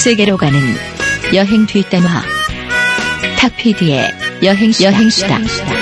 세계로 가는 여행 뒷담화 탁피디의 여행 여행수다. 니으여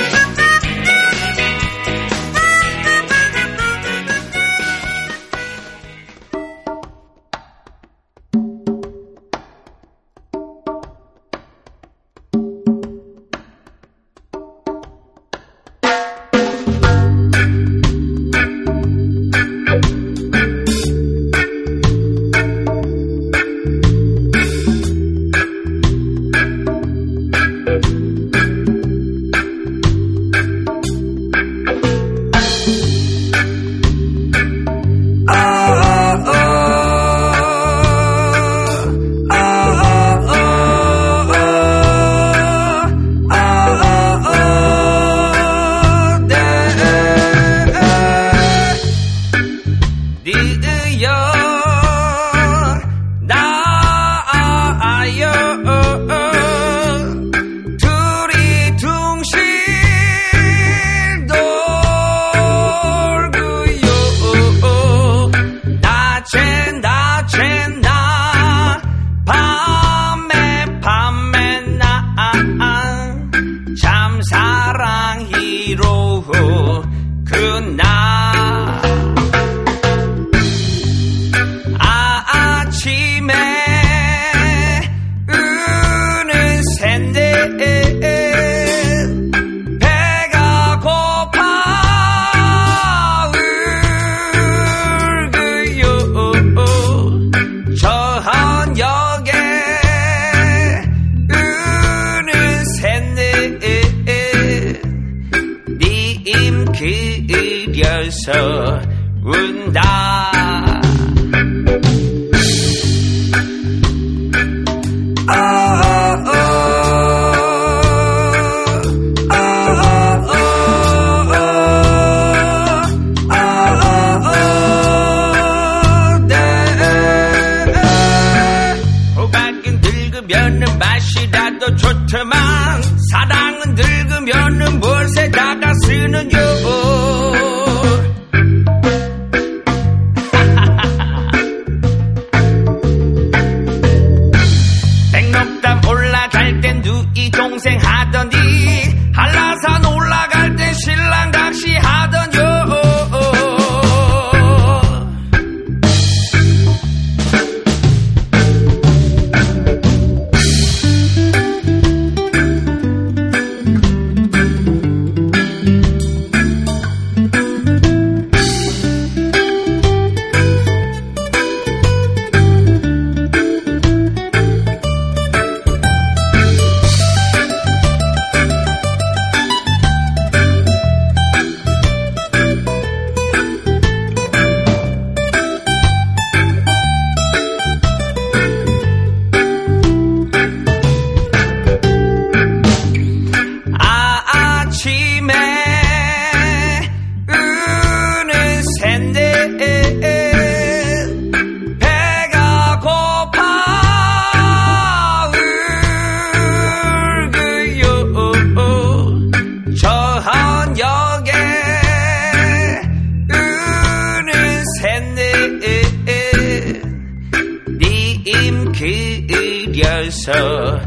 그려서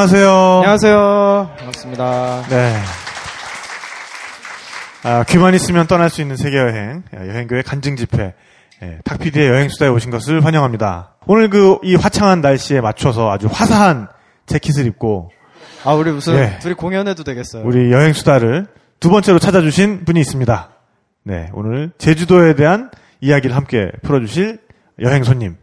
안녕하세요. 안녕하세요. 반갑습니다. 네. 아, 귀만 있으면 떠날 수 있는 세계 여행, 여행교회 간증 집회, 예, 탁피디의 여행수다에 오신 것을 환영합니다. 오늘 그, 이 화창한 날씨에 맞춰서 아주 화사한 재킷을 입고, 아, 우리 무슨, 예. 둘이 공연해도 되겠어요. 우리 여행수다를 두 번째로 찾아주신 분이 있습니다. 네, 오늘 제주도에 대한 이야기를 함께 풀어주실 여행 손님,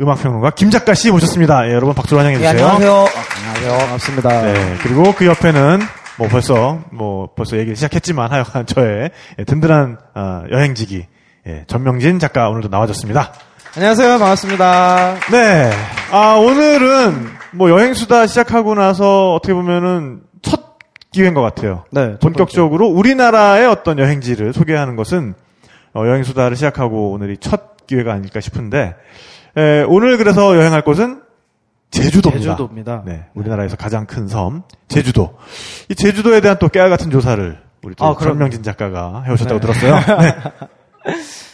음악평론가 김 작가 씨 모셨습니다. 예, 여러분 박수로 환영해 네, 주세요. 안녕하세요. 안녕하세요. 반갑습니다. 네, 그리고 그 옆에는 뭐 벌써 뭐 벌써 얘기를 시작했지만 하여간 저의 예, 든든한 어, 여행지기 예, 전명진 작가 오늘도 나와줬습니다. 안녕하세요. 반갑습니다. 네, 아 오늘은 뭐 여행수다 시작하고 나서 어떻게 보면은 첫 기회인 것 같아요. 네. 첫 본격적으로 우리나라의 어떤 여행지를 소개하는 것은 어, 여행수다를 시작하고 오늘이 첫 기회가 아닐까 싶은데 에, 오늘 그래서 여행할 곳은 제주도입니다. 제주도입니다. 네, 우리나라에서 가장 큰 섬 제주도. 이 제주도에 대한 또 깨알 같은 조사를 우리 또 아. 전명진 작가가 해오셨다고 네. 들었어요. 네.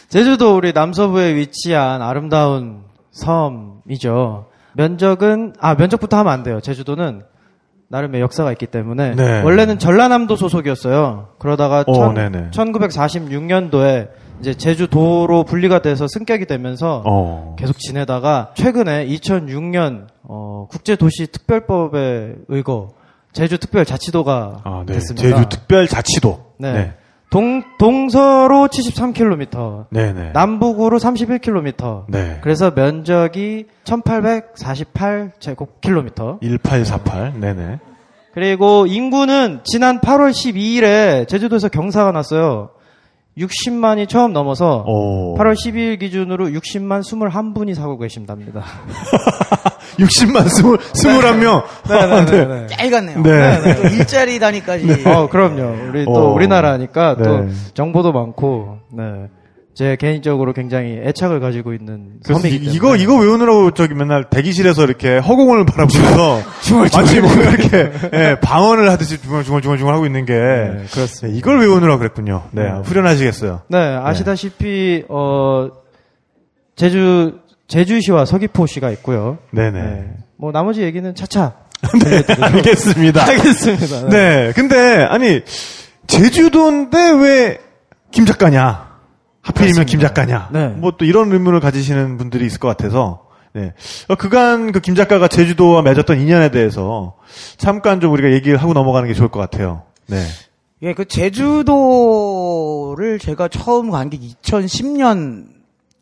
제주도 우리 남서부에 위치한 아름다운 섬이죠. 면적은 아 면적부터 하면 안 돼요. 제주도는 나름의 역사가 있기 때문에 네. 원래는 전라남도 소속이었어요. 그러다가 오, 천, 네네. 1946년도에 이제 제주도로 분리가 돼서 승격이 되면서 어. 계속 지내다가 최근에 2006년 어, 국제도시특별법에 의거 제주특별자치도가 아, 네. 됐습니다. 제주특별자치도. 네. 네. 동 동서로 73km, 네, 네. 남북으로 31km. 네. 그래서 면적이 1848 제곱킬로미터. 1848. 네네. 그리고 인구는 지난 8월 12일에 제주도에서 경사가 났어요. 60만이 처음 넘어서 오. 8월 12일 기준으로 60만 21분이 사고 계신답니다. 60만 스물, 스물한 명. 네네 네. 짧았네요. 네. 또 일자리 단위까지. 어, 그럼요. 우리 또 어. 우리나라니까 또 네. 정보도 많고, 네. 제 개인적으로 굉장히 애착을 가지고 있는 그래서 이. 이거 이거 외우느라고 저기 맨날 대기실에서 이렇게 허공을 바라보면서 마치 뭐 이렇게 예, 방언을 하듯이 중얼중얼중얼중얼 하고 있는 게 네, 그렇습니다. 네, 이걸 외우느라고 그랬군요. 네, 후련하시겠어요. 네, 아시다시피 어 제주 제주시와 서귀포시가 있고요. 네네. 네. 뭐 나머지 얘기는 차차 알겠습니다. 하겠습니다. 네, 근데 아니 제주도인데 왜 김 작가냐? 하필이면 김 작가냐? 네. 뭐또 이런 의문을 가지시는 분들이 있을 것 같아서 네. 어, 그간 그 김 작가가 제주도와 맺었던 인연에 대해서 잠깐 좀 우리가 얘기를 하고 넘어가는 게 좋을 것 같아요. 네. 예, 그 제주도를 제가 처음 간 게 2010년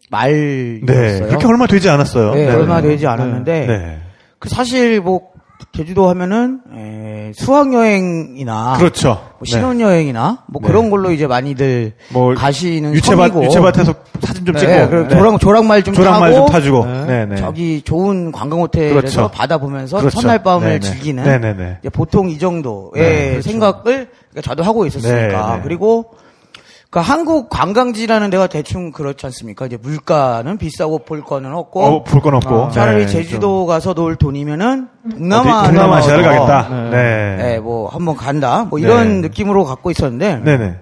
말이었어요. 네. 그렇게 얼마 되지 않았어요. 네, 네. 얼마 되지 않았는데 네. 그 사실 뭐 제주도 하면은 에, 수학 여행이나 그렇죠. 뭐 신혼 여행이나 뭐 네. 그런 걸로 이제 많이들 뭐 가시는 유채밭 섬이고 유채밭에서 사진 좀 네, 찍고 그리고 네. 조랑 조랑말 좀 조랑말 타고 좀 타주고 네. 네, 네. 저기 좋은 관광 호텔에서 그렇죠. 바다 보면서 그렇죠. 첫날 밤을 네네. 즐기는 보통 이 정도의 네, 그렇죠. 생각을 그러니까 저도 하고 있었으니까 네, 네. 그리고 그 한국 관광지라는 데가 대충 그렇지 않습니까? 이제 물가는 비싸고 볼 거는 없고 어, 볼 건 없고. 아, 차라리 네, 제주도 가서 놀 돈이면은 좀 동남아 동남아시아를 가겠다. 네. 네, 뭐 한번 간다. 뭐 이런 네. 느낌으로 갖고 있었는데 네네.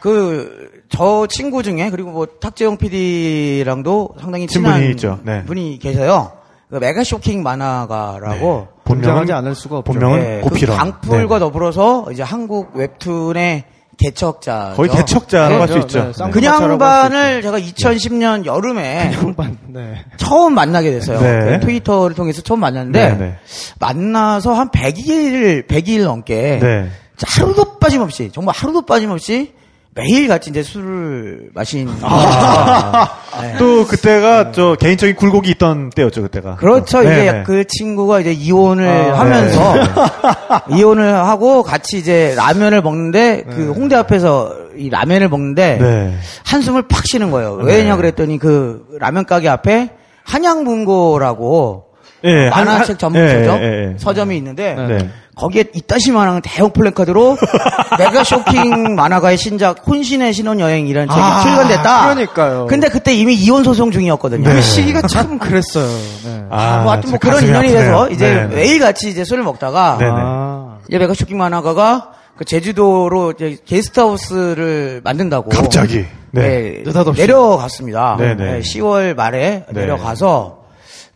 그 저 친구 중에 그리고 뭐 탁재영 PD랑도 상당히 친한 친분이 있죠. 네. 분이 계세요. 그 메가 쇼킹 만화가라고 본명하지 않을 수가 없죠. 본명은 네, 그. 강풀과 네. 더불어서 이제 한국 웹툰의 개척자. 거의 개척자라고 할수 네, 있죠. 네, 쌍- 그 개척자라고 양반을 제가 2010년 여름에 양반. 네. 처음 만나게 됐어요. 네. 그 트위터를 통해서 처음 만났는데 네, 네. 만나서 한 100일 100일 넘게 네. 하루도 빠짐없이 정말 하루도 빠짐없이 매일 같이 이제 술을 마신 아. 네. 또 그때가 저 개인적인 굴곡이 있던 때였죠 그때가. 그렇죠. 네, 이제 네. 그 친구가 이제 이혼을 아, 하면서 이혼을 하고 같이 이제 라면을 먹는데 그 홍대 앞에서 이 라면을 먹는데 네. 한숨을 팍 쉬는 거예요. 왜냐 네. 그랬더니 그 라면 가게 앞에 한양문고라고 예, 한- 만화책 한- 전문 예, 서점 예, 예. 서점이 있는데 네. 거기에 이따시만한 대형 플래카드로 메가 쇼킹 만화가의 신작 혼신의 신혼여행이라는 책이 아, 출간됐다. 그러니까요. 근데 그때 이미 이혼 소송 중이었거든요. 네. 그 시기가 참 그랬어요. 네. 아, 뭐 하여튼 뭐저 그런 인연이. 돼서 이제 네, 네. 매일 같이 이제 술을 먹다가 네네. 아. 이제 메가 쇼킹 만화가가 그 제주도로 이제 게스트하우스를 만든다고 갑자기. 네. 네, 느닷없이. 내려갔습니다. 네네. 네, 10월 말에 네. 내려가서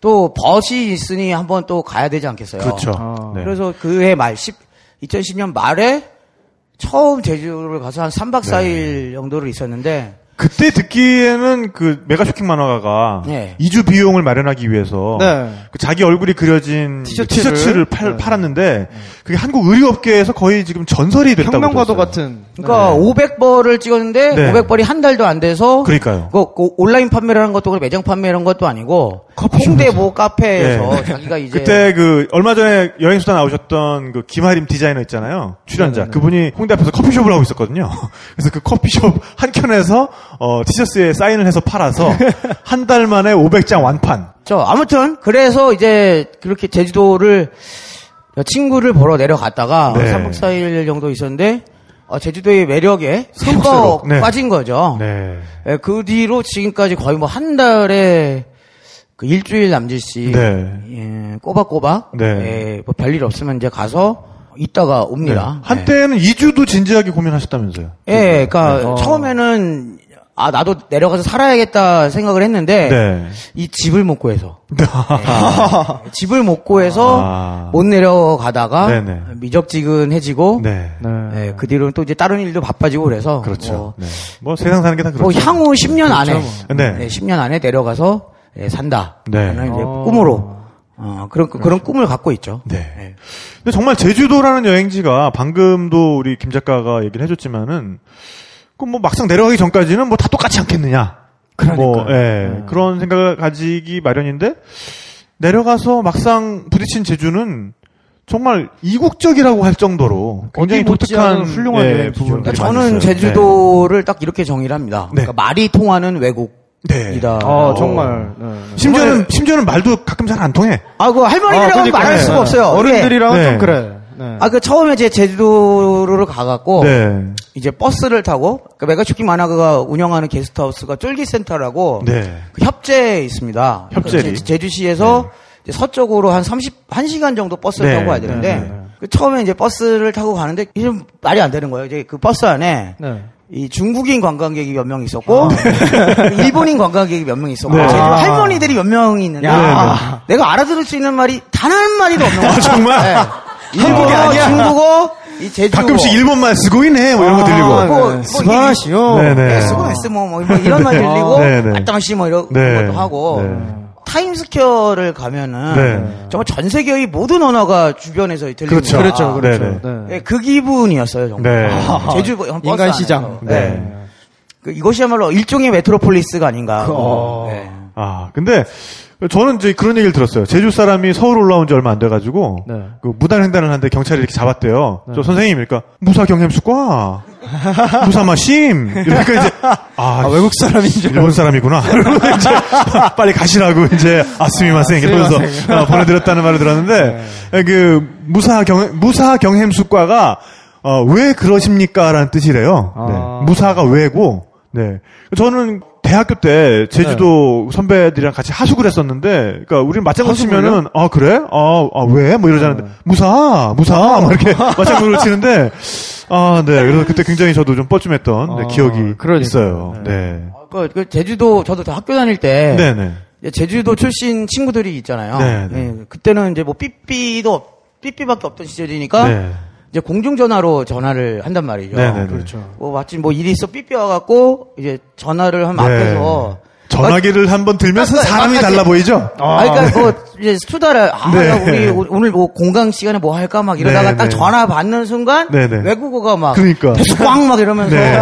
또 벗이 있으니 한번 또 가야 되지 않겠어요. 그렇죠. 아. 네. 그래서 그해 말 10, 2010년 말에 처음 제주를 가서 한 3박 4일 정도를 있었는데 그때 듣기에는 그 메가 쇼킹 만화가가 예. 이주 비용을 마련하기 위해서 네. 그 자기 얼굴이 그려진 그 티셔츠를- 티셔츠를 팔, 네. 팔았는데 그게 한국 의류업계에서 거의 지금 전설이 됐다고 혁명과도. 같은. 그러니까 500벌을 찍었는데 네. 500벌이 한 달도 안 돼서 그러니까요. 그, 그 온라인 판매라는 것도 그렇고 매장 판매라는 것도 아니고 홍대 모 카페에서 예. 자기가 이제 그때 그 얼마 전에 여행 수다 나오셨던 그 김하림 디자이너 있잖아요 출연자 네네네. 그분이 홍대 앞에서 커피숍을 하고 있었거든요 그래서 그 커피숍 한 켠에서 어, 티셔츠에 사인을 해서 팔아서 한 달 만에 500장 완판 저 아무튼 그래서 이제 그렇게 제주도를 친구를 보러 내려갔다가 네. 3박 4일 정도 있었는데 어, 제주도의 매력에. 흠뻑 네. 빠진 거죠. 네 예, 그 뒤로 지금까지 거의 뭐 한 달에 그 일주일 남짓씩 네. 예, 꼬박꼬박 네. 예, 뭐 별일 없으면 이제 가서 있다가 옵니다. 한때는 2주도 진지하게 고민하셨다면서요 예, 예, 그러니까 어. 처음에는 아 나도 내려가서 살아야겠다 생각을 했는데 네. 이 집을 못 구해서 예, 집을 못 구해서 아. 못 내려가다가 네네. 미적지근해지고 네. 네. 예, 그 뒤로는 또 이제 다른 일도 바빠지고 그래서 그렇죠 뭐, 네. 뭐 세상 사는 게다뭐 그렇죠 향후 10년 안에 네. 네, 10년 안에 내려가서 예, 산다. 네. 이제 어. 꿈으로 어, 그런 그런 꿈을 갖고 있죠. 네. 예. 근데 정말 제주도라는 여행지가 방금도 우리 김 작가가 얘기를 해줬지만은 그뭐 막상 내려가기 전까지는 뭐 다 똑같지 않겠느냐. 뭐 예, 그런 생각을 가지기 마련인데 내려가서 막상 부딪힌 제주는 정말 이국적이라고 할 정도로 굉장히 독특한 훌륭한 예. 부분들이 그러니까 저는. 제주도를 딱 이렇게 정의를 합니다. 네. 그러니까 말이 통하는 외국이다. 네. 아, 정말. 네, 네. 네. 심지어는 심지어는 말도 가끔 잘 안 통해. 아, 그 할머니들하고 그러니까, 말할 네. 수가 없어요. 어른들이랑은 네. 좀 그래. 네. 아, 그 처음에 제 제주도를 가갖고 네. 이제 버스를 타고 그 메가쇼킹 만화가가 운영하는 게스트하우스가 쫄깃센터라고 네. 그 협재에 있습니다. 협재리. 그 제- 제주시에서 이제 서쪽으로 한 30, 1시간 정도 버스를 네, 타고 가야 네, 되는데, 네, 네. 그 처음에 이제 버스를 타고 가는데, 이게 좀 말이 안 되는 거예요. 이제 그 버스 안에, 네. 이 중국인 관광객이 몇 명 있었고, 일본인 관광객이 몇 명 있었고, 네. 제주 아. 할머니들이 몇 명이 있는데, 야. 내가 알아들을 수 있는 말이 단 한 마디도 없는 거예요. 정말? 네. 일본어, 아니야? 중국어, 이 제주어. 가끔씩 일본말 쓰고 있네. 뭐 이런 거 들리고. 뭐, 뭐, 네. 스마시요. 네, 네. 네, 쓰고 있어, 뭐, 뭐, 뭐 이런 말 들리고, 네, 네. 아따마씨 뭐 이런 네. 것도 하고, 네. 타임스퀘어를 가면은, 네. 정말 전 세계의 모든 언어가 주변에서 들립니다. 그렇죠. 그렇죠, 그렇죠. 네, 네. 네, 그 기분이었어요, 정말. 네. 제주 인간. 시장. 네. 그 이것이야말로 일종의 메트로폴리스가 아닌가. 어. 네. 아, 근데 저는 이제 그런 얘기를 들었어요. 제주 사람이 서울 올라온 지 얼마 안 돼가지고 네. 그 무단 횡단을 하는데 경찰이 이렇게 잡았대요. 저 선생님일까? 무사 경햄수과, 무사 마심. 이러니까 이제 아, 외국 사람인 줄 일본 사람이구나. 이제 빨리 가시라고 이제 아스미마생 이러면서 스미마생. 어, 보내드렸다는 말을 들었는데 그 무사 경 무사 경햄수과가 어, 왜 그러십니까라는 뜻이래요. 아. 네. 무사가 왜고. 네. 저는 대학교 때 제주도 선배들이랑 같이 하숙을 했었는데, 그러니까 우리는 맞장구? 치면은 아 그래? 아, 아 왜? 뭐 이러자는데 무사, 무사, 막 이렇게 맞장구를 치는데, 아 네. 그래서 그때 굉장히 저도 좀 뻘쭘했던 네, 아, 기억이 그러니까요. 있어요. 네. 네. 그, 그 제주도, 저도 다 학교 다닐 때, 네, 네. 이제 제주도 출신 친구들이 있잖아요. 네, 네. 예, 그때는 이제 뭐 삐삐도, 없- 삐삐밖에 없던 시절이니까, 네. 이제 공중전화로 전화를 한단 말이죠. 네, 네, 네. 그렇죠. 뭐 마침 뭐 일이 있어 삐삐 와갖고 이제 전화를 하면 앞에서 전화기를 한번 들면서 깜짝- 사람이 깜짝이야. 달라 보이죠? 아, 그러니까 뭐 이제 수다를 아, 네. 나 우리 오- 오늘 뭐 공강 시간에 뭐 할까 막 이러다가 네, 딱 네. 전화 받는 순간 네, 네. 외국어가 막 그러니까. 꽝막 이러면서 네.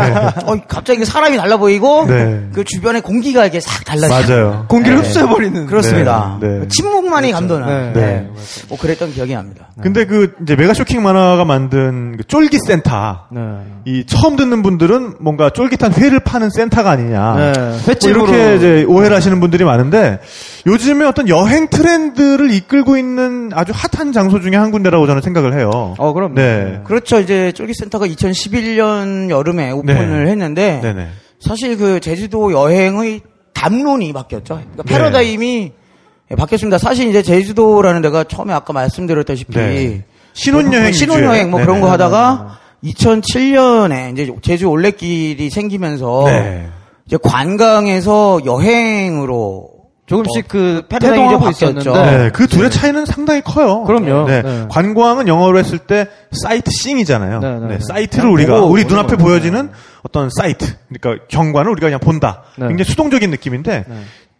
어, 갑자기 사람이 달라 보이고 네. 그 주변에 공기가 이렇게 싹 달라지고 맞아요. 공기를 네. 흡수해 버리는. 그렇습니다. 네, 네. 침묵만이 감도는 네. 네. 네. 뭐 그랬던 기억이 납니다. 근데 그 이제 메가 쇼킹 만화가 만든 그 쫄깃 센터. 네. 이 처음 듣는 분들은 뭔가 쫄깃한 회를 파는 센터가 아니냐. 네, 뭐 횟집으로. 이렇게 이제 오해를 하시는 분들이 많은데 요즘에 어떤 여행 트렌드를 이끌고 있는 아주 핫한 장소 중에 한 군데라고 저는 생각을 해요. 어, 그럼. 네. 그렇죠. 이제 쫄깃센터가 2011년 여름에 오픈을 네. 했는데 네네. 사실 그 제주도 여행의 담론이 바뀌었죠. 그러니까 네. 패러다임이 예, 바뀌었습니다. 사실 이제 제주도라는 데가 처음에 아까 말씀드렸다시피 네. 신혼여행 뭐 신혼여행 뭐 위주의. 그런 거 네네. 하다가 2007년에 이제 제주 올레길이 생기면서 네. 이제 관광에서 여행으로 조금씩 그 패러다임이. 있었는데 네, 그 둘의 차이는 상당히 커요. 그럼요. 네, 네. 관광은 영어로 했을 때 사이트 싱이잖아요. 네, 네, 네. 사이트를 우리가 우리 눈앞에. 보여지는 어떤 사이트, 그러니까 경관을 우리가 그냥 본다. 네. 굉장히 수동적인 느낌인데 네.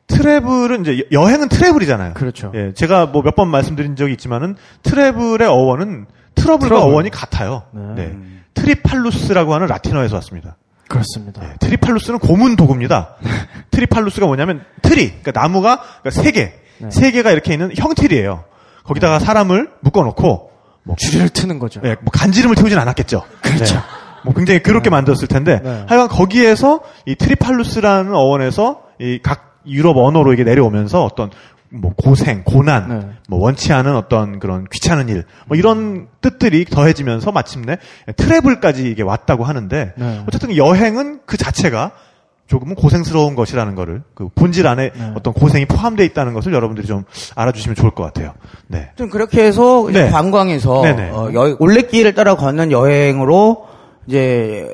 travel은 이제 여- 여행은 travel이잖아요. 그렇죠. 예, 제가 뭐 몇 번 말씀드린 적이 있지만은 travel의 어원은 trouble과 travel. 어원이 같아요. 네. 네. tripalus라고 하는 라틴어에서 왔습니다. 그렇습니다. 예, tripalus는 고문 도구입니다. tripalus가 뭐냐면 tri, 그러니까 나무가 그러니까 세 개, 네. 세 개가 이렇게 있는 형틀이에요. 거기다가 사람을 묶어놓고 뭐, 줄을 트는 거죠. 예, 뭐 간지름을 태우진 않았겠죠. 그렇죠. 네. 뭐 굉장히 그렇게 만들었을 텐데 네. 하여간 거기에서 이 tripalus라는 어원에서 이각 유럽 언어로 이게 내려오면서 어떤 뭐 고생, 고난, 네. 뭐 원치 않은 어떤 그런 귀찮은 일, 뭐 이런 뜻들이 더해지면서 마침내 트래블까지 이게 왔다고 하는데 네. 어쨌든 여행은 그 자체가 조금은 고생스러운 것이라는 거를 그 본질 안에 네. 어떤 고생이 포함되어 있다는 것을 여러분들이 좀 알아주시면 좋을 것 같아요. 네. 좀 그렇게 해서 이제 네. 관광에서 네네. 어, 여- 올레길을 따라 걷는 여행으로 이제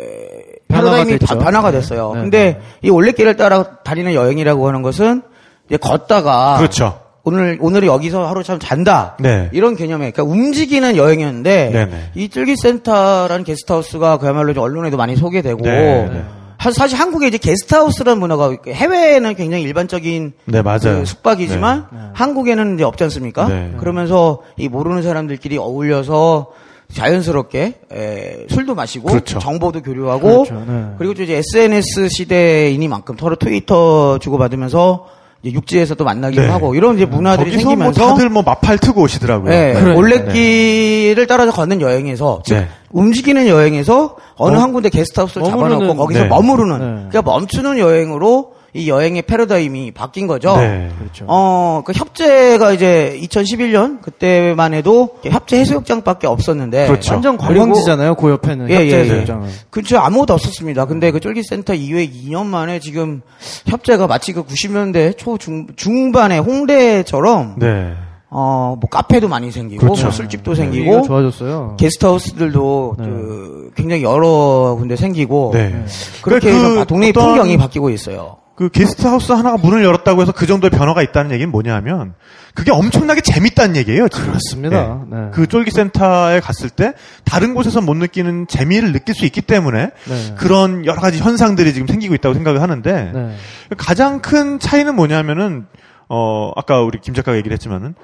변화가 패러다임이 됐죠. 다- 변화가 됐어요. 네. 근데 이 올레길을 따라 다니는 여행이라고 하는 것은 이제 걷다가 그렇죠. 오늘 오늘 여기서 하루 참 잔다 네. 이런 개념에 그러니까 움직이는 여행이었는데 네네. 이 뜰기센터라는 게스트하우스가 그야말로 좀 언론에도 많이 소개되고 네, 네. 하- 사실 한국에 이제 게스트하우스라는 문화가 해외에는 굉장히 일반적인 네, 맞아요. 그 숙박이지만 한국에는 이제 없지 않습니까? 네. 그러면서 이 모르는 사람들끼리 어울려서 자연스럽게 에, 술도 마시고 그렇죠. 정보도 교류하고 그렇죠, 네. 그리고 또 이제 SNS 시대이니만큼 서로 트위터 주고받으면서 육지에서 또 만나기도 네. 하고 이런 이제 문화들이 거기서 생기면서 뭐 다들 뭐 마팔 트고 오시더라고요. 네, 네. 올레길을 따라서 걷는 여행에서 즉 네. 움직이는 여행에서 어느 어? 한 군데 게스트하우스를 잡아놓고 거기서 네. 머무르는 네. 그러니까 멈추는 여행으로 이 여행의 패러다임이 바뀐 거죠. 네. 그렇죠. 어, 그 협재가 이제 2011년 그때만 해도 협재 해수욕장밖에 없었는데 그렇죠. 완전 관광지잖아요. 그 옆에는 예, 예, 협재 예. 해수욕장은. 그쵸 아무것도 없었습니다. 근데 그 쫄깃센터 이후에 2년 만에 지금 협재가 마치 그 90년대 초 중, 반의 홍대처럼 네. 어, 뭐 카페도 많이 생기고 그렇죠. 뭐 술집도 분위기가 생기고 좋아졌어요. 게스트하우스들도 네. 그 굉장히 여러 군데 생기고 네. 그렇게 해서 그 동네의 어떤- 풍경이 바뀌고 있어요. 그 게스트하우스 하나가 문을 열었다고 해서 그 정도의 변화가 있다는 얘기는 뭐냐면 그게 엄청나게 재밌다는 얘기예요. 지금. 그렇습니다. 네. 그 쫄기센터에 갔을 때 다른 곳에서 못 느끼는 재미를 느낄 수 있기 때문에 네. 그런 여러 가지 현상들이 지금 생기고 있다고 생각을 하는데 네. 가장 큰 차이는 뭐냐면은 어 아까 우리 김 작가가 얘기를 했지만은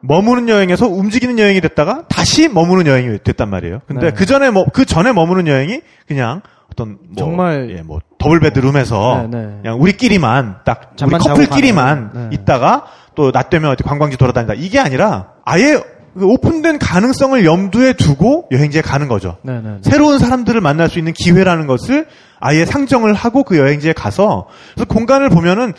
머무는 여행에서 움직이는 여행이 됐다가 다시 머무는 여행이 됐단 말이에요. 근데 네. 그 전에 뭐 그 전에 머무는 여행이 그냥 어떤 뭐 정말- 예, 뭐 더블 베드룸에서 네, 네. 그냥 우리끼리만 딱 우리 커플끼리만. 네. 있다가 또 낮 되면 어디 관광지 돌아다니다 이게 아니라 아예 그 오픈된 가능성을 염두에 두고 여행지에 가는 거죠. 네, 네, 네. 새로운 사람들을 만날 수 있는 기회라는 것을 아예 상정을 하고 그 여행지에 가서 그래서 공간을 보면은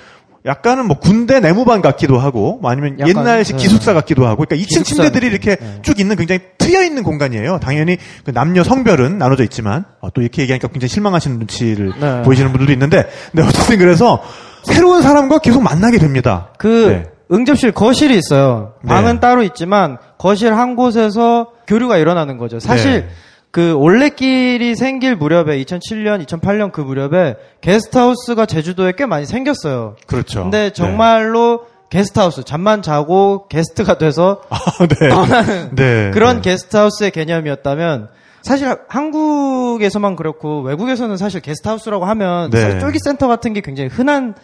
약간은 뭐 군대 내무반 같기도 하고 뭐 아니면 약간, 옛날식 네. 기숙사 같기도 하고 그러니까 2층 기숙사 침대들이. 이렇게 네. 쭉 있는 굉장히 트여 있는 공간이에요. 당연히 그 남녀 성별은 나눠져 있지만 어, 또 이렇게 얘기하니까 굉장히 실망하시는 눈치를 네. 보이시는 분들도 있는데 근데 어쨌든 그래서 새로운 사람과 계속 만나게 됩니다. 그 네. 응접실 거실이 있어요. 네. 방은 따로 있지만 거실 한 곳에서 교류가 일어나는 거죠. 사실 네. 그 올레길이 생길 무렵에 2007년, 2008년 그 무렵에 게스트하우스가 제주도에 꽤 많이 생겼어요. 그렇죠. 근데 정말로 게스트하우스 잠만 자고 게스트가 돼서 네. 네. 네. 그런 네. 게스트하우스의 개념이었다면 사실 한국에서만 그렇고 외국에서는 사실 게스트하우스라고 하면 네. 사실 쫄깃센터 같은 게 굉장히 흔한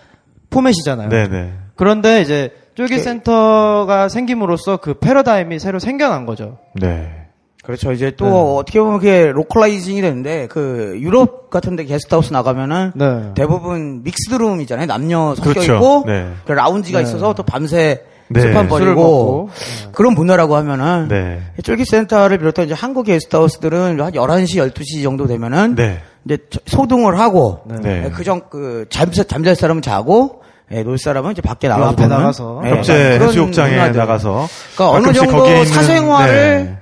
포맷이잖아요. 네, 네. 그런데 이제 쫄깃센터가 생김으로써 그 패러다임이 새로 생겨난 거죠. 네. 그렇죠. 이제 또 네. 어떻게 보면 그게 localizing이 되는데 그 유럽 같은데 게스트하우스 나가면은 네. 대부분 mixed room이잖아요. 남녀 섞여 그렇죠. 있고 네. 그 라운지가 네. 있어서 또 밤새 네. 술판 술을 벌이고 먹고. 그런 문화라고 하면은 네. 쫄깃센터를 비롯한 이제 한국 게스트하우스들은 한 11시, 12시 정도 되면은 네. 이제 저- 소등을 하고 네. 그전 그 잠잘 잠잘 사람은 자고 예, 놀 사람은 이제 밖에 나가서 앞에 보는, 나가서. 예, 협재 그런 해수욕장에 문화들. 나가서 그러니까 어느 정도 거기에 있는- 사생활을 네.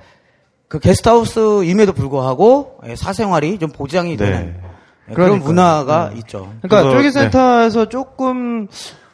그 게스트하우스임에도 불구하고 예, 사생활이 좀 보장이 네. 되는 예, 그런 그러니까요. 문화가 있죠. 그러니까 쫄깃센터에서 조금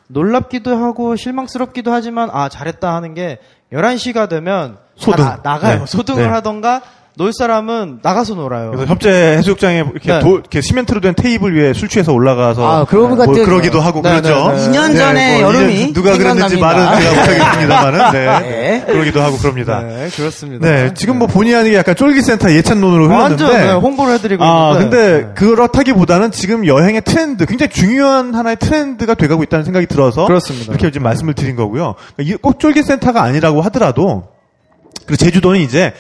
놀랍기도 하고 실망스럽기도 하지만 아 잘했다 하는 게 11시가 되면 소등. 다 나, 가요 네. 소등을 네. 하던가 놀 사람은 나가서 놀아요. 그래서 협재 해수욕장에 이렇게, 네. 도, 이렇게 시멘트로 된 테이블 위에 술 취해서 올라가서 아, 그러고 뭐 그러기도 하고 네, 그렇죠. 네, 네. 2년 전에 뭐 여름이 누가 그랬는지 생각납니다. 말은 제가 못하겠습니다만은 네. 네. 그러기도 하고 그럽니다. 네, 그렇습니다. 네, 지금 뭐 본의 아니게 약간 쫄기센터 예찬론으로 흘렀는데 완전 네, 홍보를 해드리고 아, 있는데. 근데 네. 그렇다기보다는 지금 여행의 트렌드, 굉장히 중요한 하나의 트렌드가 돼가고 있다는 생각이 들어서 그렇습니다. 이렇게 지금 말씀을 드린 거고요. 이게 꼭 쫄기센터가 아니라고 하더라도 그리고 제주도는 이제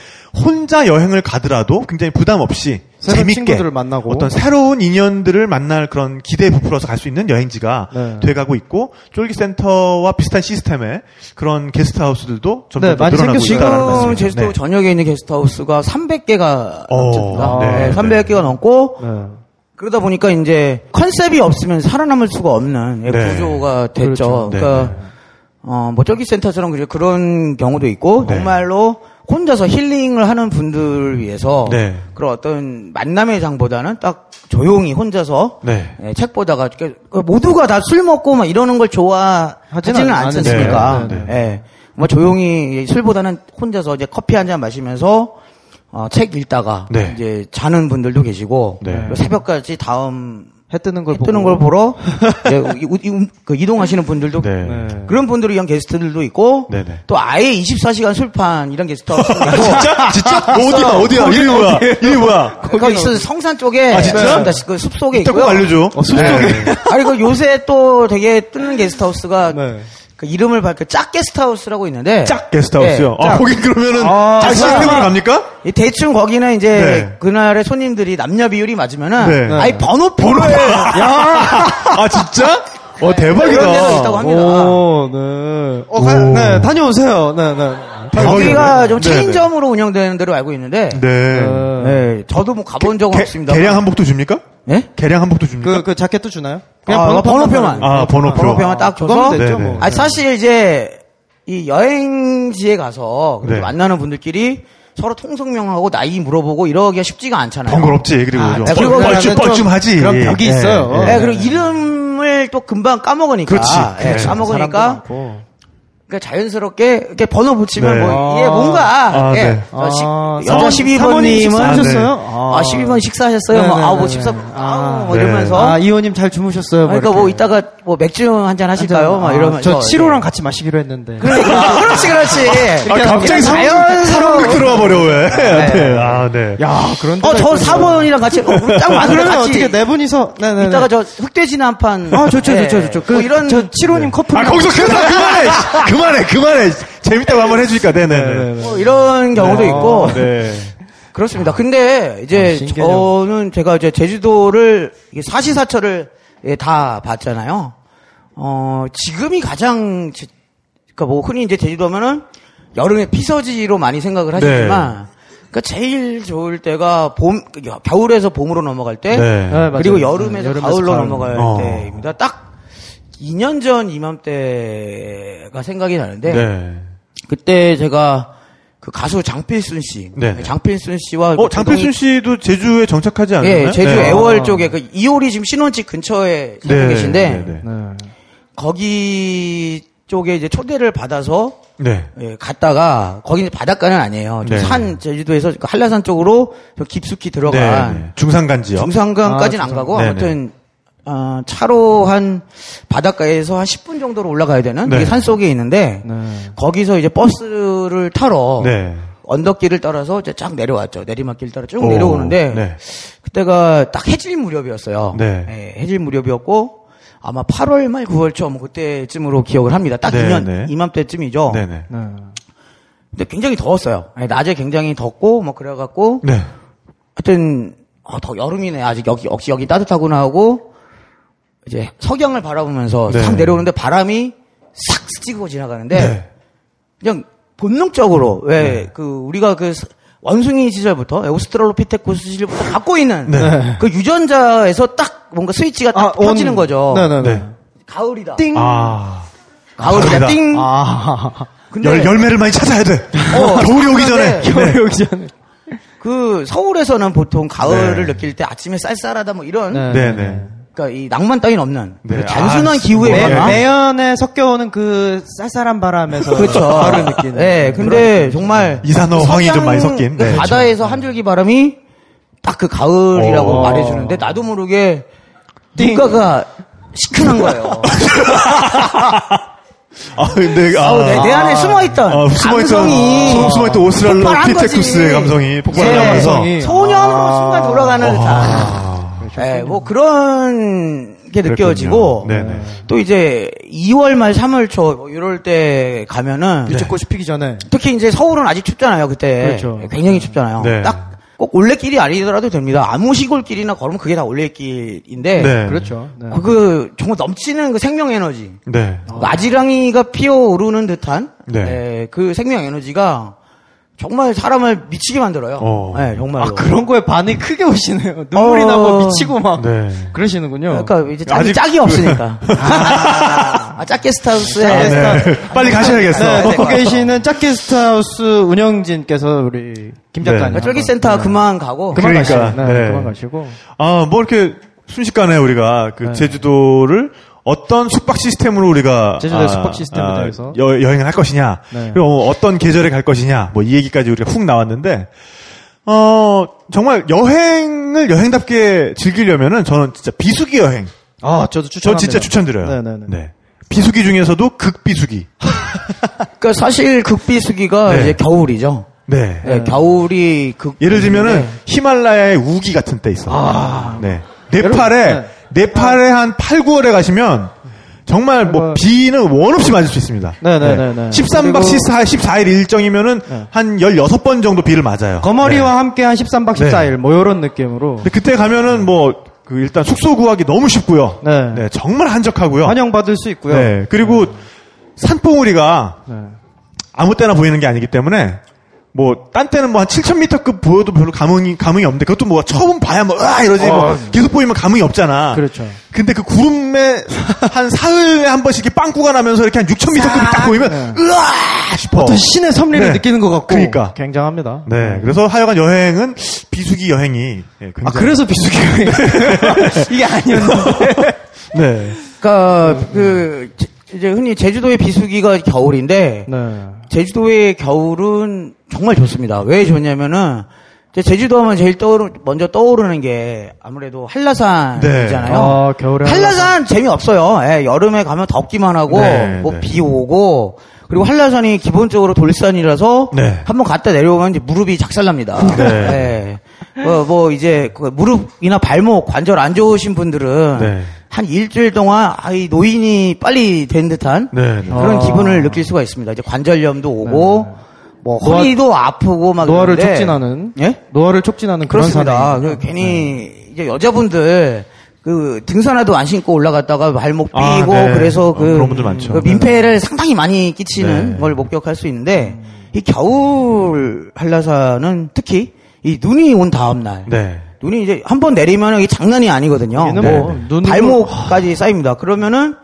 혼자 여행을 가더라도 굉장히 부담 없이 새로운 재밌게 친구들을 만나고. 어떤 새로운 인연들을 만날 그런 기대에 부풀어서 갈 수 있는 여행지가 네. 돼가고 있고 쫄기센터와 비슷한 시스템의 그런 게스트하우스들도 점점 네, 늘어나고. 있다는 지금 말씀이죠. 제주도 네. 전역에 있는 게스트하우스가 300개가 어, 넘습니다. 네, 네, 네. 300개가 넘고 네. 그러다 보니까 이제 컨셉이 없으면 살아남을 수가 없는. 구조가 됐죠. 그렇죠. 네, 그러니까 네. 어, 뭐 쫄기센터처럼 그래- 그런 경우도 있고 네. 정말로 혼자서 힐링을 하는 분들을 위해서 네. 그런 어떤 만남의 장보다는 딱 조용히 혼자서 네. 예, 책 보다가 모두가 다 술 먹고 막 이러는 걸 좋아하지는 않- 않지. 않습니까? 네, 네, 예. 뭐 조용히 술보다는 혼자서 이제 커피 한 잔 마시면서 어, 책 읽다가 네. 이제 자는 분들도 계시고 네. 새벽까지 다음 해 뜨는 걸 해 뜨는 보고. 걸 보러 이제 이- 이- 그 이동하시는 분들도 네. 네. 그런 분들을 위한 게스트들도 있고 네 네. 또 아예 24시간 술판 이런 있고 진짜? 진짜? 어디야, 어디야? 이름이 뭐야? 이름이 뭐야? 거기 있어서 성산 쪽에 아, 진짜? 있습니다. 그 숲속에 있고요. 알려줘. 어, 숲속에. 네. 아니 그 요새 또 되게 뜨는 게스트하우스가 네. 그 이름을 밝혀 짝 게스트하우스라고 있는데 짝 게스트하우스요. 네, 아, 짝. 거긴 그러면은 아, 짝 시스템으로 갑니까? 이 대충 거기는 이제 네. 그날의 손님들이 남녀 비율이 맞으면은 네. 아예 번호표를 야! 아, 진짜? 어, 대박이다. 그런 데도 있다고 합니다. 오, 네. 어, 가, 오. 네, 다녀오세요. 네, 네. 거기가 좀 네네. 체인점으로 운영되는 데로 알고 있는데 네. 네. 네, 저도 뭐 가본 적은 개- 없습니다. 개량 한복도 줍니까? 예? 개량 한복도 줍니까? 그, 그 자켓도 주나요? 아, 번호표 만. 아, 번호표. 번호표만 딱 줘서 됐죠, 네네. 뭐. 아 사실 이제 이 여행지에 가서 네. 만나는 분들끼리 서로 통성명하고 나이 물어보고 이러기가 쉽지가 않잖아요. 번거롭지, 그리고 아, 좀 네, 그리고 뻘쭘, 좀 뻘쭘하지. 그런 벽이 예, 있어요. 예. 네, 그리고 이름을 또 금방 까먹으니까. 그렇지. 예, 그렇죠. 사람도 까먹으니까. 그러니까 자연스럽게 이렇게 번호 붙이면 네. 뭐 이게 아. 뭔가 아, 예. 네. 어, 시- 아, 여자 사모님 12번님은 식사하셨어요? 아, 12번 식사하셨어요? 뭐, 네네네네. 아우, 뭐 식사, 아우, 뭐 네. 이러면서. 아, 이호님 잘 주무셨어요? 뭐 그러니까 뭐 이렇게. 이따가 뭐 맥주 한 잔 하실까요? 막 아, 이러면서. 저 7호랑 예. 같이 마시기로 했는데. 그러니까, 그렇지, 그렇지. 아, 갑자기 자연스러워. 사람극 들어와 버려, 왜? 네. 아, 네. 야, 그런 어, 저 4번이랑 같이, 어, 딱 같이. 어떻게 네 분이서 네네. 이따가 저 흑돼지나 한 판. 아, 좋죠, 예. 좋죠, 좋죠. 그, 뭐 이런. 저 7호님 커플. 아, 거기서 그만, 그만해! 그만해, 그만해! 재밌다고 한번 해주니까, 네네네. 네네네. 뭐 이런 경우도 있고. 네. 그렇습니다. 근데 이제 아. 저는 제가 이제 제주도를 이게 사시사철을 예, 다 봤잖아요. 어, 지금이 가장 제- 그러니까 뭐 흔히 이제 제주도면은 여름에 피서지로 많이 생각을 하시지만 그러니까 제일 좋을 때가 봄 겨울에서 봄으로 넘어갈 때 네. 그리고 여름에서, 여름에서 가을로 가을. 넘어갈 어. 때입니다. 딱 2년 전 이맘때가 생각이 나는데 네. 그때 제가 그 가수 장필순 씨, 네. 장필순 씨와 어, 장필순 씨도 제주에 정착하지 않나요? 예, 제주 네. 애월 쪽에 그 이효리 지금 신혼집 근처에 살고 네, 계신데 네, 네. 네. 거기 쪽에 이제 초대를 받아서 네. 예, 갔다가 거기는 바닷가는 아니에요. 좀 네. 산 제주도에서 그 한라산 쪽으로 좀 깊숙이 네, 들어간 네. 중산간지요. 중산강까지는 아, 안 가고. 아무튼 어, 차로 한 바닷가에서 한 10분 정도로 올라가야 되는 네. 산 속에 있는데 네. 거기서 이제 버스를 타러 네. 언덕길을 따라서 이제 쫙 내려왔죠. 내리막길 따라 쭉 오, 내려오는데 네. 그때가 딱 해질 무렵이었어요. 네. 예, 해질 무렵이었고 아마 8월 말 9월 초 그때쯤으로 기억을 합니다. 딱 네, 2년 네. 이맘때쯤이죠. 네네. 네. 근데 굉장히 더웠어요. 예, 낮에 굉장히 덥고 뭐 그래갖고 네. 하여튼 어, 더 여름이네 아직 여기 역시 여기 따뜻하구나 하고 이제 석양을 바라보면서 네. 싹 내려오는데 바람이 싹 스치고 지나가는데 네. 그냥 본능적으로 왜 그 우리가 그 스- 원숭이 시절부터 오스트랄로피테쿠스 시절부터 갖고 있는 네. 그 유전자에서 딱 뭔가 스위치가 딱 온- 터지는 거죠. 네네네. 네. 가을이다. 띵. 아. 가을이다. 띵. 아. 근데 열, 열매를 많이 찾아야 돼. 어, 겨울이 오기 전에. 겨울이 오기 전에. 그 서울에서는 보통 가을을 네. 느낄 때 아침에 쌀쌀하다 뭐 이런 네. 네네. 그러니까 이 낭만 따윈 없는 네. 그 단순한 아, 기후의 매- 매, 변화. 매연에 섞여오는 그 쌀쌀한 바람에서 그렇죠. 가을을 느끼는. 네, 근데 정말 이산화 황이 좀 많이 섞인. 그 네. 바다에서 한 줄기 바람이 딱 그 가을이라고 어. 말해주는데 나도 모르게 눈가가 시큰한 거예요. 아, 근데, 아, 아우, 내, 내 안에 숨어있던 아, 숨어있던, 감성이 숨- 숨어있던 오스트랄로 폭발한 피테쿠스의 거지. 감성이 폭발을 네. 하면서. 소년으로 순간 돌아가는 듯한 아, 네, 뭐 그런 게 느껴지고. 네네. 또 이제 2월 말 3월 초 뭐 이럴 때 가면은 유채꽃이 피기 전에. 특히 이제 서울은 아직 춥잖아요 그때 그렇죠. 굉장히 춥잖아요 네. 딱꼭 올레길이 아니더라도 됩니다 아무 시골길이나 걸으면 그게 다 올레길인데 네. 그렇죠. 네. 그, 그 정말 넘치는 그 생명 에너지 네. 아지랑이가 피어오르는 듯한 네. 에, 그 생명 에너지가 정말 사람을 미치게 만들어요. 어. 네, 정말로. 아, 그런 거에 반응이 크게 오시네요. 눈물이 어. 나고 미치고 막. 네. 그러시는군요. 그러니까 이제 짝이, 아직 짝이 없으니까. 아, 짝게스트하우스에 아, 네. 빨리 가셔야겠어. 네, 듣고 계시는 짝게스트하우스 운영진께서 우리 김 네. 작가님. 쫄기센터 그만 가고 그만 그러니까, 가시고. 네, 네. 그만 가시고. 아, 뭐 이렇게 순식간에 우리가 그 네. 제주도를 어떤 숙박 시스템으로 우리가 제주도의 아, 숙박 시스템에 아, 대해서. 여, 여행을 할 것이냐, 네. 그리고 어떤 계절에 갈 것이냐, 뭐 이 얘기까지 우리가 훅 나왔는데, 어 정말 여행을 여행답게 즐기려면은 저는 진짜 비수기 여행, 아, 저도 저 추천합니다. 진짜 추천드려요. 네네네. 네. 비수기 중에서도 극비수기. 그러니까 사실 극비수기가 네. 이제 겨울이죠. 네. 네, 겨울이 극 예를 들면은 네. 히말라야의 우기 같은 때 있어. 네. 네팔에 네팔에 한 8, 9월에 가시면 정말 뭐 그리고- 비는 원 없이 맞을 수 있습니다. 네네네네. 13박 그리고- 14, 14일 일정이면은 네. 한 16번 정도 비를 맞아요. 거머리와 네. 함께 한 13박 14일 뭐 요런 느낌으로 근데 그때 가면은 뭐 그 일단 숙소 구하기 너무 쉽고요. 네. 정말 한적하고요. 환영받을 수 있고요. 네. 그리고 산봉우리가 네. 아무 때나 보이는 게 아니기 때문에 뭐 딴 때는 뭐 한 7,000m급 보여도 별로 감흥이 감흥이 없는데 그것도 뭐 처음 봐야 뭐 으아 이러지 뭐 계속 보이면 감흥이 없잖아. 그렇죠. 근데 그 구름에 한 사흘에 한 번씩 이렇게 빵꾸가 나면서 이렇게 한 6,000m급이 딱 보이면 으아 싶어. 어떤 신의 섭리를 네. 느끼는 것 같고 그러니까. 굉장합니다. 네. 그래서 하여간 여행은 비수기 여행이 예, 굉장히 아 그래서 비수기가 이게 아니었는데. 네. 그러니까 그 제- 이제 흔히 제주도의 비수기가 겨울인데 네. 제주도의 겨울은 정말 좋습니다. 왜 좋냐면은 제주도 하면 제일 떠오르 먼저 떠오르는 게 아무래도 한라산이잖아요. 아, 겨울에 한라산 재미없어요. 예, 여름에 가면 덥기만 하고 네, 뭐 네. 비 오고 그리고 한라산이 기본적으로 돌산이라서 네. 한번 갔다 내려오면 이제 무릎이 작살납니다. 네. 예. 뭐, 뭐 이제 그 무릎이나 발목 관절 안 좋으신 분들은 네. 한 일주일 동안 아이 노인이 빨리 된 듯한 네. 네. 그런 아. 기분을 느낄 수가 있습니다. 이제 관절염도 오고 뭐 노화- 허리도 아프고 막 노화를 촉진하는 예? 노화를 촉진하는 그런 그렇습니다. 그 괜히 이제 여자분들 그 등산화도 안 신고 올라갔다가 발목 삐고 아, 네. 그래서 어, 그, 그런 분들 많죠. 그 민폐를 상당히 많이 끼치는 네. 걸 목격할 수 있는데 이 겨울 한라산은 특히 이 눈이 온 다음 날 네. 눈이 이제 한 번 내리면 이게 장난이 아니거든요. 네, 뭐 네. 눈으로 발목까지 쌓입니다. 그러면은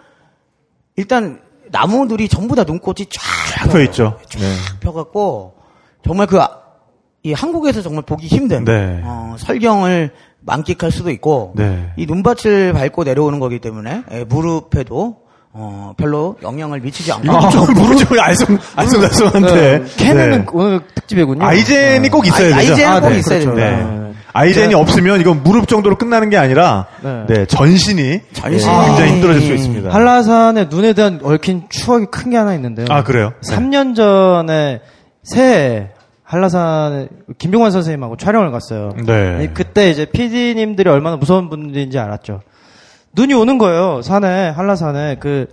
일단 나무들이 전부 다 눈꽃이 쫙 펴 있죠. 네. 펴갖고 정말 그 이 한국에서 정말 보기 힘든 네. 어, 설경을 만끽할 수도 있고 네. 이 눈밭을 밟고 내려오는 거기 때문에 예, 무릎에도 어, 별로 영향을 미치지 않고 이거 좀 무릎 좀 알쏭 알쏭알쏭한데. 네. 캐는 네. 오늘 특집이군요. 아이젠이 꼭 있어야 아이- 되죠. 아이젠은 꼭 네. 있어야 그렇죠. 됩니다. 네. 아이젠이 없으면 이건 무릎 정도로 끝나는 게 아니라 네. 네, 전신이 전신이- 네, 굉장히 힘들어질 수 있습니다. 한라산의 눈에 대한 얽힌 추억이 큰 게 하나 있는데요. 아 그래요? 네. 3년 전에 새해 한라산 김종환 선생님하고 촬영을 갔어요. 네. 그때 이제 PD님들이 얼마나 무서운 분들인지 알았죠. 눈이 오는 거예요. 산에 한라산에 그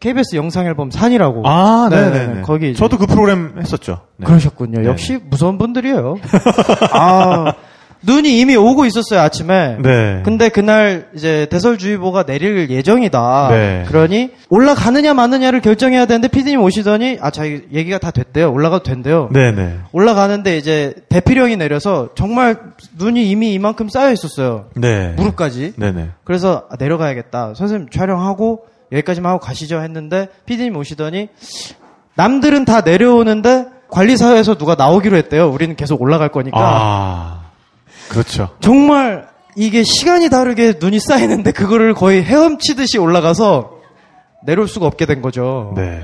KBS 영상 앨범 산이라고. 아, 네, 네네. 네, 거기 저도 그 프로그램 했었죠. 네. 그러셨군요. 네. 역시 무서운 분들이에요. 아, 눈이 이미 오고 있었어요, 아침에. 네. 근데 그날 이제 대설주의보가 내릴 예정이다. 네. 그러니 올라가느냐 마느냐를 결정해야 되는데 피디님 오시더니 아, 자기 얘기가 다 됐대요. 올라가도 된대요. 네네. 올라가는데 이제 대피령이 내려서 정말 눈이 이미 이만큼 쌓여 있었어요. 네. 무릎까지. 네네. 그래서 아, 내려가야겠다. 선생님 촬영하고 여기까지만 하고 가시죠 했는데 피디님 오시더니 남들은 다 내려오는데 관리사회에서 누가 나오기로 했대요. 우리는 계속 올라갈 거니까. 아, 그렇죠. 정말 이게 시간이 다르게 눈이 쌓이는데 그거를 거의 헤엄치듯이 올라가서 내려올 수가 없게 된 거죠. 네.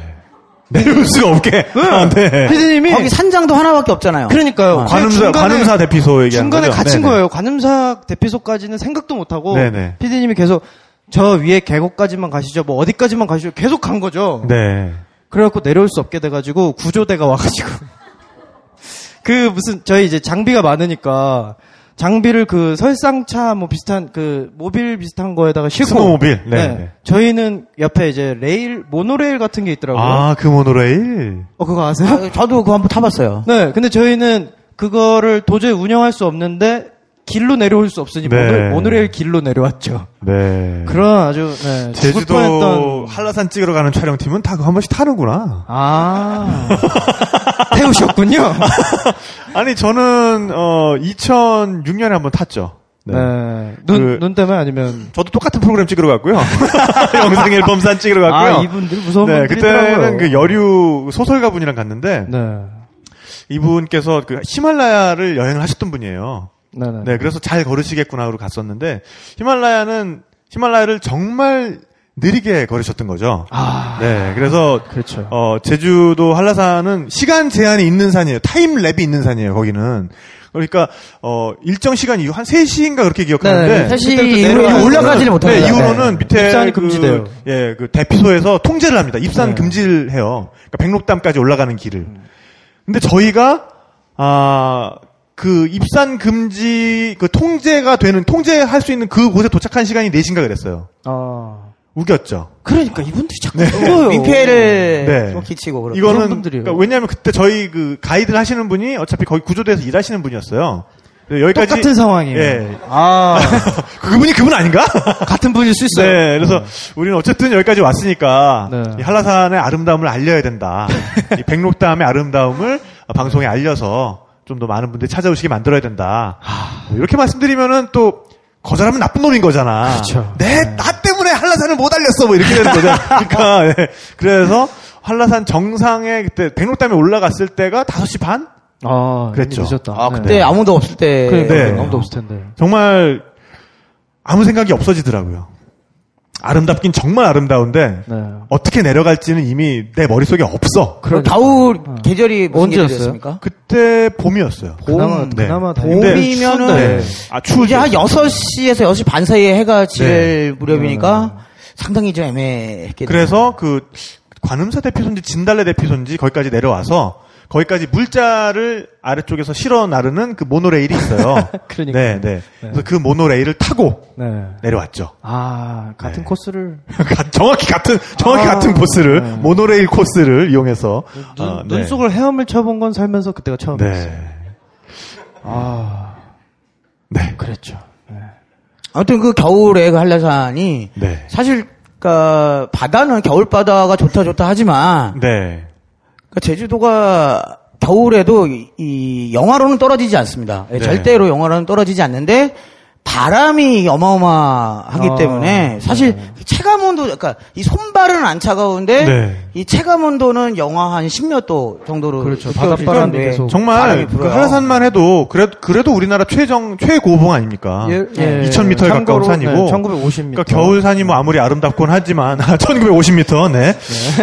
내려올 수가 없게. 아, 네. 피디님이 거기 산장도 하나밖에 없잖아요. 그러니까요. 관음사, 중간에- 관음사 대피소 얘기하는 중간에 거죠? 갇힌 네네. 거예요. 관음사 대피소까지는 생각도 못 하고 네네. 피디님이 계속 저 위에 계곡까지만 가시죠. 뭐 어디까지만 가시죠. 계속 간 거죠. 네. 그래갖고 내려올 수 없게 돼가지고 구조대가 와가지고 그 무슨 저희 이제 장비가 많으니까 장비를 그 설상차 뭐 비슷한 그 모빌 비슷한 거에다가 싣고 스노모빌. 네. 네. 저희는 옆에 이제 레일 모노레일 같은 게 있더라고요. 아, 그 모노레일? 어 그거 아세요? 아, 저도 그거 한번 타봤어요. 네, 근데 저희는 그거를 도저히 운영할 수 없는데 길로 내려올 수 없으니 네. 모노, 모노레일 길로 내려왔죠. 네. 그런 아주 네, 제주도 한라산 찍으러 가는 촬영팀은 다 그거 한 번씩 타는구나. 아 태우셨군요. 아니, 저는, 어, 2006년에 한 번 탔죠. 네. 네. 눈, 그- 눈 때문에 아니면. 저도 똑같은 프로그램 찍으러 갔고요. 영상 앨범산 찍으러 갔고요. 아, 이분들 무서운 네, 분들이 그때는. 그 여류 소설가 분이랑 갔는데, 네. 이분께서 그 히말라야를 여행을 하셨던 분이에요. 네네. 네, 그래서 잘 걸으시겠구나 하고 갔었는데, 히말라야는, 히말라야를 정말 느리게 걸으셨던 거죠. 아. 네, 그래서, 그렇죠. 어, 제주도 한라산은 시간 제한이 있는 산이에요. 타임 랩이 있는 산이에요, 거기는. 그러니까, 어, 일정 시간 이후 한 3시인가 그렇게 기억하는데, 네, 사실 그때부터 이후로는 내려가는 올라가지를 네, 못합니다. 이후로는 밑에 입산이 그, 금지돼요. 예, 그 대피소에서 통제를 합니다. 입산 네. 금지를 해요. 그러니까 백록담까지 올라가는 길을. 근데 저희가 아, 그 입산 금지 그 통제가 되는 통제할 수 있는 그 곳에 도착한 시간이 4시인가 그랬어요. 아. 우겼죠. 그러니까 이분들이 자꾸 그거요. 민폐를 네. 좀 끼치고. 이거는 그런 분들이에요. 그러니까 왜냐하면 그때 저희 그 가이드를 하시는 분이 어차피 거기 구조대에서 일하시는 분이었어요. 네, 여기까지 똑같은 상황이에요. 예. 아. 그분이 그분 아닌가? 같은 분일 수 있어요. 네, 그래서 우리는 어쨌든 여기까지 왔으니까 네. 이 한라산의 아름다움을 알려야 된다. 이 백록담의 아름다움을 방송에 알려서 좀 더 많은 분들이 찾아오시게 만들어야 된다. 뭐 이렇게 말씀드리면은 또 거절하면 나쁜 놈인 거잖아. 그렇죠. 내, 나 때문에 한라산을 못 알렸어. 뭐 이렇게 되는 거죠. 그러니까, 예. 그래서 한라산 정상에 그때 백록담에 올라갔을 때가 5시 반? 아, 그랬죠. 늦었다. 아, 네. 그때 아무도 없을 때. 그러니까 네. 아무도 없을 텐데. 정말 아무 생각이 없어지더라고요. 아름답긴 정말 아름다운데 네. 어떻게 내려갈지는 이미 내 머릿속에 없어. 그럼 겨울 계절이 무슨 언제였어요? 계절이었습니까? 그때 봄이었어요. 그나마, 네. 그나마 근데 봄이면은 네. 아, 추우죠. 이제 한 6시에서 6시 반 사이에 해가 질 네. 무렵이니까 상당히 좀 애매했겠네요. 그래서 그 관음사 대피소인지 진달래 대피소인지 거기까지 내려와서 거기까지 물자를 아래쪽에서 실어 나르는 그 모노레일이 있어요. 그러니까. 네, 네. 그래서 그 모노레일을 타고 네. 내려왔죠. 아, 같은 네. 코스를. 가- 정확히 같은 정확히 아, 같은 코스를 네. 모노레일 코스를 이용해서 눈, 어, 네. 눈속을 헤엄을 쳐본 건 살면서 그때가 처음이었어요. 네. 아, 네. 그랬죠. 네. 아무튼 그 겨울에 그 한라산이 네. 사실 그니까 바다는 겨울 바다가 좋다 좋다 하지만 네. 그러니까 제주도가 겨울에도 이, 이 영하로는 떨어지지 않습니다. 예, 네. 절대로 영하로는 떨어지지 않는데 바람이 어마어마하기 아, 때문에 사실 체감 온도 그러니까 이 손발은 안 차가운데 네. 이 체감 온도는 영하 한 10몇 도 정도로 그렇죠. 바닷바람이 정도의 계속. 정말 바람이 그 불어요. 한라산만 해도 그래도 그래도 우리나라 최정 최고봉 아닙니까? 예, 예. 2,000m에 가까운 참고로, 산이고. 네, 1950m. 그러니까 겨울산이 뭐 아무리 아름답곤 하지만 1950m 네.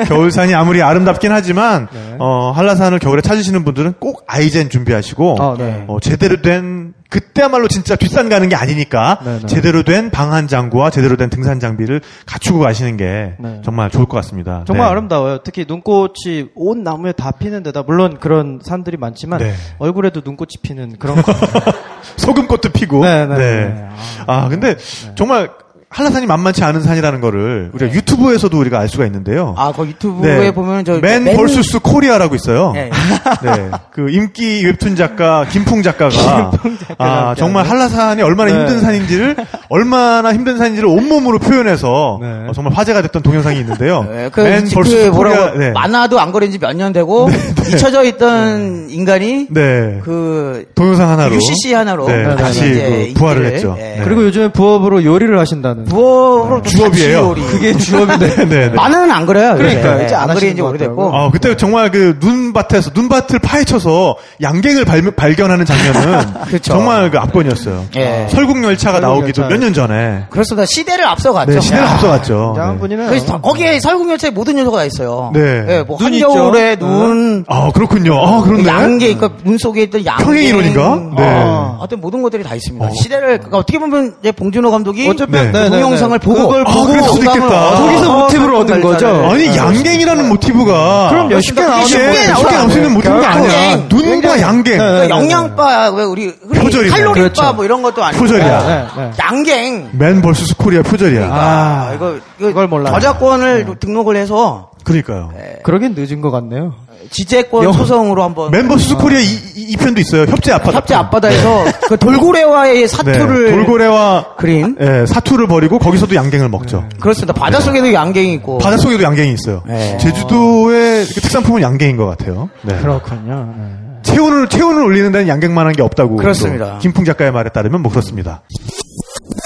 겨울산이 아무리 아름답긴 하지만 네. 어, 한라산을 겨울에 찾으시는 분들은 꼭 아이젠 준비하시고 아, 네. 어, 제대로 된 그때야말로 진짜 뒷산 가는 게 아니니까 네, 네. 제대로 된 방한 장구와 제대로 된 등산 장비를 갖추고 가시는 게 네. 정말 좋을 것 같습니다. 정말 네. 아름다워요. 특히 눈꽃이 온 나무에 다 피는 데다 물론 그런 산들이 많지만 네. 얼굴에도 눈꽃이 피는 그런 거. 소금꽃도 피고. 네, 네, 네. 아, 근데 정말 한라산이 만만치 않은 산이라는 거를 우리가 유튜브에서도 우리가 알 수가 있는데요. 아, 그 유튜브에 보면 저 Man Man- versus Korea라고 있어요. 네. 네. 그 인기 웹툰 작가 김풍 작가가 아, 정말. 한라산이 얼마나 네. 힘든 산인지를 얼마나 힘든 산인지를 온몸으로 표현해서 네. 어, 정말 화제가 됐던 동영상이 있는데요. 네, 그, Man 그 versus 뭐라고 코리아 네. 만화도 안 거린 지 몇 년 되고 잊혀져 있던 인간이 네. 그 동영상 하나로 UCC 하나로 네, 다시 그 부활을 했죠. 예. 네. 그리고 요즘에 부업으로 요리를 하신다는. 부업으로 또 주업이에요. 자취요리. 그게 주업인데. 네, 네. 많은 안 그래요. 그러니까요. 요새. 이제 안안 그린 지 오래됐고. 어, 그때 정말 그 눈밭에서, 눈밭을 파헤쳐서 양갱을 발, 발견하는 장면은 그쵸. 정말 그 압권이었어요. 예. 설국 열차가 나오기도 설국열차. 몇년 전에. 그렇습니다. 시대를 앞서갔죠. 네, 시대를 야. 앞서갔죠. 네. 그래서 다- 거기에 설국 열차에 모든 요소가 다 있어요. 네. 예, 뭐눈 한겨울에 있죠. 눈, 아, 그렇군요. 아, 그렇네. 양갱, 그러니까 눈 속에 있던 양갱. 평행 이론인가? 네. 아, 하여튼 모든 것들이 다 있습니다. 시대를, 그러니까 어떻게 보면 이제 봉준호 감독이 어차피 네. 네, 네, 동영상을 네. 보고 그걸 아, 보고 그럴 수도 있겠다. 거기서 모티브를 얻은 거죠. 아니, 양갱이라는 모티브가. 그럼요. 쉽게 나오는 쉽게, 거예요. 쉽게 나올 수 있는 모티브가 양갱. 아니야. 눈과 양갱. 네, 그러니까 네, 네. 영양바, 왜 우리 흔히 표절이네. 칼로리바 그렇죠. 뭐 이런 것도 아니고. 표절이야. 네, 네. 양갱. Man versus Korea 표절이야. 아, 이거, 그걸 몰라요. 저작권을 등록을 해서 그러니까요. 그러긴 늦은 것 같네요. 지재권 영- 소송으로 한번 멤버 수수 코리아 이, 이, 이 편도 있어요. 협재 앞바다. 협재 앞바다에서 그 돌고래와의 네, 사투를 돌고래와 그린 예, 사투를 벌이고 거기서도 양갱을 먹죠. 그렇습니다. 바닷속에도 양갱이 있고 바닷속에도 양갱이 있어요. 네. 제주도의 그 특산품은 양갱인 것 같아요. 네. 그렇군요. 네. 체온을 체온을 올리는 데는 양갱만한 게 없다고. 그렇습니다. 또 김풍 작가의 말에 따르면 뭐 그렇습니다.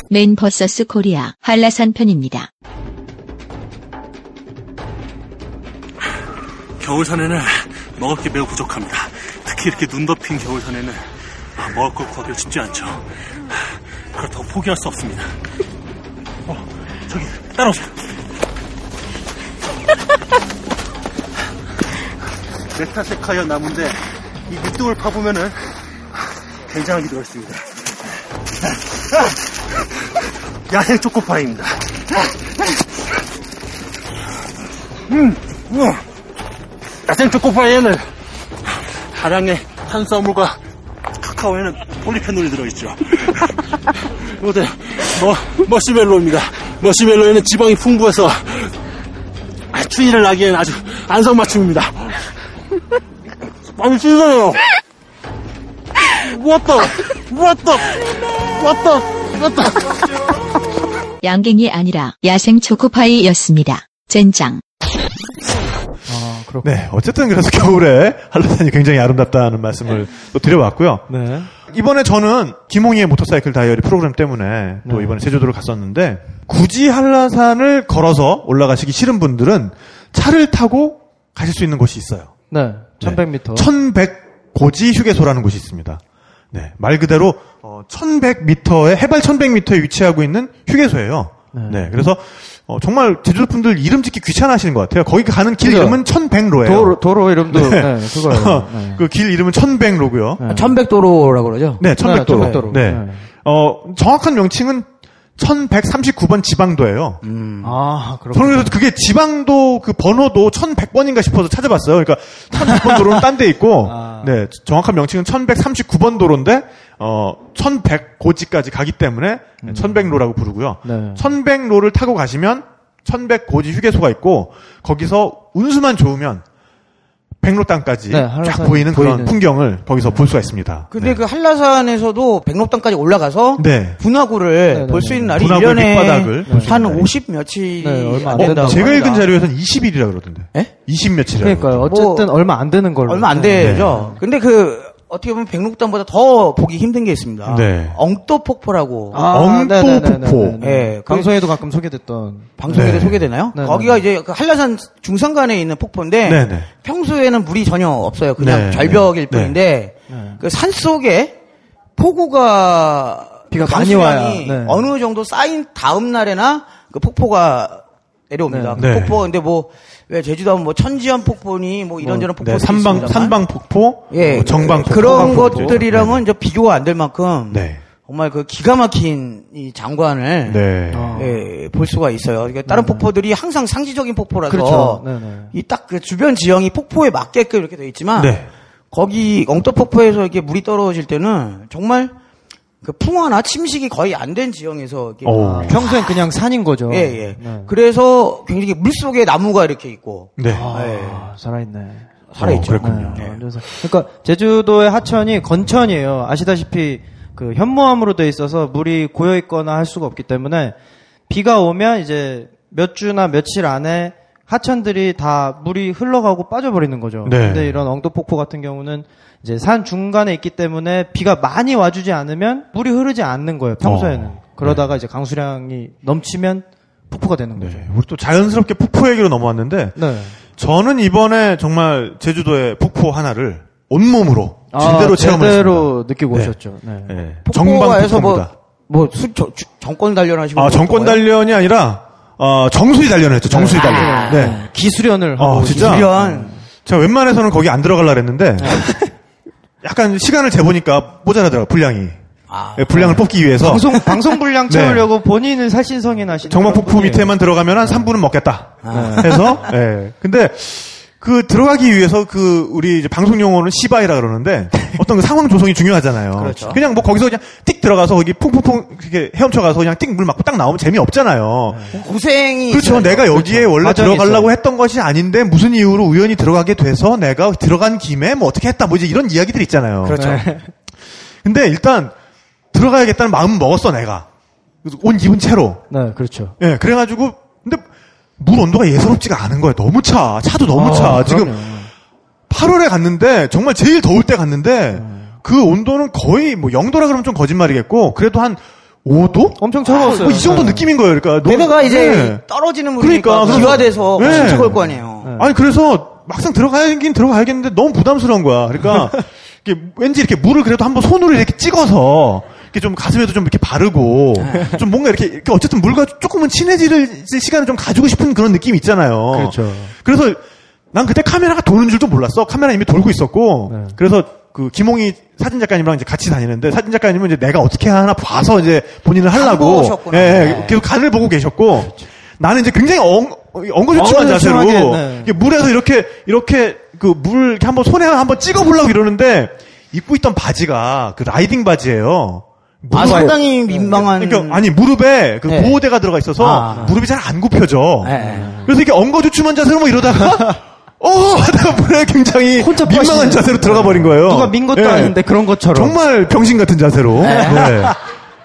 Man versus Korea 한라산 편입니다. 겨울산에는 먹을 게 매우 부족합니다. 특히 이렇게 눈 덮인 겨울산에는 아, 먹을 걸 구하기 쉽지 않죠. 그렇다고 포기할 수 없습니다. 어, 저기 따라오세요. 메타세쿼이아 나무인데 이 밑둥을 파보면은 굉장한 게 들어있습니다. 야생 초코파이입니다. 음, 우와. 야생 초 코파이에는 다량의 탄수화물과 카카오에는 폴리페놀이 들어있죠. 그리고 머, 머시멜로입니다. 머시멜로에는 지방이 풍부해서 추위를 나기엔 아주 안성맞춤입니다. 아니 씻어요. 왔다, 왔다, 왔다, 왔다. 양갱이 아니라 야생 초코파이였습니다. 젠장. 아, 그렇군요. 네, 어쨌든 그래서 겨울에 한라산이 굉장히 아름답다는 말씀을 또 드려봤고요. 네. 이번에 저는 김홍희의 모터사이클 다이어리 프로그램 때문에 또 네. 이번에 제주도를 갔었는데 굳이 한라산을 걸어서 올라가시기 싫은 분들은 차를 타고 가실 수 있는 곳이 있어요. 네. 1100m. 1100 고지 휴게소라는 곳이 있습니다. 네, 말 그대로 어, 1100m에 해발 1100m에 위치하고 있는 휴게소예요. 네. 네, 그래서 어, 정말 제주도 분들 이름 짓기 귀찮아하시는 것 같아요. 거기 가는 길 그죠? 이름은 1100로예요. 도로, 도로 이름도, 네, 그거예요. 네. 그길 이름은 1100로고요. 네. 천백도로라고 그러죠. 네, 1100도로. 네, 1100도로. 네. 네. 어, 정확한 명칭은 1139번 지방도예요. 아, 저는 그렇군요. 그래서 그게 지방도 그 번호도 1100번인가 싶어서 찾아봤어요. 그러니까 1100번 도로는 딴 데 있고, 아. 네, 정확한 명칭은 1139번 도로인데, 어, 1100고지까지 가기 때문에 1100로라고 부르고요. 네. 1100로를 타고 가시면 1100고지 휴게소가 있고, 거기서 운수만 좋으면 백로 땅까지 네, 쫙 보이는 그런 보이는. 풍경을 거기서 볼 수가 있습니다. 근데 네. 그 한라산에서도 백록당까지 올라가서 네. 분화구를 네, 볼 네, 수 있는 네. 날이 분화구 1년에 밑바닥을 볼수 한 있는 날이. 50 며칠이 네, 얼마 안안 된다고 어, 제가 읽은. 자료에서는 20일이라 그러던데. 예? 20 며칠이라. 그러니까요. 어쨌든 뭐, 얼마 안 되는 걸로. 얼마 안 네. 되죠. 근데 그 어떻게 보면 백록당보다 더 보기 힘든 게 있습니다. 네. 엉또 폭포라고 아, 엉또 네네네네네. 폭포. 예, 그- 방송에도 가끔 소개됐던. 방송에도 네. 소개되나요? 네, 거기가 네. 이제 그 한라산 중산간에 있는 폭포인데 네, 네. 평소에는 물이 전혀 없어요. 그냥 네, 절벽일 네. 뿐인데 네. 그산 속에 폭우가 비가 그 많이 와야, 네. 어느 정도 쌓인 다음 날에나 그 폭포가 내려옵니다. 네. 그 네. 폭포 근데 뭐 왜 제주도 하면 뭐 천지연 폭포니 뭐 이런저런 폭포 네, 산방 산방 폭포, 예 뭐 정방 폭포, 그런. 것들이랑은 이제 비교가 안 될 만큼 네. 정말 그 기가 막힌 이 장관을 네. 어. 예, 볼 수가 있어요. 그러니까 다른 폭포들이 항상 상시적인 폭포라서 그렇죠. 네네. 이딱 그 주변 지형이 폭포에 맞게끔 이렇게 돼 있지만 네. 거기 엉터 폭포에서 이렇게 물이 떨어질 때는 정말 그 풍화나 침식이 거의 안 된 지형에서 이렇게 오. 아, 평소엔 그냥 산인 거죠. 예, 예. 네. 그래서 굉장히 물 속에 나무가 이렇게 있고 네. 아, 살아있네. 살아있죠. 어, 그렇군요. 네, 살- 그러니까 제주도의 하천이 건천이에요. 아시다시피 그 현무암으로 돼 있어서 물이 고여 있거나 할 수가 없기 때문에 비가 오면 이제 몇 주나 며칠 안에 하천들이 다 물이 흘러가고 빠져버리는 거죠. 네. 근데 이런 엉도폭포 같은 경우는 이제 산 중간에 있기 때문에 비가 많이 와주지 않으면 물이 흐르지 않는 거예요. 평소에는. 어. 그러다가 이제 강수량이 넘치면 폭포가 되는 거죠. 네. 우리 또 자연스럽게 폭포 얘기로 넘어왔는데 네. 저는 이번에 정말 제주도의 폭포 하나를 온몸으로 아, 제대로 체험을 제대로 느끼고 네. 오셨죠. 네. 했습니다. 네. 정방 폭포에서 뭐. 뭐, 수, 저, 주- 정권 단련하시고. 아, 정권 단련이 아니라 어, 정수리 단련을 했죠. 정수리 아. 단련. 네. 기수련을 하고 아, 진짜? 훈련. 제가 웬만해서는 거기 안 들어가려 했는데 약간 시간을 재보니까 모자라더라고요. 분량이. 아. 네, 분량을 뽑기 위해서 방송 방송 분량 네. 채우려고 본인을 살신성인하신 정방 그런 폭포 분이에요. 밑에만 들어가면 한 3분은 먹겠다. 아. 해서 예. 근데 그 들어가기 위해서 그 우리 이제 방송 용어는 시바이라 그러는데 어떤 그 상황 조성이 중요하잖아요. 그렇죠. 냥뭐 거기서 그냥 띡 들어가서 거기 퐁퐁퐁 이렇게 헤엄쳐 가서 그냥 띡 물 맞고 딱 나오면 재미 없잖아요. 고생이. 그렇죠. 있어요. 내가 여기에 원래 과정이 들어가려고 있어요. 했던 것이 아닌데 무슨 이유로 우연히 들어가게 돼서 내가 들어간 김에 뭐 어떻게 했다 뭐 이제 이런 이야기들 있잖아요. 그렇죠. 근데 일단 들어가야겠다는 마음은 먹었어 내가. 온 기분 채로. 네, 그렇죠. 예, 그래가지고 근데 물 온도가 예사롭지가 않은 거예요. 너무 차. 차도 너무 차. 아, 지금 그럼요. 8월에 갔는데 정말 제일 더울 때 갔는데 그 온도는 거의 뭐 0도라 그러면 좀 거짓말이겠고 그래도 한 5도? 엄청 차가웠어요. 뭐이 정도 네. 느낌인 거예요. 그러니까 게다가 이제 네. 떨어지는 물이니까 그러니까, 기화돼서 네. 훨씬 차가울 거 아니에요. 네. 아니 그래서 막상 들어가야긴 들어가야겠는데 너무 부담스러운 거야. 그러니까 왠지 이렇게 물을 그래도 한번 손으로 이렇게 찍어서 이렇게 좀 가슴에도 좀 이렇게 바르고 좀 뭔가 이렇게, 이렇게 어쨌든 물과 조금은 친해질 시간을 좀 가지고 싶은 그런 느낌이 있잖아요. 그렇죠. 그래서 난 그때 카메라가 도는 줄도 몰랐어. 카메라 이미 돌고 있었고 네. 그래서 그 김홍희 사진 작가님이랑 이제 같이 다니는데 사진 작가님은 이제 내가 어떻게 하나 봐서 이제 본인을 하려고. 예, 예, 네. 계속 간을 보고 계셨고 나는 이제 굉장히 엉, 엉거주춤한 자세로 네. 물에서 이렇게 이렇게 그물 이렇게 한번 손에 한번 찍어 보려고 이러는데 입고 있던 바지가 그 라이딩 바지예요. 아, 무릎에- 상당히 민망한. 그러니까 아니 무릎에 그 네. 보호대가 들어가 있어서 아. 무릎이 잘 안 굽혀져. 네, 네. 그래서 이렇게 엉거주춤한 자세로 뭐 이러다가 어 하다가 물에 굉장히 혼자 민망한. 자세로 들어가 버린 거예요. 누가 민 것도 예. 아닌데 그런 것처럼. 정말 병신 같은 자세로. 네.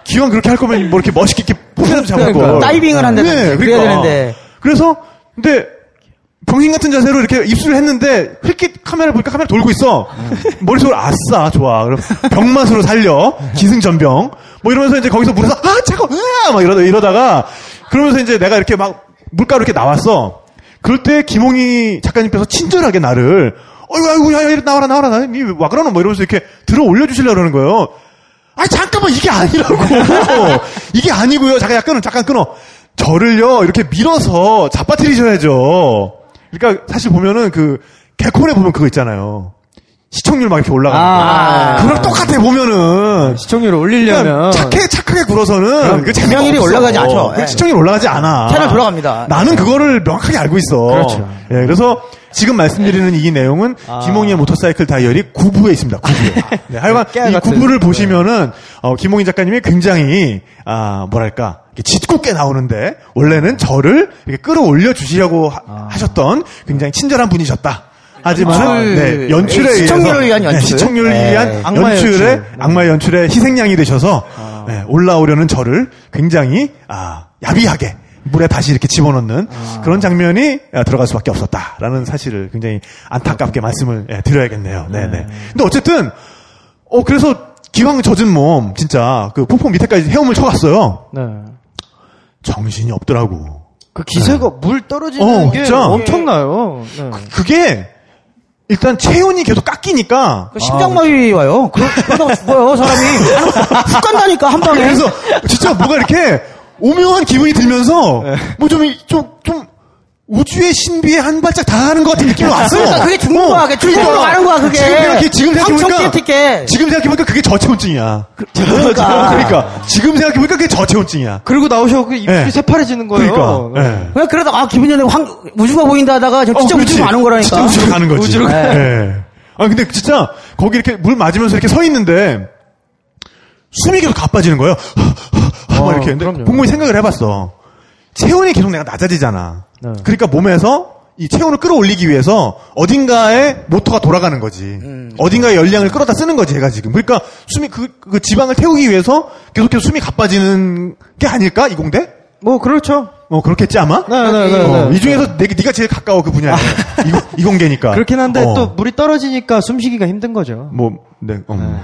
기왕 그렇게 할 거면 뭐 이렇게 멋있게 이렇게 포즈라도 잡을 그러니까. 걸. 다이빙을 한다든지 네, 그래야 그러니까. 되는데. 그래서 근데 병신 같은 자세로 이렇게 입술을 했는데 힐끗 카메라 보니까 카메라 돌고 있어. 머릿속으로 아싸 좋아. 그럼 병맛으로 살려 기승전병. 뭐 이러면서 이제 거기서 물에서 아 차고 으아 막 이러다 이러다가 그러면서 이제 내가 이렇게 막 물가로 이렇게 나왔어. 그럴 때 김홍희 작가님께서 친절하게 나를 어이구 아이고 야, 야 나와라 나와라 나 니와 그러노 뭐 이러면서 이렇게 들어 올려주시려 그러는 거예요. 아 잠깐만 이게 아니라고 이게 아니고요. 잠깐 잠깐 잠깐 끊어. 저를요 이렇게 밀어서 잡아뜨리셔야죠. 그러니까 사실 보면은 그 개콘에 보면 그거 있잖아요. 시청률 막 이렇게 올라가는 거. 아. 그랑 똑같아 보면은. 시청률을 그러니까 올리려면 착하게 착하게 굴어서는 그 없어. 올라가지 않죠. 그 예. 시청률 올라가지 않아. 채널 돌아갑니다. 나는 그거를 명확하게 알고 있어. 그렇죠. 예, 그래서 지금 말씀드리는 이 내용은 김홍희의 모터사이클 다이어리 9부에 있습니다. 9부에. 네, 하여간 이 같은. 9부를 보시면은 어, 김홍희 작가님이 굉장히 아 뭐랄까 짓궂게 나오는데 원래는 저를 이렇게 끌어올려 주시려고 하, 하셨던 굉장히 친절한 분이셨다. 하지만은. 네, 연출에 예, 시청률을 위한 네, 연출. 시청률을 네. 위한 악마의 연출의 연출. 네. 악마의 연출의 희생양이 되셔서 네, 올라오려는 저를 굉장히 아, 야비하게 물에 다시 이렇게 집어넣는 그런 장면이 아, 들어갈 수밖에 없었다라는 사실을 굉장히 안타깝게 말씀을 예, 드려야겠네요. 네네. 근데 어쨌든 어 그래서 기왕 젖은 몸 진짜 그 폭포 밑에까지 헤엄을 쳐갔어요. 네. 정신이 없더라고. 그 기세가 물 떨어지는 어, 게 진짜. 엄청나요. 네. 그 게 일단 체온이 계속 깎이니까 그 심장마비 와요. 그러- 그러다가 죽어요, 사람이. 훅 간다니까, 한 방에. 그래서 진짜 뭐가 이렇게 오묘한 기분이 들면서 뭐 좀 좀좀 우주의 신비에 한 발짝 다가가는 것 같은 느낌이 왔어. 그러니까 그게. 그게 죽음으로 가는 거야, 그게. 지금 생각해 지금 생각해보니까. 지금 생각해보니까 그게 저체온증이야. 그러니까. 그러니까 지금 생각해보니까 그게 저체온증이야. 그리고 나오셔서 그 입술이 네. 새파래지는 거예요. 그러니까. 예. 그냥 그러다가, 아, 기분 전에 황, 우주가 보인다 하다가 저 어, 진짜 그렇지. 우주로 가는 거라니까. 진짜 우주로 가는 거지. 우주로 가- 예. 아 근데 진짜 거기 이렇게 물 맞으면서 이렇게 서 있는데 숨이 계속 가빠지는 거예요. 막 어, 이렇게. 근데 그럼요. 곰곰이 생각을 해봤어. 체온이 계속 내가 낮아지잖아. 네. 그러니까 몸에서 이 체온을 끌어올리기 위해서 어딘가에 모터가 돌아가는 거지. 음. 어딘가에 열량을 끌어다 쓰는 거지, 얘가 지금. 그러니까 숨이 그, 그 지방을 태우기 위해서 계속해서 숨이 가빠지는 게 아닐까? 이 공대? 뭐 그렇죠. 어, 그렇겠지 아마? 네, 네, 네, 어, 네. 이 중에서 내, 네가 제일 가까워 그 분야에. 이공, 이공계니까. 그렇긴 한데 어. 또 물이 떨어지니까 숨쉬기가 힘든 거죠. 뭐, 네, 어.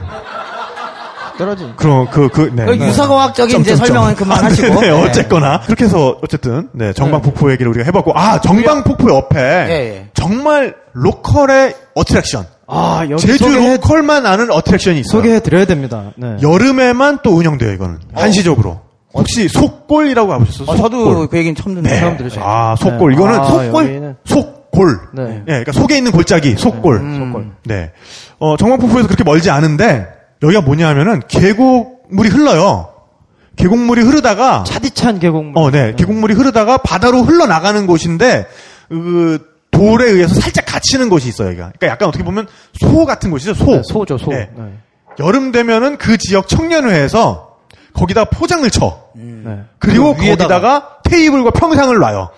떨어지. 그럼 그 그 네. 그 유사과학적인 이제. 설명은 그만하시고. 네, 어쨌거나 그렇게 해서 어쨌든 네 정방 폭포 얘기를 우리가 해봤고 아 정방 폭포 옆에 예, 예. 정말 local의 attraction 아, 여기 제주 소개해, local만 아는 attraction이 있어요. 소개해 드려야 됩니다. 네. 여름에만 또 운영돼요 이거는 한시적으로. 혹시 속골이라고 가보셨어요? 어, 저도. 그 얘기는 처음 듣는 네. 처음 들으셨어요. 아 속골 이거는 아, 속골 여기는. 속 골. 네. 예, 그러니까 속에 있는 골짜기 속골. 속골. 네. 어 정방폭포에서 그렇게 멀지 않은데 여기가 뭐냐면은 계곡물이 흘러요. 계곡물이 흐르다가 차디찬 계곡물. 어, 네. 계곡물이 흐르다가 바다로 흘러나가는 곳인데, 그, 돌에 의해서 살짝 갇히는 곳이 있어요, 여기가. 그러니까 약간 어떻게 보면 소 같은 곳이죠, 소. 네, 소죠, 소. 네. 네. 여름 되면은 그 지역 청년회에서 거기다 포장을 쳐. 네. 그리고 그. 거기다가 테이블과 평상을 놔요.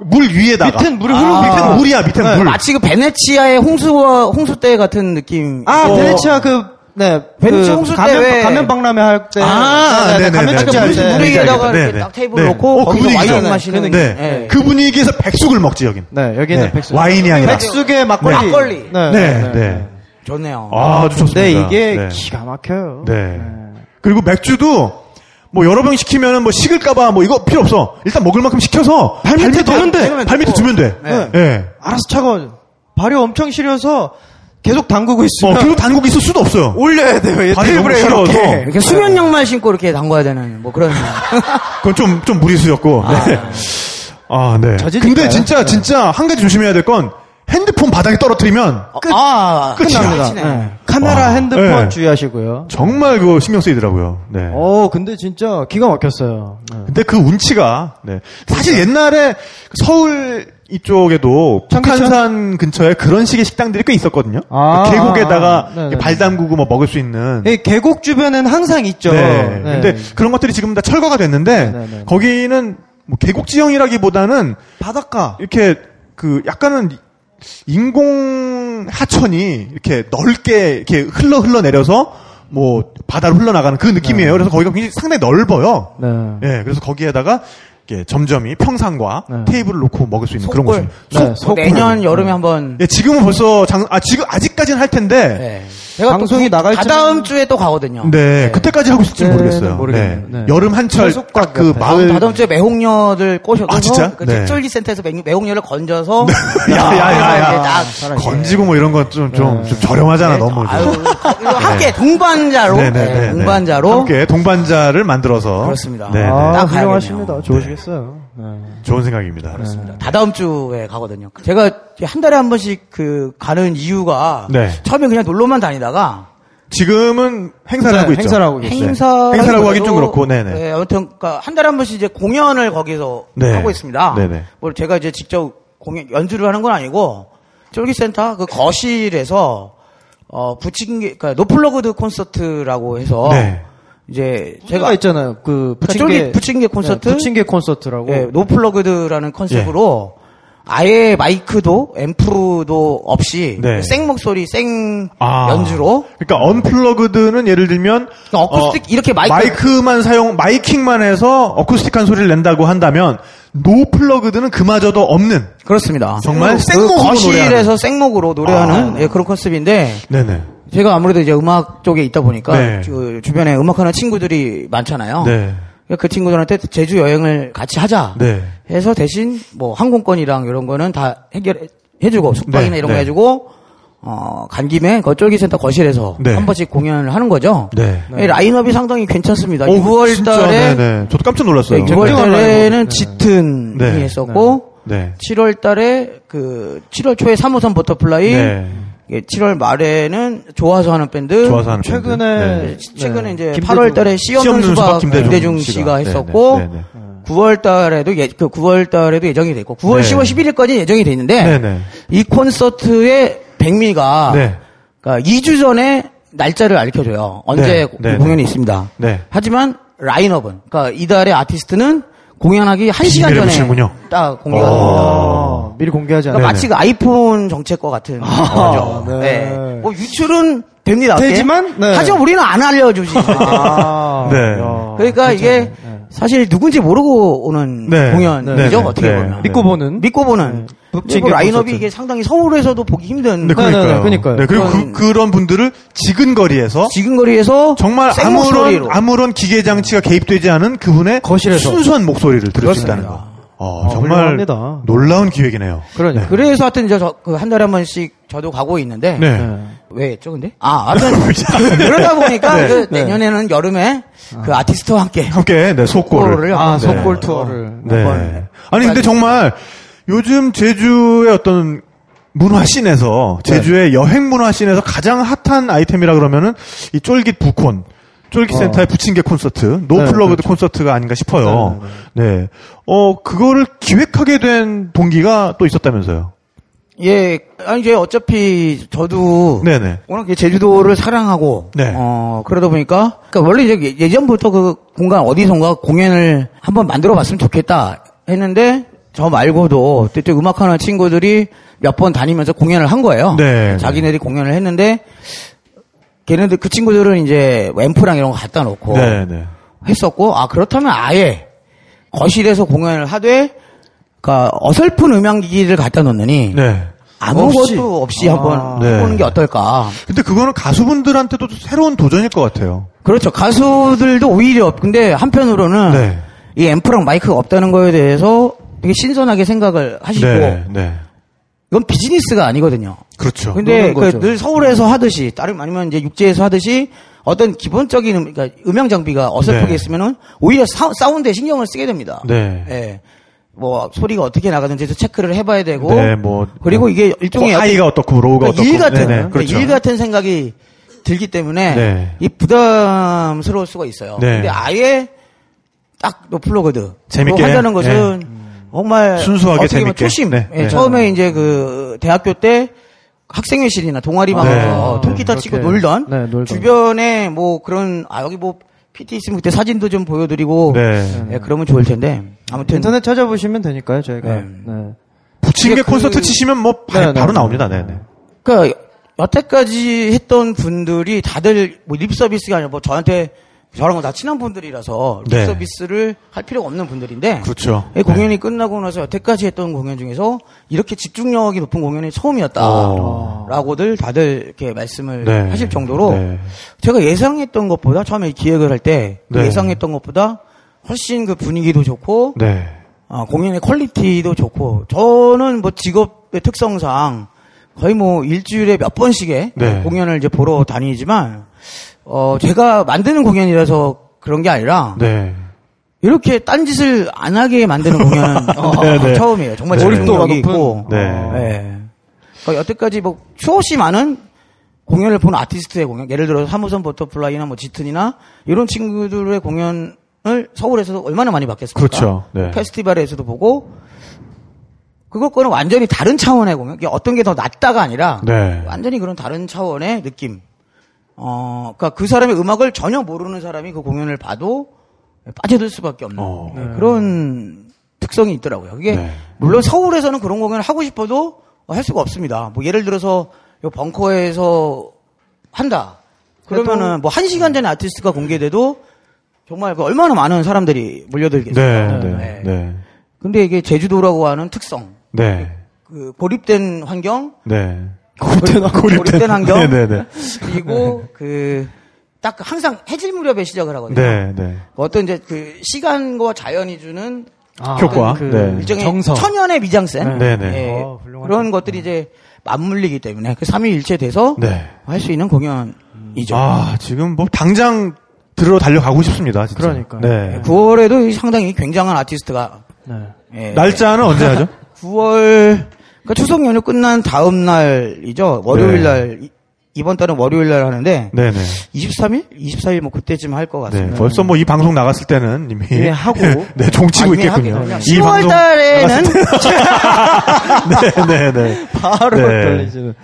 물 위에다가. 밑엔 물이 아, 흐르고 밑엔 물이야, 밑엔 네. 물. 마치 그 베네치아의 홍수와 홍수 때 같은 느낌. 아, 어, 베네치아 그, 네. 베네치아 그 홍수 때 가면, 왜- 가면 박람회 할 때. 아, 네, 네, 네네네. 가면 축제 할 물, 때. 위에다가 네, 이렇게 네. 딱 테이블 네. 놓고 어, 그 거기서 분위기죠. 와인 마시는. 네. 예. 그 분위기에서 백숙을 먹지, 여긴. 네, 여기는 네. 백숙. 와인이 아니라. 백숙의 막걸리. 막걸리. 네, 네, 네. 좋네요. 아, 좋습니다. 근데 이게 네. 기가 막혀요. 네. 그리고 맥주도 뭐 여러 병 시키면은 뭐 식을까봐 뭐 이거 필요 없어. 일단 먹을 만큼 시켜서 발 밑에 두면 돼. 두면 발 밑에 되고. 두면 돼. 네. 예. 알아서 차가워. 발이 엄청 시려서 계속 담그고 어, 있으면 그리고 단국 있을 수도 없어요. 올려야 돼요. 얘 발이 테이블에 너무 이렇게. 시려워서. 이렇게 수면 양말 신고 이렇게 담궈야 되는 뭐 그런. 그건 좀, 좀 무리수였고. 네. 아, 네. 근데 진짜, 진짜 한 가지 조심해야 될 건 핸드폰 바닥에 떨어뜨리면 끝. 아, 끝이야. 끝납니다. 네. 카메라, 와. 핸드폰 네. 주의하시고요. 정말 그거 신경 쓰이더라고요. 네. 어, 근데 진짜 기가 막혔어요. 네. 근데 그 운치가, 네. 사실 옛날에 서울 이쪽에도 청계천? 북한산 근처에 그런 식의 식당들이 꽤 있었거든요. 아, 그 계곡에다가 아, 네네. 발 담그고 뭐 먹을 수 있는. 이 계곡 주변엔 항상 있죠. 네. 네. 근데 그런 것들이 지금 다 철거가 됐는데 네, 네. 거기는 뭐 계곡 지형이라기보다는 바닷가. 이렇게 그 약간은 인공 하천이 이렇게 넓게 이렇게 흘러 흘러 내려서 뭐 바다로 흘러나가는 그 느낌이에요. 그래서 거기가 굉장히 상당히 넓어요. 네. 예, 그래서 거기에다가 이렇게 점점이 평상과 네. 테이블을 놓고 먹을 수 있는 그런. 곳이. 네, 속골. 내년 여름에 한번. 예, 지금은 벌써 장, 아 지금 아직까지는 할 텐데. 네. 제가 방송이 또 나갈 다다음 주에 또 가거든요. 네, 그때까지 하고 있을지 네, 모르겠어요. 모르겠네요. 네. 네. 여름 한철 그 마을 다다음 주에 매홍녀들 꼬셔서 아, 진짜? 그 네. 쫄리 센터에서 매- 매홍녀를 건져서 야, 야, 야, 야. 이렇게 딱 건지고 뭐 이런 건좀좀좀 저렴하잖아 너무. 좀. 아유, 함께 동반자로 네, 네, 네, 네, 네. 동반자로 함께 동반자를 만들어서 그렇습니다. 네, 네. 아, 딱 훌륭하십니다. 가야겠네요. 좋 으시겠어요. 네. 좋은 생각입니다. 다다음 주에 가거든요. 제가 한 달에 한 번씩 그 가는 이유가 네. 처음에 그냥 놀러만 다니다가 지금은 행사를 네, 하고 있죠. 행사를 하고 계세요. 행사 행사라고 하긴 좀 그렇고, 네네. 네, 아무튼 그러니까 한 달에 한 번씩 이제 공연을 거기서 네. 하고 있습니다. 네네. 뭐 제가 이제 직접 공연 연주를 하는 건 아니고 쫄깃센터 그 거실에서 어 부침개 그러니까 no-plugged 콘서트라고 해서 네. 이제 제가 있잖아요. 그 그러니까 부침개 쫄깃 부침개 콘서트 네, 부침개 콘서트라고. 예, no-plugged라는 concept으로 아예 마이크도 앰프도 없이 네. 생 목소리 생 아. 연주로 그러니까 unplugged는 예를 들면 그러니까 어쿠스틱 이렇게 마이크 마이크 만 사용 miking만 해서 acoustic한 소리를 낸다고 한다면 no-plugged는 그마저도 없는 그렇습니다. 정말 그 생목으로 거실에서 노래하는. 생목으로 노래하는 아. 예, 그런 concept인데 네네. 제가 아무래도 이제 음악 쪽에 있다 보니까 네. 그 주변에 음악하는 친구들이 많잖아요. 네. 그러니까 그 친구들한테 제주 여행을 같이 하자 네. 해서 대신 뭐 항공권이랑 이런 거는 다 해결해주고 숙박이나 네, 이런 거 네. 해주고 어, 간 김에 그 쫄깃 센터 거실에서 네. 한 번씩 공연을 하는 거죠. 네. 예, 라인업이 상당히 괜찮습니다. 오, 6월 진짜, 달에 네네. 저도 깜짝 놀랐어요. 6월 달에는 네. 짙은이 네. 했었고 네. 7월 달에 그 7월 초에 3호선 버터플라이 네. 예, 7월 말에는 좋아서 하는 밴드 좋아서 하는 최근에 밴드. 네, 최근에 이제 김대중. 8월 달에 씨 없는 수박 김대중, 씨가, 씨가. 했었고 네, 네, 9월 달에도 예, 그 9월 달에도 예정이 돼 있고 9월 네. 10월 11일까지 예정이 돼 있는데 네네. 이 콘서트의 백미가 네. 그러니까 2주 전에 날짜를 알려줘요. 언제 네, 그 네, 공연이 있습니다. 네. 하지만 라인업은 그러니까 이달의 아티스트는 공연하기 1시간 비밀을 전에. 딱 공개가 됩니다. 아, 미리 공개하지 않아요. 그러니까 마치 그 아이폰 정책과 같은 거죠. 네. 네. 뭐 유출은 됩니다. 되지만, 네. 하지만 우리는 안 알려주지. 아, 네. 야. 그러니까 이게 네. 사실 누군지 모르고 오는 네. 공연이죠 네, 네, 어떻게 네. 보면 믿고 보는 믿고 보는 네. 북진계 뭐 라인업이. 이게 상당히 서울에서도 보기 힘든 네, 그러니까요. 네, 네, 그러니까요. 네, 그리고 그런- 그, 런 분들을 지근거리에서 지근거리에서 정말 아무런 아무런 기계 장치가 개입되지 않은 그분의 거실에서. 순수한 목소리를 들을 수 있다는 그렇습니다. 거. 어, 정말 훌륭합니다. 놀라운 기획이네요. 그러니까. 그래서 하여튼 이제 저한 달에 한 번씩 저도 가고 있는데 네. 네. 왜 했죠 근데? 아 아무튼 그러다 보니까 네. 그 내년에는 여름에 그 아티스트와 함께 함께 네, 속골을 아, 속골 네. 투어를. 네. 아니 근데 정말 요즘 제주의 어떤 문화 scene에서 제주의 여행 문화 scene에서 가장 핫한 아이템이라 그러면은 이 쫄깃 부콘 쫄깃 어. 센터의 부침개 콘서트, no-plugged 콘서트가 아닌가 싶어요. 네, 어 그거를 기획하게 된 동기가 또 있었다면서요. 예 아니 이제 어차피 저도 네네. 워낙 제주도를 사랑하고 네. 어 그러다 보니까 그러니까 원래 이제 예전부터 그 공간 어디선가 공연을 한번 만들어 봤으면 좋겠다 했는데 저 말고도 그때 음악하는 친구들이 몇 번 다니면서 공연을 한 거예요. 네. 자기네들이 공연을 했는데 걔네들 그 친구들은 이제 앰프랑 이런 거 갖다 놓고 네네. 했었고 아 그렇다면 아예 거실에서 공연을 하되 그러니까 어설픈 음향기기를 갖다 놓느니 네. 아무것도 없이, 한번 네. 해보는 게 어떨까. 근데 그거는 가수분들한테도 새로운 도전일 것 같아요. 그렇죠. 가수들도 오히려 근데 한편으로는 네. 이 앰프랑 마이크가 없다는 거에 대해서 되게 신선하게 생각을 하시고 네, 네. 이건 비즈니스가 아니거든요. 그렇죠. 근데 노는 거죠. 그늘 서울에서 하듯이 다름 아니면 이제 육지에서 하듯이 어떤 기본적인 음, 그러니까 음향 장비가 어설프게 네. 있으면은 오히려 사, 사운드에 신경을 쓰게 됩니다. 네. 예. 뭐 소리가 어떻게 나가는지도 체크를 해봐야 되고 네, 뭐 그리고 이게 일종의 뭐 high가 어떻고 low가 그러니까 어떻고 일 같은 네네, 그러니까 그렇죠. 일 같은 생각이 들기 때문에 네. 이 부담스러울 수가 있어요. 네. 근데 아예 딱 노플러거드 재밌게, 한다는 것은 정말 순수하게 재밌게. 초심. 네, 예, 네. 처음에 이제 그 대학교 때 학생회실이나 동아리 방에서 네. 통기타 그렇게. 치고 놀던, 네, 놀던. 주변에 뭐 그런 아 여기 뭐 PT 있으면 그때 사진도 좀 보여드리고 네. 예, 그러면 좋을 텐데 아무튼 인터넷 찾아보시면 되니까요, 저희가. 네. 네. 부침개 그- 콘서트 치시면 뭐 바, 바로 네. 나옵니다. 네, 네. 그러니까 여태까지 했던 분들이 다들 뭐 립서비스가 아니라 뭐 저한테 저랑 다 친한 분들이라서 네. 립서비스를 할 필요가 없는 분들인데 그렇죠. 이 공연이 끝나고 나서 여태까지 했던 공연 중에서 이렇게 집중력이 높은 공연이 처음이었다라고들 다들 이렇게 말씀을 네. 하실 정도로 네. 제가 예상했던 것보다 처음에 기획을 할때 네. 예상했던 것보다 훨씬 그 분위기도 좋고 네. 아, 공연의 퀄리티도 좋고 저는 뭐 직업의 특성상 거의 뭐 일주일에 몇 번씩의 네. 공연을 이제 보러 다니지만 어 제가 만드는 공연이라서 그런 게 아니라 네. 이렇게 딴짓을 안 하게 만드는 공연은 어, 네, 네. 처음이에요. 정말 네. 몰입도가 높은. 있고 네. 네. 그러니까 여태까지 뭐 수없이 많은 공연을 본 아티스트의 공연, 예를 들어서 삼호선 버터플라이나 뭐 짙은이나 이런 친구들의 공연을 서울에서도 얼마나 많이 봤겠습니까? 그렇죠. 네. 페스티벌에서도 보고 그것과는 완전히 다른 차원의 공연. 어떤 게 더 낫다가 아니라 네. 완전히 그런 다른 차원의 느낌. 어, 그러니까 그 사람의 음악을 전혀 모르는 사람이 그 공연을 봐도 빠져들 수밖에 없는 어. 네, 그런 특성이 있더라고요. 그게 네. 물론 서울에서는 그런 공연을 하고 싶어도 할 수가 없습니다. 뭐 예를 들어서 요 벙커에서 한다. 그러면은 뭐 한 시간 전에 아티스트가 공개돼도 정말 그 얼마나 많은 사람들이 몰려들겠어요. 네. 네. 네. 근데 이게 제주도라고 하는 특성, 네. 그 고립된 환경, 네. 고립된, 고립된 환경, 네, 네, 네. 그리고 그 딱 항상 해질 무렵에 시작을 하거든요. 네, 네. 어떤 이제 그 시간과 자연이 주는 아, 효과. 그 네. 일종의 정서. 천연의 미장센 네, 네. 예, 어. 그런 것들이 이제 맞물리기 때문에 그 삼위일체 돼서 네. 할수 있는 공연이죠. 아, 지금 뭐 당장 들어 달려가고 싶습니다. 진짜. 그러니까요. 네. 9월에도 상당히 굉장한 아티스트가 네. 예, 날짜는 언제 하죠? 9월 그러니까 추석 연휴 끝난 다음 날이죠. 월요일 네. 날 이- 이번 달은 월요일 날 하는데 네, 네. 23일, 24일 뭐 그때쯤 할것 네. 같습니다. 벌써 뭐 이 방송 나갔을 때는 이미 이미 하고. 네, 종치고 아, 있겠군요. 하겠군요. 이 10월 방송 달에는 네, 네, 네. 바로 네. 돌리시는.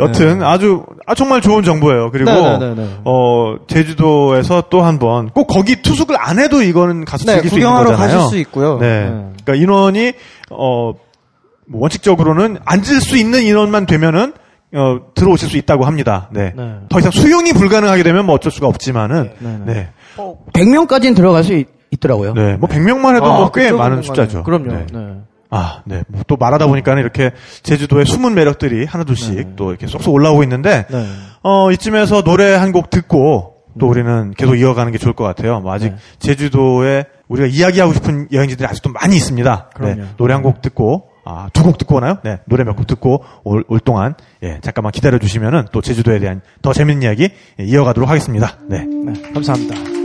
여튼 아주 아 정말 좋은 정보예요. 그리고 네, 네, 네, 네. 어 제주도에서 또 한 번 꼭 거기 투숙을 안 해도 이거는 가서 네, 즐길 수 있는 구경하러 거잖아요. 가실 수 있고요. 네. 네. 그러니까 인원이 어 뭐 원칙적으로는 앉을 수 있는 인원만 되면은 어 들어오실 수 있다고 합니다. 네. 네. 더 이상 수용이 불가능하게 되면 뭐 어쩔 수가 없지만은 네, 네. 네. 100명까지는 들어갈 수 있, 더라고요 네, 뭐 100명만 해도 뭐꽤 많은 숫자죠. 그럼요. 네. 네. 아, 네. 뭐 또 말하다 보니까는 이렇게 제주도의 숨은 매력들이 하나둘씩 또 이렇게 쏙쏙 올라오고 있는데, 네. 어, 이쯤에서 노래 한 곡 듣고 또 우리는 계속 이어가는 게 좋을 것 같아요. 뭐 아직 네. 제주도에 우리가 이야기하고 싶은 여행지들이 아직도 많이 있습니다. 네. 그럼요. 노래 한 곡 듣고, 아, 두 곡 듣고 오나요? 네. 노래 몇 곡 듣고 올, 올 동안, 예, 잠깐만 기다려 주시면은 또 제주도에 대한 더 재밌는 이야기 예, 이어가도록 하겠습니다. 네. 네, 감사합니다.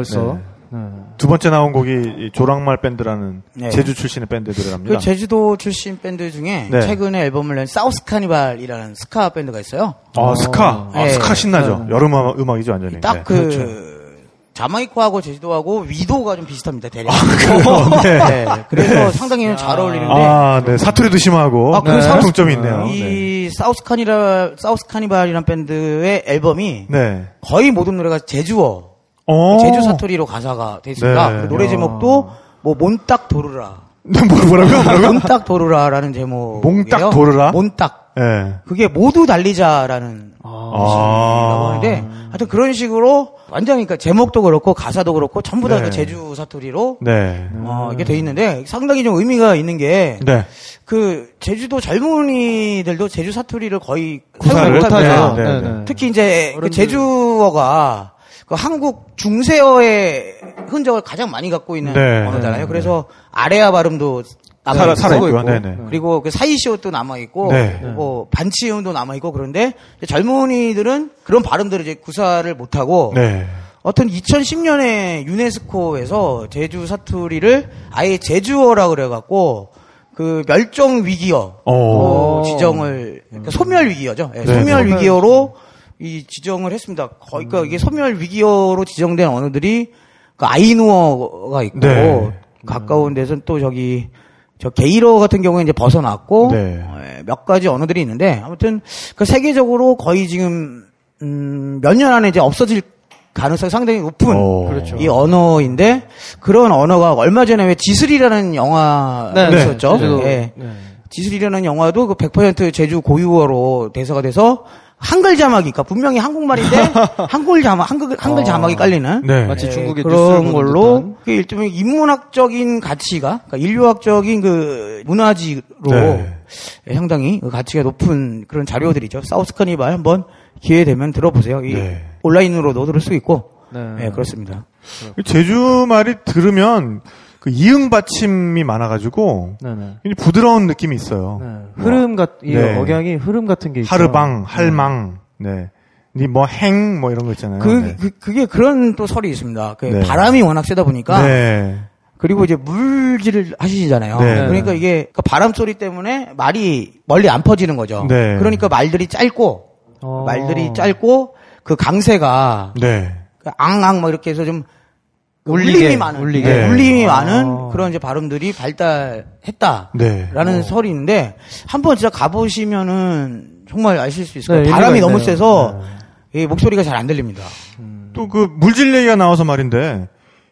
벌써. 네. 네. 두 번째 나온 곡이 이 조랑말 밴드라는 네. 제주 출신의 밴드들이랍니다. 그 제주도 출신 밴드 중에 네. 최근에 앨범을 낸 사우스 카니발이라는 ska 밴드가 있어요. 아, ska. 아, 네. ska 신나죠. 여름 음악- 음악이죠, 완전히. 딱 네. 그 자마이카하고 제주도하고 위도가 좀 비슷합니다. 대략. 그래요? 네. 네, 그래서 상당히 잘 어울리는데 아, 네. 사투리도 심하고. 아, 그 네. 공통점이 있네요. 네. 이 사우스 카니발 사우스 카니발이라는 밴드의 앨범이 네. 거의 모든 노래가 제주어 어. 제주 사투리로 가사가 돼 있습니다. 네. 그 노래 야. 제목도 뭐 몬딱 도르라. 뭐, 뭐라고요? 뭐라고요? 몬딱 도르라라는 제목. 몽딱 도르라? 몬딱. 네. 그게 모두 달리자라는 아. 하는데 하여튼 그런 식으로 완전히 그러니까 제목도 그렇고 가사도 그렇고 전부 다 네. 그 제주 사투리로 네. 어, 이게 돼 있는데 상당히 좀 의미가 있는 게 네. 그 제주도 젊은이들도 제주 사투리를 거의 구사를 못하죠. 네, 네, 네, 네. 네. 특히 이제 그. 제주어가 그 한국 중세어의 흔적을 가장 많이 갖고 있는 네. 언어잖아요. 그래서 아래아 발음도 남아 살아- 있고, 살아있고요. 네네. 그리고 그 사이시옷도 남아 있고, 네. 뭐 반치음도 남아 있고 그런데 젊은이들은 그런 발음들을 이제 구사를 못 하고 네. 어떤 2010년에 유네스코에서 제주 사투리를 아예 제주어라 그래갖고 그 멸종 위기어 어. 로 지정을 그러니까 소멸 위기어죠. 예, 네, 소멸 네. 위기어로 이 지정을 했습니다. 거의 그러니까 이게 소멸 위기어로 지정된 언어들이 그 아이누어가 있고 네. 가까운 데서는 또 저기 저 게이러 같은 경우에 이제 벗어났고 네. 예, 몇 가지 언어들이 있는데 아무튼 그 세계적으로 거의 지금 음, 몇 년 안에 이제 없어질 가능성이 상당히 높은 어. 그렇죠. 이 언어인데 그런 언어가 얼마 전에 왜 지슬이라는 영화가 네, 네. 있었죠. 예. 네. 지슬이라는 영화도 그 100% 제주 고유어로 대사가 돼서 한글 자막이, 그러니까 분명히 한국말인데 한글 자막, 한글, 한글 자막이 깔리는 네. 마치 예, 중국의 그런 걸로. 그 일종의 인문학적인 가치가, 그러니까 인류학적인 그 문화지로 네. 예, 상당히 그 가치가 높은 그런 자료들이죠. 사우스 카니발 한번 기회 되면 들어보세요. 이 네. 온라인으로도 들을 수 있고, 네. 예, 그렇습니다. 제주 말이 들으면 그 이응 받침이 많아가지고 네네. 굉장히 부드러운 느낌이 있어요. 네. 흐름 같, 이 네. 억양이 흐름 같은 게 있죠. 하르방, 할망, 네. 뭐 행, 뭐 이런 거 있잖아요. 그, 네. 그, 그게 그런 또 설이 있습니다. 그 네. 바람이 워낙 세다 보니까 네. 그리고 이제 물질을 하시잖아요. 네. 그러니까 이게 그 바람 소리 때문에 말이 멀리 안 퍼지는 거죠. 네. 그러니까 말들이 짧고 어. 말들이 짧고 그 강세가 네. 그 앙앙 막 이렇게 해서 좀 울리게, 울림이 많은 울리게. 네, 울림이 아. 많은 그런 이제 발음들이 발달했다라는 네. 설이 있는데 한번 진짜 가보시면은 정말 아실 수 있을 거예요. 네, 바람이 너무. 세서 이 목소리가 잘 안 들립니다. 또그 물질 얘기가 나와서 말인데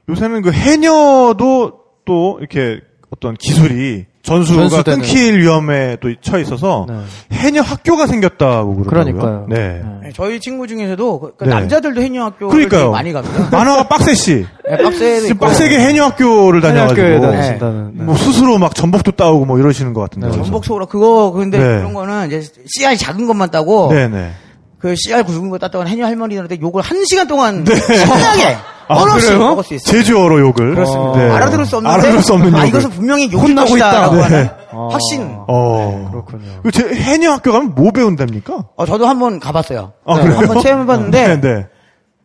요새는 그 해녀도 또 이렇게 어떤 기술이 전수가 전수되는. 끊길 위험에 또 처해 있어서 네. 해녀 학교가 생겼다고 그러더라고요. 그러니까요. 네. 네, 저희 친구 중에서도 그- 그 네. 남자들도 해녀 학교를 그러니까요. 되게 많이 갑니다. 만화가 빡세씨. 네, 빡세도 지금 있고. 빡세게 해녀 학교를 다녀가지고 학교에 네. 다니신다는. 네. 뭐 스스로 막 전복도 따오고 뭐 이러시는 것 같은데. 네. 그래서. 전복 소라 그거 근데 네. 그런 거는 이제 씨알이 작은 것만 따고 네네. 그 씨알 굵은 거 땄다고 해녀 할머니들한테 욕을 한 시간 동안 신나게 아, 그래요? 먹을 수 있어요. 제주어로 욕을. 그렇습니다. 네. 알아들을 수 없는데 알아들을 수 없는 아, 욕을. 이것은 분명히 욕일 혼나고 것이다라고 있다. 하는 네. 확신. 어. 그렇군요. 그 제, 해녀 학교 가면 뭐 배운답니까? 어, 저도 한번 가봤어요. 아, 네, 그래요? 한번 체험해봤는데 네, 네.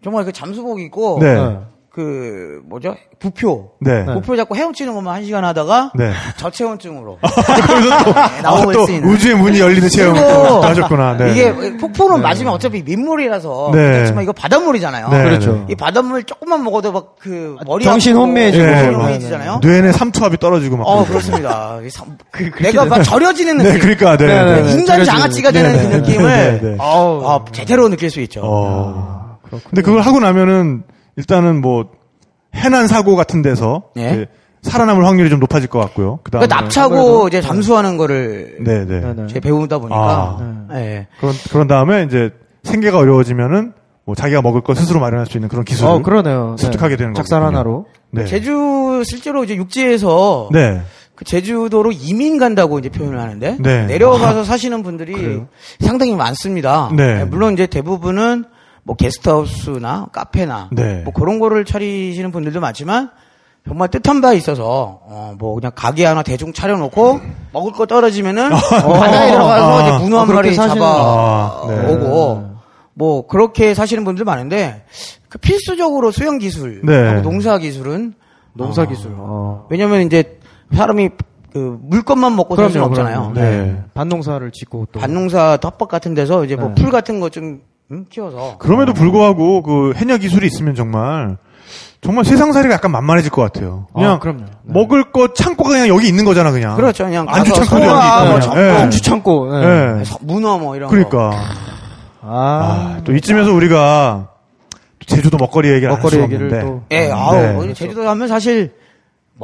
정말 그 잠수복 입고 네. 그 뭐죠 부표 네. 부표 잡고 헤엄치는 것만 한 시간 하다가 네. 저체온증으로 또, 네, 나오고 아, 또 있으니까. 우주의 문이 열리는 또 하셨구나. 네. 이게 폭포는 맞으면 어차피 민물이라서 네. 그렇지만 이거 바닷물이잖아요. 네, 그렇죠. 이 바닷물 조금만 먹어도 막 그 머리 정신 혼미해지고. 정신 네. 혼미해지잖아요. 뇌내 삼투압이 떨어지고 막. 어. 그렇습니다. 이 삼- 내가 막 절여지는 네, 느낌. 그러니까, 네. 네, 네, 네, 네. 인간 장아찌가. 되는 네, 그 네, 느낌을 네, 네. 아, 제대로 느낄 수 있죠. 어. 근데 그걸 하고 나면은 일단은 뭐 해난 사고 같은 데서 네. 이제 살아남을 확률이 좀 높아질 것 같고요. 그다음에 그러니까 납차고 이제 잠수하는 거를 네, 네. 네, 네. 이제 배우다 보니까 아. 예. 그런 그런 다음에 이제 생계가 어려워지면은 뭐 자기가 먹을 거 스스로 마련할 수 있는 그런 기술을 어, 그러네요. 네. 습득하게 되는 작살 거거든요. 하나로. 네. 제주 실제로 이제 육지에서 네. 그 제주도로 이민 간다고 이제 표현을 하는데 네. 내려가서 사시는 분들이 그래요? 상당히 많습니다. 네. 물론 이제 대부분은 뭐 게스트하우스나 카페나 네. 뭐 그런 거를 차리시는 분들도 많지만 정말 뜻한 바에 있어서 어, 뭐 그냥 가게 하나 대충 차려놓고 먹을 거 떨어지면은 바다에 들어가서 아. 이제 문어 한 아, 그렇게 마리 잡아 아, 네. 오고 뭐 그렇게 사시는 분들 많은데 그 필수적으로 수영 기술, 네. 하고 농사 기술은 농사 기술. 어. 왜냐면 이제 사람이 그 물것만 먹고 살 수는 없잖아요. 그럼요. 네. 반농사를 짓고 또. 밭농사 텃밭 같은 데서 이제 뭐 네. 풀 같은 거 좀 키워서 그럼에도 불구하고 그 해녀 기술이 있으면 정말 정말 세상살이가 약간 만만해질 것 같아요. 그냥 아, 그럼요. 네. 먹을 거 창고가 그냥 여기 있는 거잖아, 그냥. 그렇죠. 그냥 안주 창고도 여기 있고. 뭐. 창고, 예. 안주 창고. 네. 예. 서- 문어 뭐 이런 거. 그러니까. 아, 아, 또 이쯤에서 우리가 또 제주도 먹거리 얘기를 안 먹거리 얘기를. 또. 예, 아우 네. 제주도 가면 사실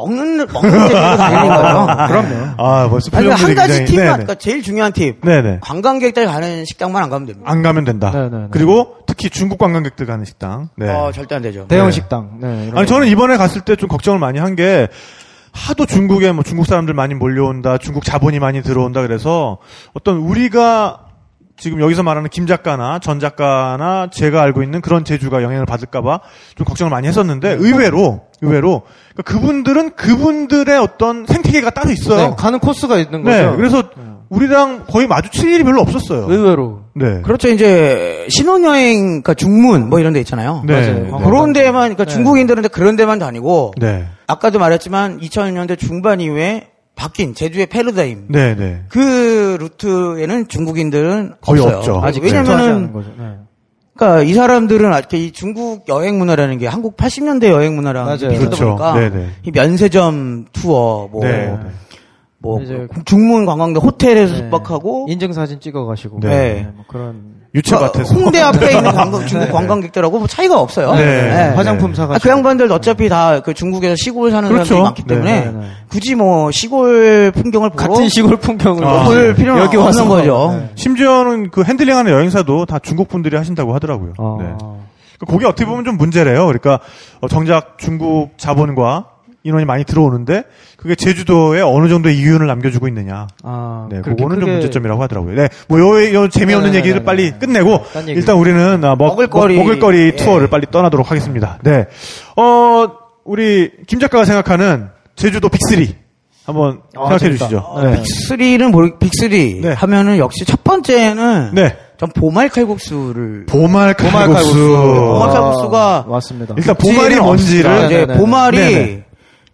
먹는 먹는 제주도 다니는 거예요. 그럼요. 아, 벌써 아니, 한 가지 굉장히- 팁만, 네네. 그러니까 제일 중요한 팁. 네네. 관광객들 가는 식당만 안 가면 됩니다. 안 가면 된다. 네네네. 그리고 특히 중국 관광객들 가는 식당. 네. 어, 절대 안 되죠. 대형 네. 식당. 네. 아니 거. 저는 이번에 갔을 때 좀 걱정을 많이 한 게 하도 중국에 뭐 중국 사람들 많이 몰려온다, 중국 자본이 많이 들어온다 그래서 어떤 우리가 지금 여기서 말하는 김 작가나 전 작가나 제가 알고 있는 그런 제주가 영향을 받을까봐 좀 걱정을 많이 했었는데 의외로 의외로 그러니까 그분들은 그분들의 어떤 생태계가 따로 있어요. 네, 가는 코스가 있는 네, 거죠. 그래서 우리랑 거의 마주칠 일이 별로 없었어요. 의외로. 네. 그렇죠. 이제 신혼여행, 그러니까 중문 뭐 이런 데 있잖아요. 네. 맞아요. 네. 그런 데만, 그러니까 중국인들은 그런 데만 다니고 네. 아까도 말했지만 2000년대 중반 이후에 바뀐 제주의 패러다임 네, 네. 그 루트에는 중국인들은 거의 없어요. 없죠. 아직 왜냐면은 하는 거죠. 네. 그러니까 이 사람들은 이렇게 이 중국 여행 문화라는 게 한국 80년대 여행 문화랑 맞아요. 비슷하다 그렇죠. 보니까 네네. 이 면세점 투어 뭐 네. 뭐 이제 중문 관광객 호텔에서 네. 숙박하고 인증 사진 찍어 가시고. 네. 뭐 그런 유채밭에서. 홍대 앞에 있는 관광, 중국 관광객들하고 뭐 차이가 없어요. 네. 화장품 사 아. 그 양반들 어차피 다 그 중국에서 시골 사는 그렇죠. 사람들이 많기 네, 때문에 네, 네. 굳이 뭐 시골 풍경을 보러 같은 시골 풍경을 아, 볼 필요는 여기 없는 와서 거죠. 네. 심지어는 그 핸들링하는 여행사도 다 중국 분들이 하신다고 하더라고요. 아. 네. 그러니까 그게 어떻게 보면 좀 문제래요. 그러니까 어, 정작 중국 자본과 인원이 많이 들어오는데 그게 제주도에 어느 정도의 이윤을 남겨주고 있느냐. 아, 네, 그거는 좀 크게- 문제점이라고 하더라고요. 네, 뭐 요, 요 재미없는 네, 네, 얘기를 네, 빨리 네. 끝내고. 일단 우리는 아, 먹, 먹을거리. 먹, 먹을거리 예. 투어를 빨리 떠나도록 하겠습니다. 네, 어 우리 김 작가가 생각하는 제주도 빅3 한번 아, 생각해 재밌다. 주시죠. 어, 네. 빅3는 모르, 빅3 네. 하면은 역시 첫 번째는 네, 전 보말 칼국수를 보말 칼국수. 보말 칼국수가 아, 맞습니다. 일단 보말이 빅3는 뭔지를. 보말이.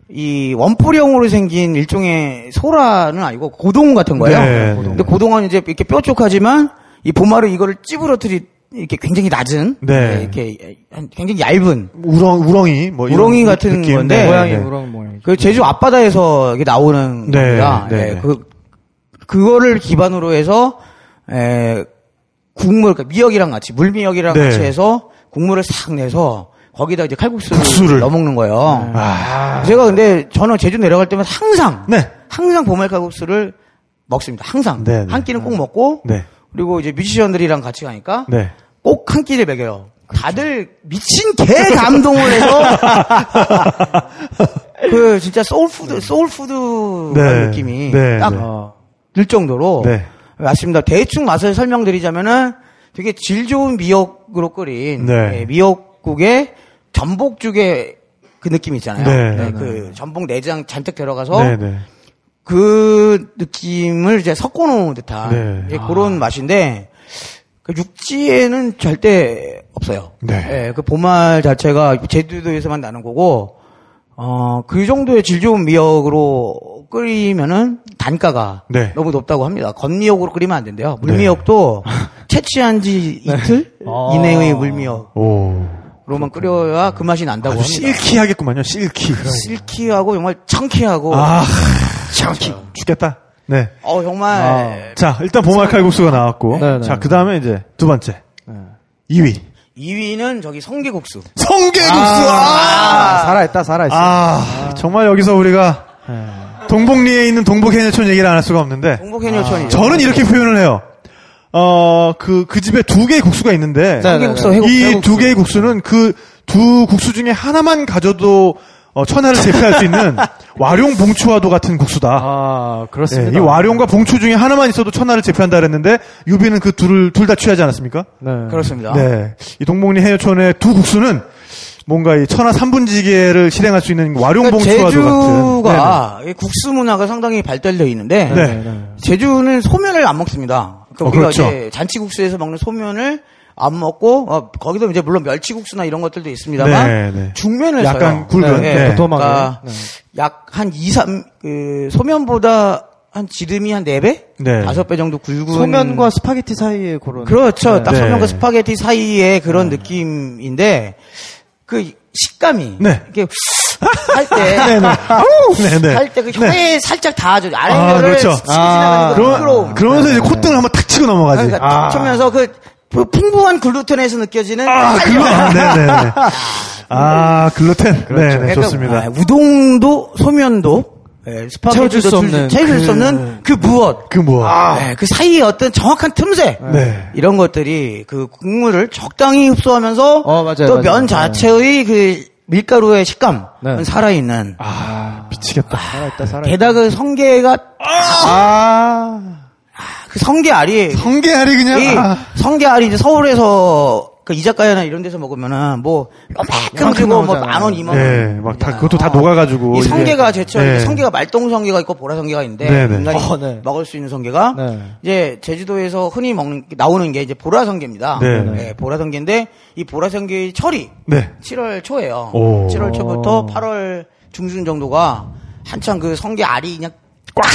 이 원뿔형으로 생긴 일종의 소라는 아니고 고동 같은 거예요. 네, 근데 고동은 이제 이렇게 뾰족하지만 이 보말은 이거를 찌부러뜨리 이렇게 굉장히 낮은 네. 이렇게 굉장히 얇은 우렁 우렁이 뭐 이런 우렁이 같은 느낌. 건데 네, 모양이 네. 우렁 모양이죠. 그 제주 앞바다에서 이게 나오는 네, 겁니다. 네, 예, 네. 그 그거를 기반으로 해서 에, 국물 그러니까 미역이랑 같이 물미역이랑 네. 같이 해서 국물을 싹 내서 거기다 이제 칼국수를 국수를. 넣어 먹는 거예요. 아, 제가 근데 저는 제주 내려갈 때면 항상 네, 항상 보말 칼국수를 먹습니다. 항상 네, 네. 한 끼는 꼭 먹고 네, 그리고 이제 뮤지션들이랑 같이 가니까 네. 꼭 한 끼를 먹여요. 다들 미친 개 감동을 해서 그 진짜 soul food soul food 네. 느낌이 네, 딱 네. 들 정도로 네. 맞습니다. 대충 맛을 설명드리자면은 되게 질 좋은 미역으로 끓인 네. 예, 미역 국에 전복죽의 그 느낌 있잖아요. 네. 네, 그 전복 내장 잔뜩 들어가서 네, 네. 그 느낌을 이제 섞어 놓은 듯한 네. 이제 그런 맛인데 그 육지에는 절대 없어요. 네. 예, 그 보말 자체가 제주도에서만 나는 거고 어, 그 정도의 질 좋은 미역으로 끓이면은 단가가 네. 너무 높다고 합니다. 건미역으로 끓이면 안 된대요. 물미역도 채취한 지 이틀 이내의 물미역으 로만 오. 끓여야 그 맛이 난다고 아주 합니다. 실키하겠구만요, 실키. 실키하고 정말 청키하고 아, 참키. 죽겠다. 네. 어 정말 자, 일단 보말 칼국수가 나왔고. 네, 네. 자, 그 다음에 이제 두 번째. 2위. 2위는 저기 성게국수. 성게국수! 아, 아! 살아있다, 살아있어. 아, 정말 여기서 우리가 동복리에 있는 동복해녀촌 얘기를 안 할 수가 없는데. 동복해녀촌이죠. 저는 이렇게 표현을 해요. 어, 그, 그 집에 두 개의 국수가 있는데. 성게국수, 회국- 이 회국수. 두 개의 국수는 그 두 국수 중에 하나만 가져도 어, 천하를 제패할 수 있는 와룡 봉추와도 같은 국수다. 아, 예, 그렇습니다. 이 와룡과 봉추 중에 하나만 있어도 천하를 제패한다 그랬는데 유비는 그 둘을 둘 다 취하지 않았습니까? 네. 그렇습니다. 네. 이 동복리 해녀촌의 두 국수는 뭔가 이 천하 삼분지계를 실행할 수 있는 와룡 그러니까 봉추와도 같은. 제주가 이 국수 문화가 상당히 발달되어 있는데 네. 네. 제주는 소면을 안 먹습니다. 그러니까 어, 우리가 그렇죠. 이제 잔치국수에서 먹는 소면을 안 먹고 어, 거기도 이제 물론 멸치국수나 이런 것들도 있습니다만 네, 네. 중면을 약간 써요. 굵은, 네. 네. 도톰하게. 그러니까 네. 약한 2, 3, 그, 소면보다 한 지름이 한 4배? 네. 5배 정도 굵은. 소면과 스파게티 사이에 그런. 그렇죠. 딱 네. 소면과 스파게티 사이의 그런 느낌인데, 그 식감이. 네. 이렇게 할 때. 네, 네. 할때 그 혀에 살짝 닿아줘. 아, 아래면을 그렇죠. 그 그러. 그러면서 이제 콧등을 한번 탁 치고 넘어가지. 그러니까 탁 쳐면서 그, 그 풍부한 글루텐에서 느껴지는 아, 탄력. 글루, 네네네. 아, 글루텐. 네네, 그러니까, 좋습니다. 아, 우동도 소면도 예, 채워줄 수 스파게티도 없는 채워줄 수 그- 없는 그 무엇 그 뭐. 네, 그 사이에 어떤 정확한 틈새 네. 이런 것들이 그 국물을 적당히 흡수하면서 어, 맞아요, 또. 면 자체의 그 밀가루의 식감은 네. 살아있는 아, 미치겠다. 살아있다, 살아있다. 게다가 그 성게가 아. 그 성게알이 성게알이 그냥. 이 아. 성게알이 이제 서울에서 그 이자카야나 이런 데서 먹으면은 뭐 요만큼 주고 뭐 나오잖아요. 만 원, 이만 원. 네, 막 다, 그것도 다 녹아가지고. 이. 성게가 제철 네. 성게가 말똥 성게가 있고 보라 성게가 있는데 네 네. 인간이 어, 네. 먹을 수 있는 성게가 네. 이제 제주도에서 흔히 먹는 나오는 게 이제 보라 성게입니다. 네네. 보라 성게인데 이 보라 성게의 철이 네. 7월 초예요. 오. 7월 초부터 8월 중순 정도가 한창 그 성게 알이 그냥 꽉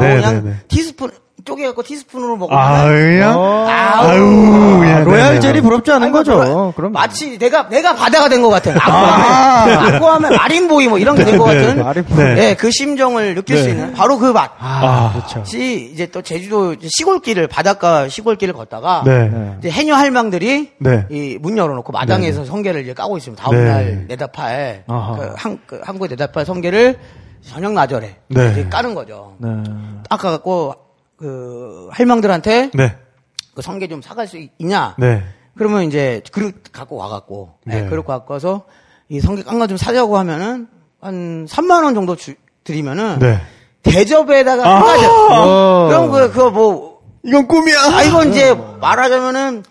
네, 그냥 네, 네. 티스푼 쪼개갖고 티스푼으로 먹으면 아, 그냥. 아우. 아유, 그냥. 로얄 네네. 젤리 부럽지 않은 아니, 거죠. 뭐, 그럼 마치 내가 내가 바다가 된 것 같아. 아쿠아맨 아쿠아맨 마린보이 뭐 이런 게 된것 네, 같은. 네. 마린보이. 네. 네. 그 심정을 느낄 네. 수 있는 바로 그 맛. 아, 그렇죠. 시 이제 또 제주도 시골길을 바닷가 시골길을 걷다가 네. 이제 해녀 할망들이 네. 이문 열어놓고 마당에서 성게를 이제 까고 있습니다. 다음 네. 날 내다 팔 아하. 그 한, 그 한국의 내다 팔 성게를 저녁 나절에 네. 까는 거죠. 네. 깎아갖고 그 할망들한테 네. 그 성게 좀 사갈 수 있냐? 네. 그러면 이제 그릇 갖고 와갖고 네, 네. 그릇 갖고 와서 이 성게 깡가 좀 사자고 하면은 한 3만 원 정도 주, 드리면은 네. 대접에다가 아. 까죠. 어. 그럼 그 그거 뭐 이건 꿈이야. 아, 이건 이제 말하자면은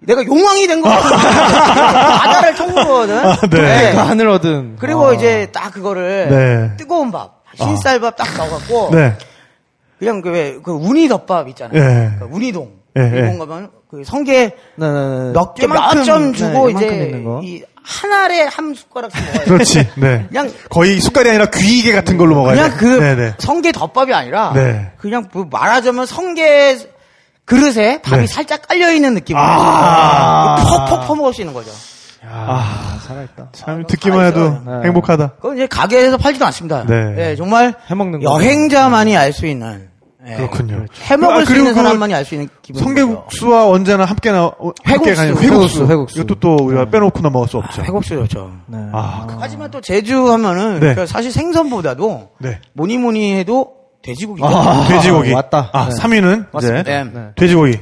내가 용왕이 된 거 같은 바다를 통보거든. 아, 네. 그 하늘 얻은. 그리고 아. 이제 딱 그거를 네. 뜨거운 밥, 흰쌀밥 딱 넣어갖고 네. 그냥 그 왜 그 우니덮밥 있잖아요. 예. 그 우니동. 예, 우니동 예. 가면 그 성게 네, 네, 네. 몇 개, 몇점 네, 주고 요만큼 이제. 이 한 알에 한 숟가락씩 먹어요. 그렇지. 네. 그냥 거의 숟갈이 아니라 귀이개 같은 걸로 먹어야 그냥 돼. 그 네네. 성게 덮밥이 아니라 네. 그냥 뭐 말하자면 성게 그릇에 밥이 네. 살짝 깔려 있는 느낌으로 아. 퍽퍽 퍼먹을 수 있는 거죠. 아, 살아있다. 참 듣기만 해도 네. 행복하다. 그건 이제 가게에서 팔지도 않습니다. 네. 예, 정말 해먹는 거. 여행자만이 알 수 있는 예, 그렇군요. 해먹을 아, 수 있는 그 사람만이 알 수 있는 기분. 성게국수와 언제나 함께 나 어, 함께 회국수, 가는 회국수, 회국수. 이것도 또 우리가 빼놓고 넘어갈 수 없죠. 회국수 좋죠. 네. 아, 하지만 또 제주 하면은 네. 그러니까 사실 생선보다도 네. 뭐니 뭐니 해도 돼지고기죠. 아, 돼지고기. 왔다. 아, 네. 3위는 이제 네. 네. 돼지고기.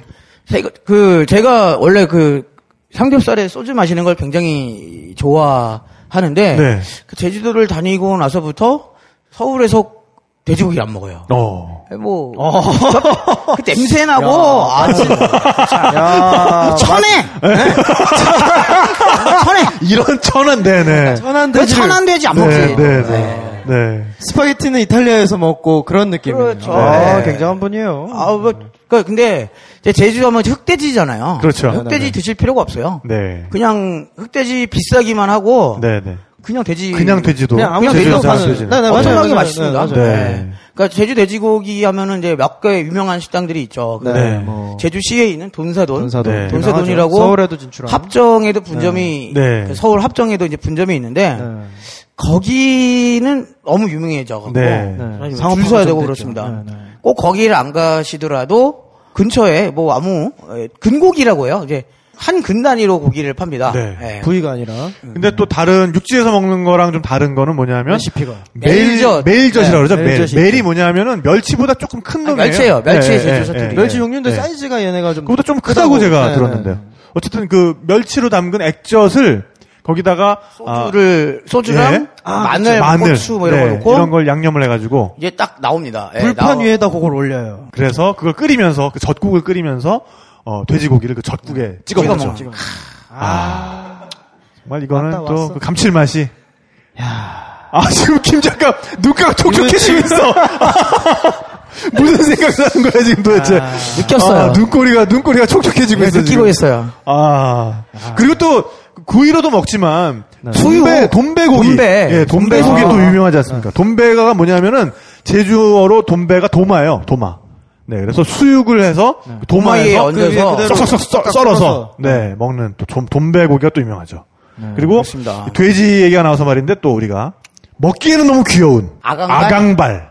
제가, 그, 제가 원래 그 삼겹살에 소주 마시는 걸 굉장히 좋아하는데, 네. 그 제주도를 다니고 나서부터 서울에서 돼지고기 안 먹어요. 어. 뭐, 저- 그 냄새 나고, 아, 진짜. 야, 천해! 천해! 이런 천한 네네. 천안 그 돼지를 천한 돼지 안 네, 먹지. 네, 네. 네. 스파게티는 이탈리아에서 먹고 그런 느낌이에요. 그렇죠. 아, 네. 굉장한 분이에요. 아, 뭐, 그 근데, 이제 제주 하면 흑돼지잖아요. 그렇죠. 흑돼지 네네. 드실 필요가 없어요. 네. 그냥 흑돼지 비싸기만 하고, 네, 네. 그냥 돼지. 그냥 돼지도 그냥 아무 돼지도 파는-. 네, 네. 엄청나게. 맛있습니다. 네, 맞아요. 네. 네. 그러니까 제주 돼지고기 하면은 이제 몇 개 유명한 식당들이 있죠. 네, 네. 뭐 제주시에 있는 돈사돈, 돈사돈, 네. 돈사돈이라고 서울에도 진출한 합정에도 분점이 네. 그 서울 합정에도 이제 분점이 있는데 네. 거기는 너무 유명해져 갖고 네. 네. 줄 서야 되고 좀 그렇습니다. 꼭 거기를 안 가시더라도 근처에 뭐 아무 에, 근고기라고요. 이제 한 근 단위로 고기를 팝니다. 네. 예. 부위가 아니라 근데 또 다른 육지에서 먹는 거랑 좀 다른 거는 뭐냐면 레시피가 멜젓. 메일젓이라고 그러죠. 네, 멜. 멜젓이 멜이 뭐냐면은 멸치보다 조금 큰 아, 놈이에요. 멸치예요. 멸치의 네, 네, 사투리. 네. 멸치 종류인데 네. 사이즈가 얘네가 좀 그보다 좀 크다고 제가 네, 들었는데요. 네. 어쨌든 그 멸치로 담근 액젓을 거기다가 아, 소주를 소주랑 예. 마늘, 마늘, 고추 뭐 이런 네, 거 넣고 이런 걸 양념을 해가지고 이제 딱 나옵니다. 예, 불판 나와- 위에다 그걸 올려요. 그래서 그걸 끓이면서 그 젖국을 끓이면서 어, 돼지고기를 그 젖국에 찍어 찍어 먹죠. 먹는 정말 이거는 또. 그 감칠맛이. 아 지금 김 작가 눈가가 촉촉해지고 있어. 무슨 생각나는 거야 지금 도대체? 느꼈어요. 아, 눈꼬리가 눈꼬리가 촉촉해지고 네, 있어. 느끼고 지금. 있어요. 아. 그리고 또 구이로도 먹지만 수유. 돈배 돈배고기 돈배. 예 돈배고기 돈배. 또 아. 유명하지 않습니까? 돈배가 뭐냐면은 제주어로 돈배가 도마예요 도마. 네 그래서 수육을 해서 그 도마에 얹어서 그 썰- 쏙 썰어서. 네 먹는 또 돈- 돈배고기가 또 유명하죠. 그리고 그렇습니다. 돼지 얘기가 나와서 말인데 또 우리가 먹기에는 너무 귀여운 아강발? 아강발.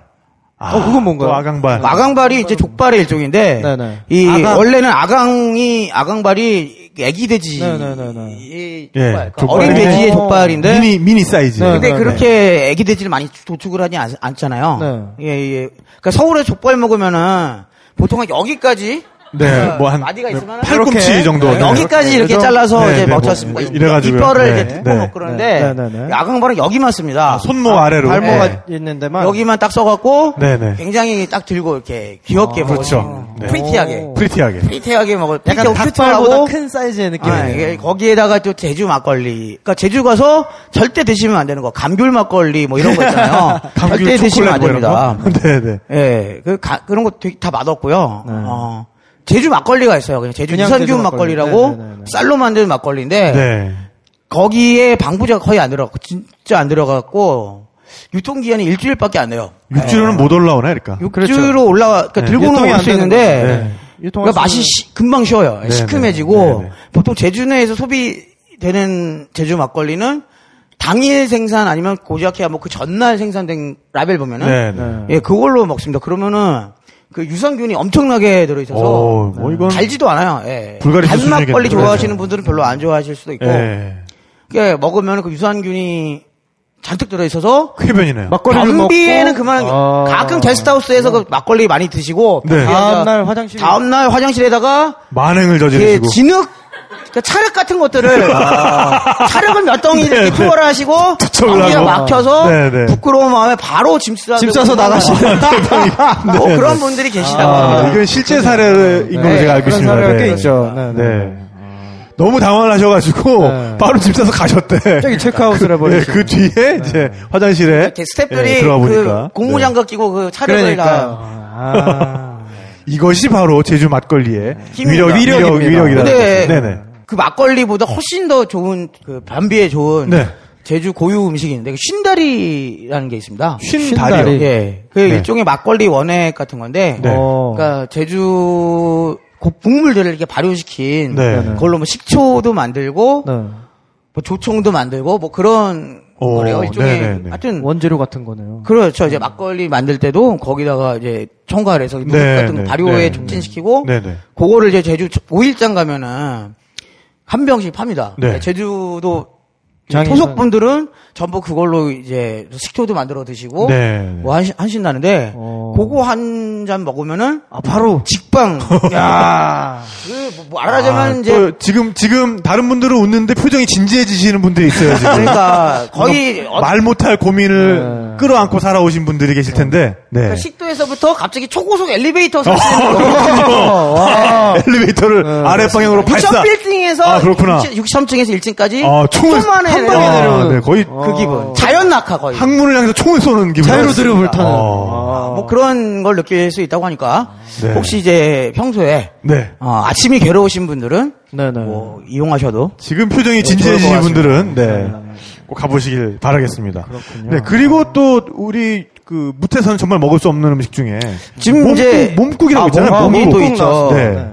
아, 어, 그건 뭔가요? 또 아강발. 아강발이 이제 족발의 일종인데 네네. 이 아강. 원래는 아강이 아강발이 애기 돼지 네네네네. 이 예, 족발, 족발인데 어린 돼지의 족발인데 미니 미니 사이즈. 네, 근데 네, 그렇게 애기 돼지를 많이 도축을 하지 않, 않잖아요. 네. 예, 예. 그러니까 서울에 족발 먹으면은 보통 한 여기까지 네, 뭐한 마디가 있으면은 팔꿈치. 정도. 네, 네. 여기까지 이렇게 네, 잘라서 네, 이제 네, 먹지 뭐, 않습니까? 이래가지고, 이빨을 네, 이제 네. 뜯고 먹고 그러는데 네, 네, 네. 아강발은 여기만 씁니다. 손목 아래로. 발모가 네. 있는 데만 여기만 딱 써갖고 네네. 굉장히 딱 들고 이렇게 귀엽게 먹을 수 그렇죠. 네. pretty하게 pretty하게. pretty하게 먹을 약간 닭발보다 큰 사이즈의 느낌. 아, 이게 거기에다가 또 제주 막걸리. 그러니까 제주 가서 절대 드시면 안 되는 거. 감귤 막걸리 뭐 이런 거 있잖아요. 감귤 절대 드시면 안뭐 됩니다. 네네. 예, 그 가- 그런 거 되게 다 맛없고요. 네. 어, 제주 막걸리가 있어요. 그냥 제주 그냥 유산균 제주 막걸리. 막걸리 라고 네, 네, 네, 네. 쌀로 만든 막걸리인데 네. 거기에 방부제가 거의 안 들어갔고 진짜 안 들어갔고 유통 기한이 일주일밖에 안 돼요. 육지로는 못 올라오나, 그러니까. 육주로 올라가 그러니까 네. 들고는 올안수 되는 있는데. 네. 그러니까 맛이 수 시- 금방 쉬어요. 네, 시큼해지고 네, 네. 보통 제주 내에서 소비되는 제주 막걸리는 당일 생산 아니면 고지학해야 뭐 그 전날 생산된 라벨 보면은 네, 네. 예 그걸로 먹습니다. 그러면은 그 유산균이 엄청나게 들어있어서 오, 뭐 이건. 달지도 않아요. 예. 불가리 단 수준이겠네요. 막걸리 좋아하시는. 분들은 별로 안 좋아하실 수도 있고 예. 그게 먹으면 그 유산균이 잔뜩 들어있어서 쾌변이네요. 막걸리를 변비에는 그만 아. 가끔 게스트하우스에서 그 막걸리 많이 드시고 네. 다음 날 화장실 다음 날 화장실에다가 만행을 저지르시고. 진흙 그 차륵 같은 것들을 차륵을 몇 덩이 이렇게 네, 네. 투어를 하시고 하고. 막혀서 네, 네. 부끄러운 마음에 바로 짐 싸서 짐 싸서 나가시는 뭐 그런 분들이 계시다고 아. 이건 실제 사례인 걸로 네, 제가 알고 있습니다. 사례가 네. 꽤 있죠. 네, 네. 네. 너무 당황을 하셔가지고 네. 바로 집 사서 가셨대. 저기 체크아웃을 네, 해버리시고. 그 뒤에 이제 화장실에 스태프들이 예, 그 고무장갑 끼고 그 차륵을 그러니까요. 다 아. 네. 이것이 바로 제주 막걸리의. 위력, 위력, 거죠. 네네. 그 막걸리보다 훨씬 더 좋은 그 변비에 좋은 네. 제주 고유 음식이 있는데 그 쉰다리라는 게 있습니다. 쉰다리요. 쉰다리. 예, 그 네. 일종의 막걸리 원액 같은 건데, 네. 어. 그러니까 제주 곡- 곡물들을 이렇게 발효시킨 네. 그걸로 뭐 식초도 만들고, 네. 뭐 조청도 만들고 뭐 그런 오, 거래요. 일종의 네네네. 하여튼 원재료 같은 거네요. 그렇죠. 이제 막걸리 만들 때도 거기다가 이제 첨가를 해서 네, 같은 거 네, 발효에 네. 촉진시키고 네 네. 그거를 이제 제주 5일장 가면은 한 병씩 팝니다. 네. 제주도 장인은- 토속 분들은 전부 그걸로 이제 식초도 만들어 드시고 네. 뭐 하시, 하신다는데 어. 그거 한 잔 먹으면은 아, 바로. 직방 야 그 뭐, 뭐 말하자면 아, 이제 또 지금 지금 다른 분들은 웃는데 표정이 진지해지시는 분들이 있어요 지금. 그러니까 거의 어, 말 못할 고민을 끌어안고 살아오신 분들이 계실 텐데 네. 그러니까 식도에서부터 갑자기 초고속 엘리베이터 설치되는 엘리베이터를 아래 방향으로 6천 발사. 빌딩에서 아, 그렇구나. 63층에서 1층까지 아, 총을 만에 한 방에 내려오는 내려오는. 네, 거의 그 기분. 자연 낙하 거의. 항문을 향해서 총을 쏘는 기분. 자유로 드리블 타는. 어. 뭐 그런 걸 느낄 수 있다고 하니까 네. 혹시 이제 평소에 네. 어, 아침이 괴로우신 분들은 네네. 뭐 이용하셔도 지금 표정이 진지해지신. 분들은 네. 꼭 가보시길 바라겠습니다. 네. 그리고 또 우리 그 무태서는 정말 먹을 수 없는 음식 중에 지금 몸국, 이제- 몸국이라고 아, 있잖아요. 몸- 몸국. 또 있죠. 네. 네.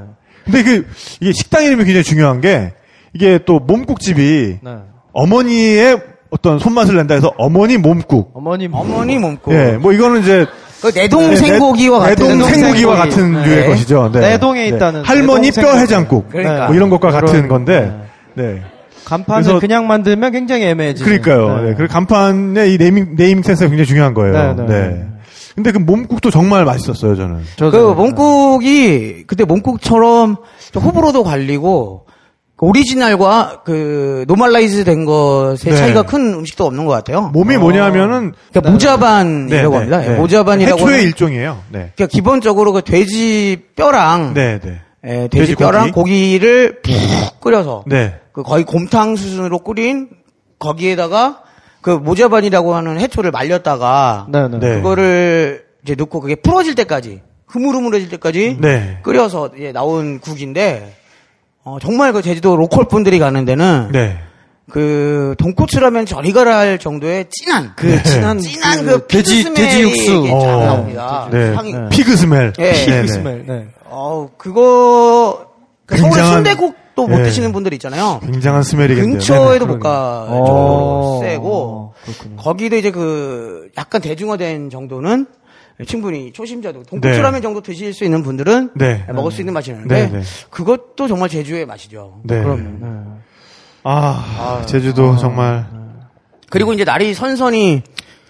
근데 그 이게 식당 이름이 굉장히 중요한 게 이게 또 몸국집이 네. 어머니의 어떤 손맛을 낸다 해서 어머니 몸국. 어머님. 어머니 몸고 예, 뭐 이거는 이제 그 내동 생고기와 내- 같은 내동 생고기와 생고기. 같은 네. 류의 것이죠. 네. 내동에 있다는 할머니 뼈. 해장국. 그러니까. 뭐 이런 것과 같은 건데. 네. 간판을 그냥 만들면 굉장히 애매해지죠. 그러니까요. 네. 그리고 간판의 이 네이밍, 네이밍 센스가 굉장히 중요한 거예요. 네, 네. 네. 근데 그 몸국도 정말 맛있었어요, 저는. 그 몸국이 그때 몸국처럼 좀 호불호도 갈리고 그 오리지널과 그 normalize 된 것의 네. 차이가 큰 음식도 없는 것 같아요. 몸이 뭐냐면은 그러니까 모자반이라고 합니다. 예, 모자반이라고 해초의 일종이에요. 네. 그러니까 기본적으로 그 돼지 뼈랑 네, 네. 예, 돼지 뼈랑 고기 를 푹 끓여서 네. 그 거의 곰탕 수준으로 끓인 거기에다가 그 모자반이라고 하는 해초를 말렸다가 네네. 네. 그거를 이제 넣고 그게 풀어질 때까지 흐물흐물해질 때까지 네. 끓여서 이제 나온 국인데 어, 정말 그 제주도 local 분들이 가는 데는 네. 그 돈코츠라면 저리 가라 할 정도의 진한 그 진한 진한 그 그 돼지- pig 돼지 육수. 잘 어. 나옵니다. 네. 향이 pig smell. 예. 네, 네. 피그 스멜. 네. 어우 그거 그 서울 굉장한- 순대국도 못 예. 드시는 분들 있잖아요. 굉장한 스멜이겠네요. 근처에도 네네. 못가 어. 정도로 세고 그렇군요. 거기도 이제 그 약간 대중화된 정도는 충분히 초심자도 돈코츠라면 정도 드실 수 있는 분들은 네. 먹을 수 있는 맛이 나는데 네, 네. 그것도 정말 제주의 맛이죠. 네. 그럼요. 아, 제주도 정말. 그리고 이제 날이 선선히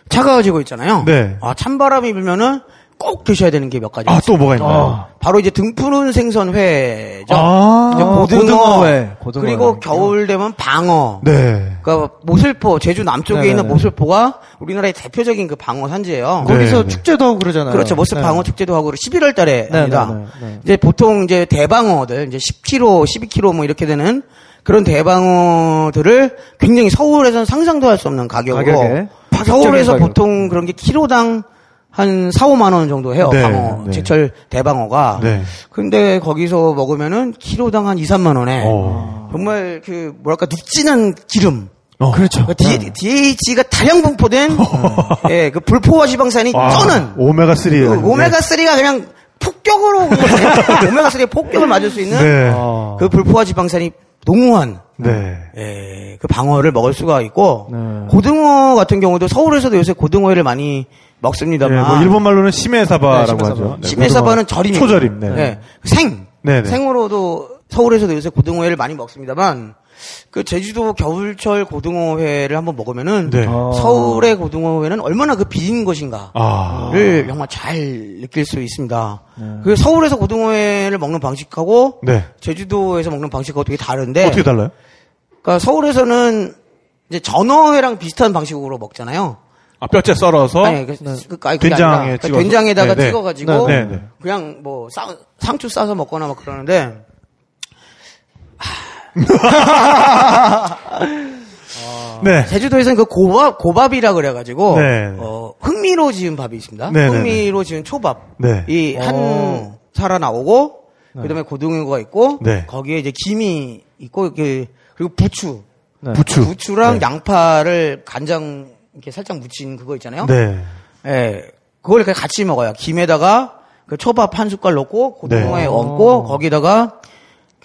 차가워지고 있잖아요. 네. 아 찬바람이 불면은 꼭 드셔야 되는 게 몇 가지. 아, 또 뭐가 어. 있나요? 바로 이제 등푸른 생선 회죠. 아, 고등어, 고등어회, 고등어 회. 그리고 겨울 되면 방어. 네. 그러니까 모슬포 제주 남쪽에 네네네. 있는 모슬포가 우리나라의 대표적인 그 방어 산지예요. 네. 거기서 축제도 하고 그러잖아요. 그렇죠. 모슬 네. 방어 축제도 하고 11월 달에 네, 합니다. 네, 네, 네. 이제 보통 이제 대방어들 이제 10kg, 12kg 뭐 이렇게 되는 그런 대방어들을 굉장히 서울에서는 상상도 할 수 없는 가격으로 가격에 서울에서 가격. 보통 그런 게 키로당 한 4, 5만 원 정도 해요. 네, 방어, 네. 제철 대방어가. 네. 근데 거기서 먹으면은 키로당 한 2, 3만 원에 어. 정말 그 뭐랄까 눅진한 기름. 어. 그렇죠. 그 D, DH가 다량 분포된 예, 그 불포화 지방산이 아, 쩌는 오메가 3. 그 오메가 3가 그냥 폭격으로 그냥 오메가 3의 폭격을 맞을 수 있는 네. 어. 그 불포화 지방산이 농후한 네. 예, 그 방어를 먹을 수가 있고 네. 고등어 같은 경우도 서울에서도 요새 고등어회를 많이 먹습니다만 네, 뭐 일본 말로는 시메사바라고 네. 하죠. 네, 시메사바는 고등어. 절임이에요. 초절임. 네. 예, 생 네, 네. 생으로도 서울에서도 요새 고등어회를 많이 먹습니다만 그 제주도 겨울철 고등어회를 한번 먹으면은 네. 어. 서울의 고등어회는 얼마나 그 비린 것인가. 아. 를 정말 잘 느낄 수 있습니다. 그 서울에서 고등어회를 먹는 방식하고 네. 제주도에서 먹는 방식하고 되게 다른데 어떻게 달라요? 그러니까 서울에서는 이제 전어회랑 비슷한 방식으로 먹잖아요. 아, 뼈째 썰어서. 아니, 그, 그, 아니, 된장에 그 찍어서? 된장에다가 네, 네. 찍어가지고 네, 네. 그냥 뭐 쌍, 상추 싸서 먹거나 막 그러는데 네. 제주도에서는 그 고밥 고밥이라 그래가지고 네. 어, 흥미로 지은 밥이 있습니다. 네, 네, 흥미로 지은 초밥. 네. 이한 어. 살아 나오고 그다음에 고등어가 있고 네. 거기에 이제 김이 있고 이렇게 그리고 부추, 네. 부추. 부추랑 네. 양파를 간장 이렇게 살짝 묻힌 그거 있잖아요. 네. 예, 그걸 이렇게 같이 먹어요. 김에다가 그 초밥 한 숟갈 넣고 고등어에 네. 얹고 거기다가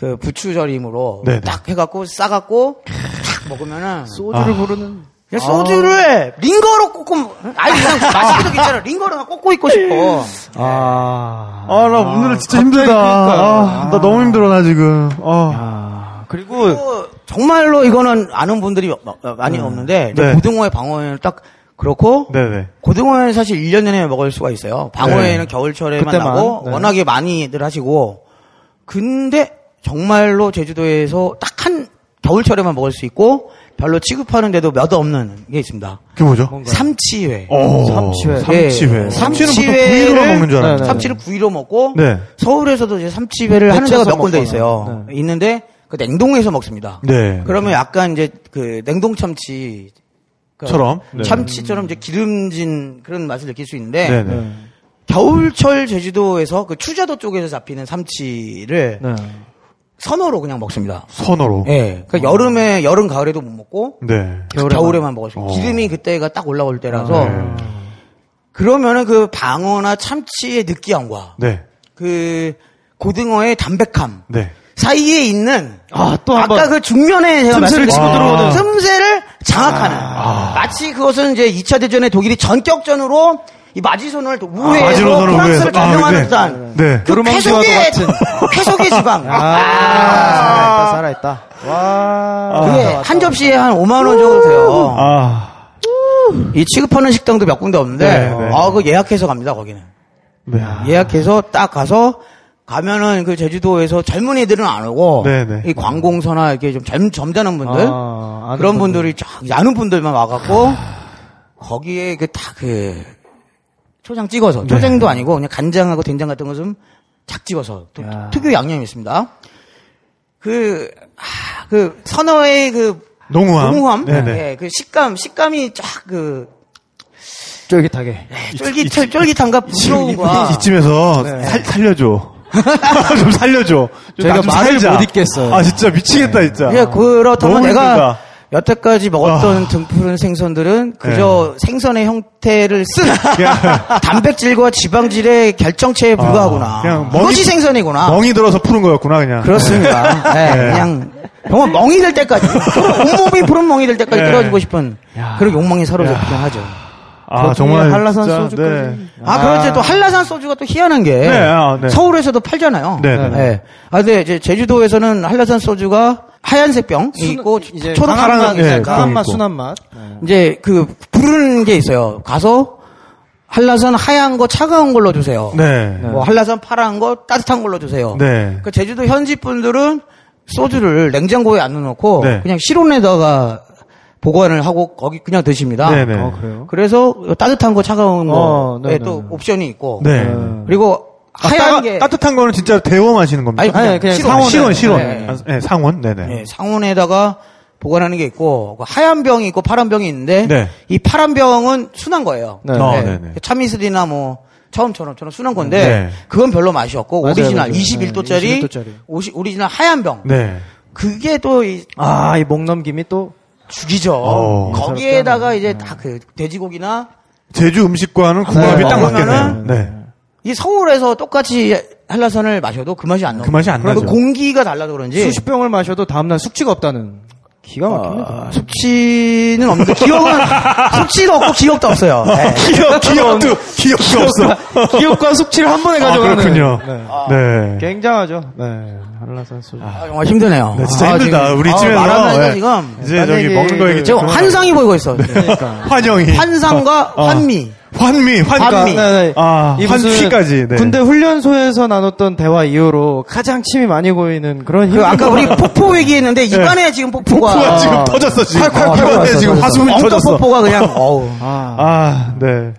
그 부추 절임으로 네, 네. 딱 해갖고 싸갖고 딱 먹으면은 소주를 부르는 그냥 소주를 링거로 꽂고 아니 그냥 마시기도 괜찮아. 링거로 꽂고 있고 싶어. 아. 아, 나 오늘 진짜 힘들다. 아, 나 너무 힘들어, 나 지금. 아. 아. 그리고 그리고 정말로 이거는 아는 분들이 많이 없는데 이제 네. 고등어의 방어회는 딱 그렇고 네네. 고등어회는 사실 1년 내내 먹을 수가 있어요. 방어회는 네. 겨울철에만 그때만, 나고 네. 워낙에 많이들 하시고 근데 정말로 제주도에서 딱 한 겨울철에만 먹을 수 있고 별로 취급하는데도 몇 없는 게 있습니다. 그게 뭐죠? 삼치회. 오, 삼치회. 삼치회. 예. 삼치는 보통 삼치회를- 구이로만 먹는 줄 네, 알았는데. 네. 삼치를 구이로 먹고 네. 서울에서도 이제 삼치회를 하는 데가 몇 군데. 있어요. 네. 있는데 그 냉동해서 먹습니다. 네. 그러면 약간 이제 그 냉동 참치 그 처럼. 네. 참치처럼 이제 기름진 그런 맛을 느낄 수 있는데 네, 네. 겨울철 제주도에서 그 추자도 쪽에서 잡히는 삼치를 네. 선어로 그냥 먹습니다. 선어로. 예. 그러니까 여름에 여름 가을에도 못 먹고 네. 겨울에만, 있어요. 어. 기름이 그때가 딱 올라올 때라서 네. 그러면은 그 방어나 참치의 느끼함과 네. 그 고등어의 담백함 네. 사이에 있는 아, 또한 아까 번. 그 중면에 제가 틈새를 말씀드린 치고 들어오는. 틈새를 장악하는 마치 그것은 이제 2차 대전의 독일이 전격전으로 이 마지선을 또 우회해서 마지노선을 프랑스를. 아, 점령하는 네. 듯한 네. 그 노르망디와도 쾌속의 쾌속의 지방 아, 살아있다, 살아있다. 와. 그게 한 접시에 한 5만 원 정도 돼요. 아. 이 취급하는 식당도 몇 군데 없는데 네, 네. 아, 그 예약해서 갑니다, 거기는. 네. 예약해서 딱 가서 가면은 그 제주도에서 젊은이들은 안 오고 네, 네. 이 관공서나 이렇게 좀 젊, 점잖은 분들 아, 그런 분들. 분들이 쫙 아는 분들만 와갖고 거기에 그 다 그 초장 찍어서 초장도 아니고 그냥 간장하고 된장 같은 것은 작 찍어서 또 야. 특유 양념이 있습니다. 그, 아, 그 선어의 그 농후함. 농후함, 네네. 예, 그 식감, 식감이 쫙그 쫄깃하게. 쫄깃, 쫄깃함과 부드러움과 이쯤에서 살, 살려줘. 좀 살려줘. 좀 나좀 말을 살자. 못 읽겠어요. 아, 진짜 미치겠다, 진짜. 예, 그렇다면 내가 힘들다. 여태까지 먹었던 아. 등푸른 생선들은 그저 생선의 형태를 쓴 단백질과 지방질의 결정체에 불과하구나. 아, 그냥 그것이 생선이구나. 멍이 들어서 푸는 거였구나, 그냥. 그렇습니다. 네, 네. 그냥 정말 멍이 될 때까지 온몸이 푸른 멍이 될 때까지 네. 끌어주고 싶은 그런 욕망이 사로잡히긴 하죠. 아, 정말. 한라산 소주까지. 네. 아, 그런데 또 한라산 소주가 또 희한한 게 네, 아, 네. 서울에서도 팔잖아요. 네, 네. 네. 아, 근데 이제 제주도에서는 한라산 소주가 하얀색 병이 있고 이제 초록 강한 맛, 파란 예, 강한 좀 맛, 있고. 순한 맛. 이제 그 부르는 게 있어요. 가서 한라산 하얀 거 차가운 걸로 주세요. 네. 뭐 한라산 파란 거 따뜻한 걸로 주세요. 네. 그 제주도 현지 분들은 소주를 냉장고에 안 넣어놓고 네. 그냥 실온에다가 보관을 하고 거기 그냥 드십니다. 네네. 어, 그래요? 그래서 따뜻한 거 차가운 어, 거에 네네. 또 옵션이 있고 네. 그리고 아, 하얀 따가- 게 따뜻한 거는 진짜 데워 마시는 겁니까? 아니, 그냥 그냥 실온. 상온에. 실온, 실온. 네. 아, 네, 상온? 네네. 네, 상온에다가 보관하는 게 있고 그 하얀 병이 있고 파란 병이 있는데 네. 이 파란 병은 순한 거예요. 네. 어, 네네. 참이슬이나 뭐 처음처럼 저런 순한 건데 네. 그건 별로 맛이 없고 맞아요, 오리지널 맞아요. 21도짜리 네, 21도짜리. 오리지널 하얀 병 네. 그게 또 이- 아, 이 목 넘김이 또. 죽이죠. 어. 거기에다가 이제 다 그 돼지고기나 제주 음식과는 궁합이 네, 딱 먹으면은 맞겠네요. 네. 이 서울에서 똑같이 한라산을 마셔도 그 맛이 안 나요. 그 맛이 안그 나죠. 공기가 달라서 그런지 수십 병을 마셔도 다음날 숙취가 없다는. 기가 막힙니다. 아, 숙취는 없는데 기억은 숙취도 없고 기억도 없어요. 네. 기억, 기억도, 기억도 없어. 기억과 숙취를 한 번에 아, 가져가는. 그렇군요. 네. 네. 굉장하죠. 네. 한라산 소주. 아, 정말 힘드네요. 네, 진짜 아, 힘들다. 지금, 우리 아, 집에서. 말하면서 네. 지금 이제 딴 저기 먹는 거 얘기 지금 환상이 보이고 있어. 그러니까. 환영이. 환상과 어. 환미. 환미, 환, 환미. 네, 네. 아, 환피까지. 네. 군대 훈련소에서 나눴던 대화 이후로 가장 침이 많이 고이는 그런 그 아까 거- 우리 폭포 얘기했는데 입안에 지금 폭포가 폭포가 지금 아. 터졌어, 지금. 콸콸콸 입안에 터졌어, 지금. 화수분이 터졌어. 폭포가 그냥 어우. 아, 아, 네.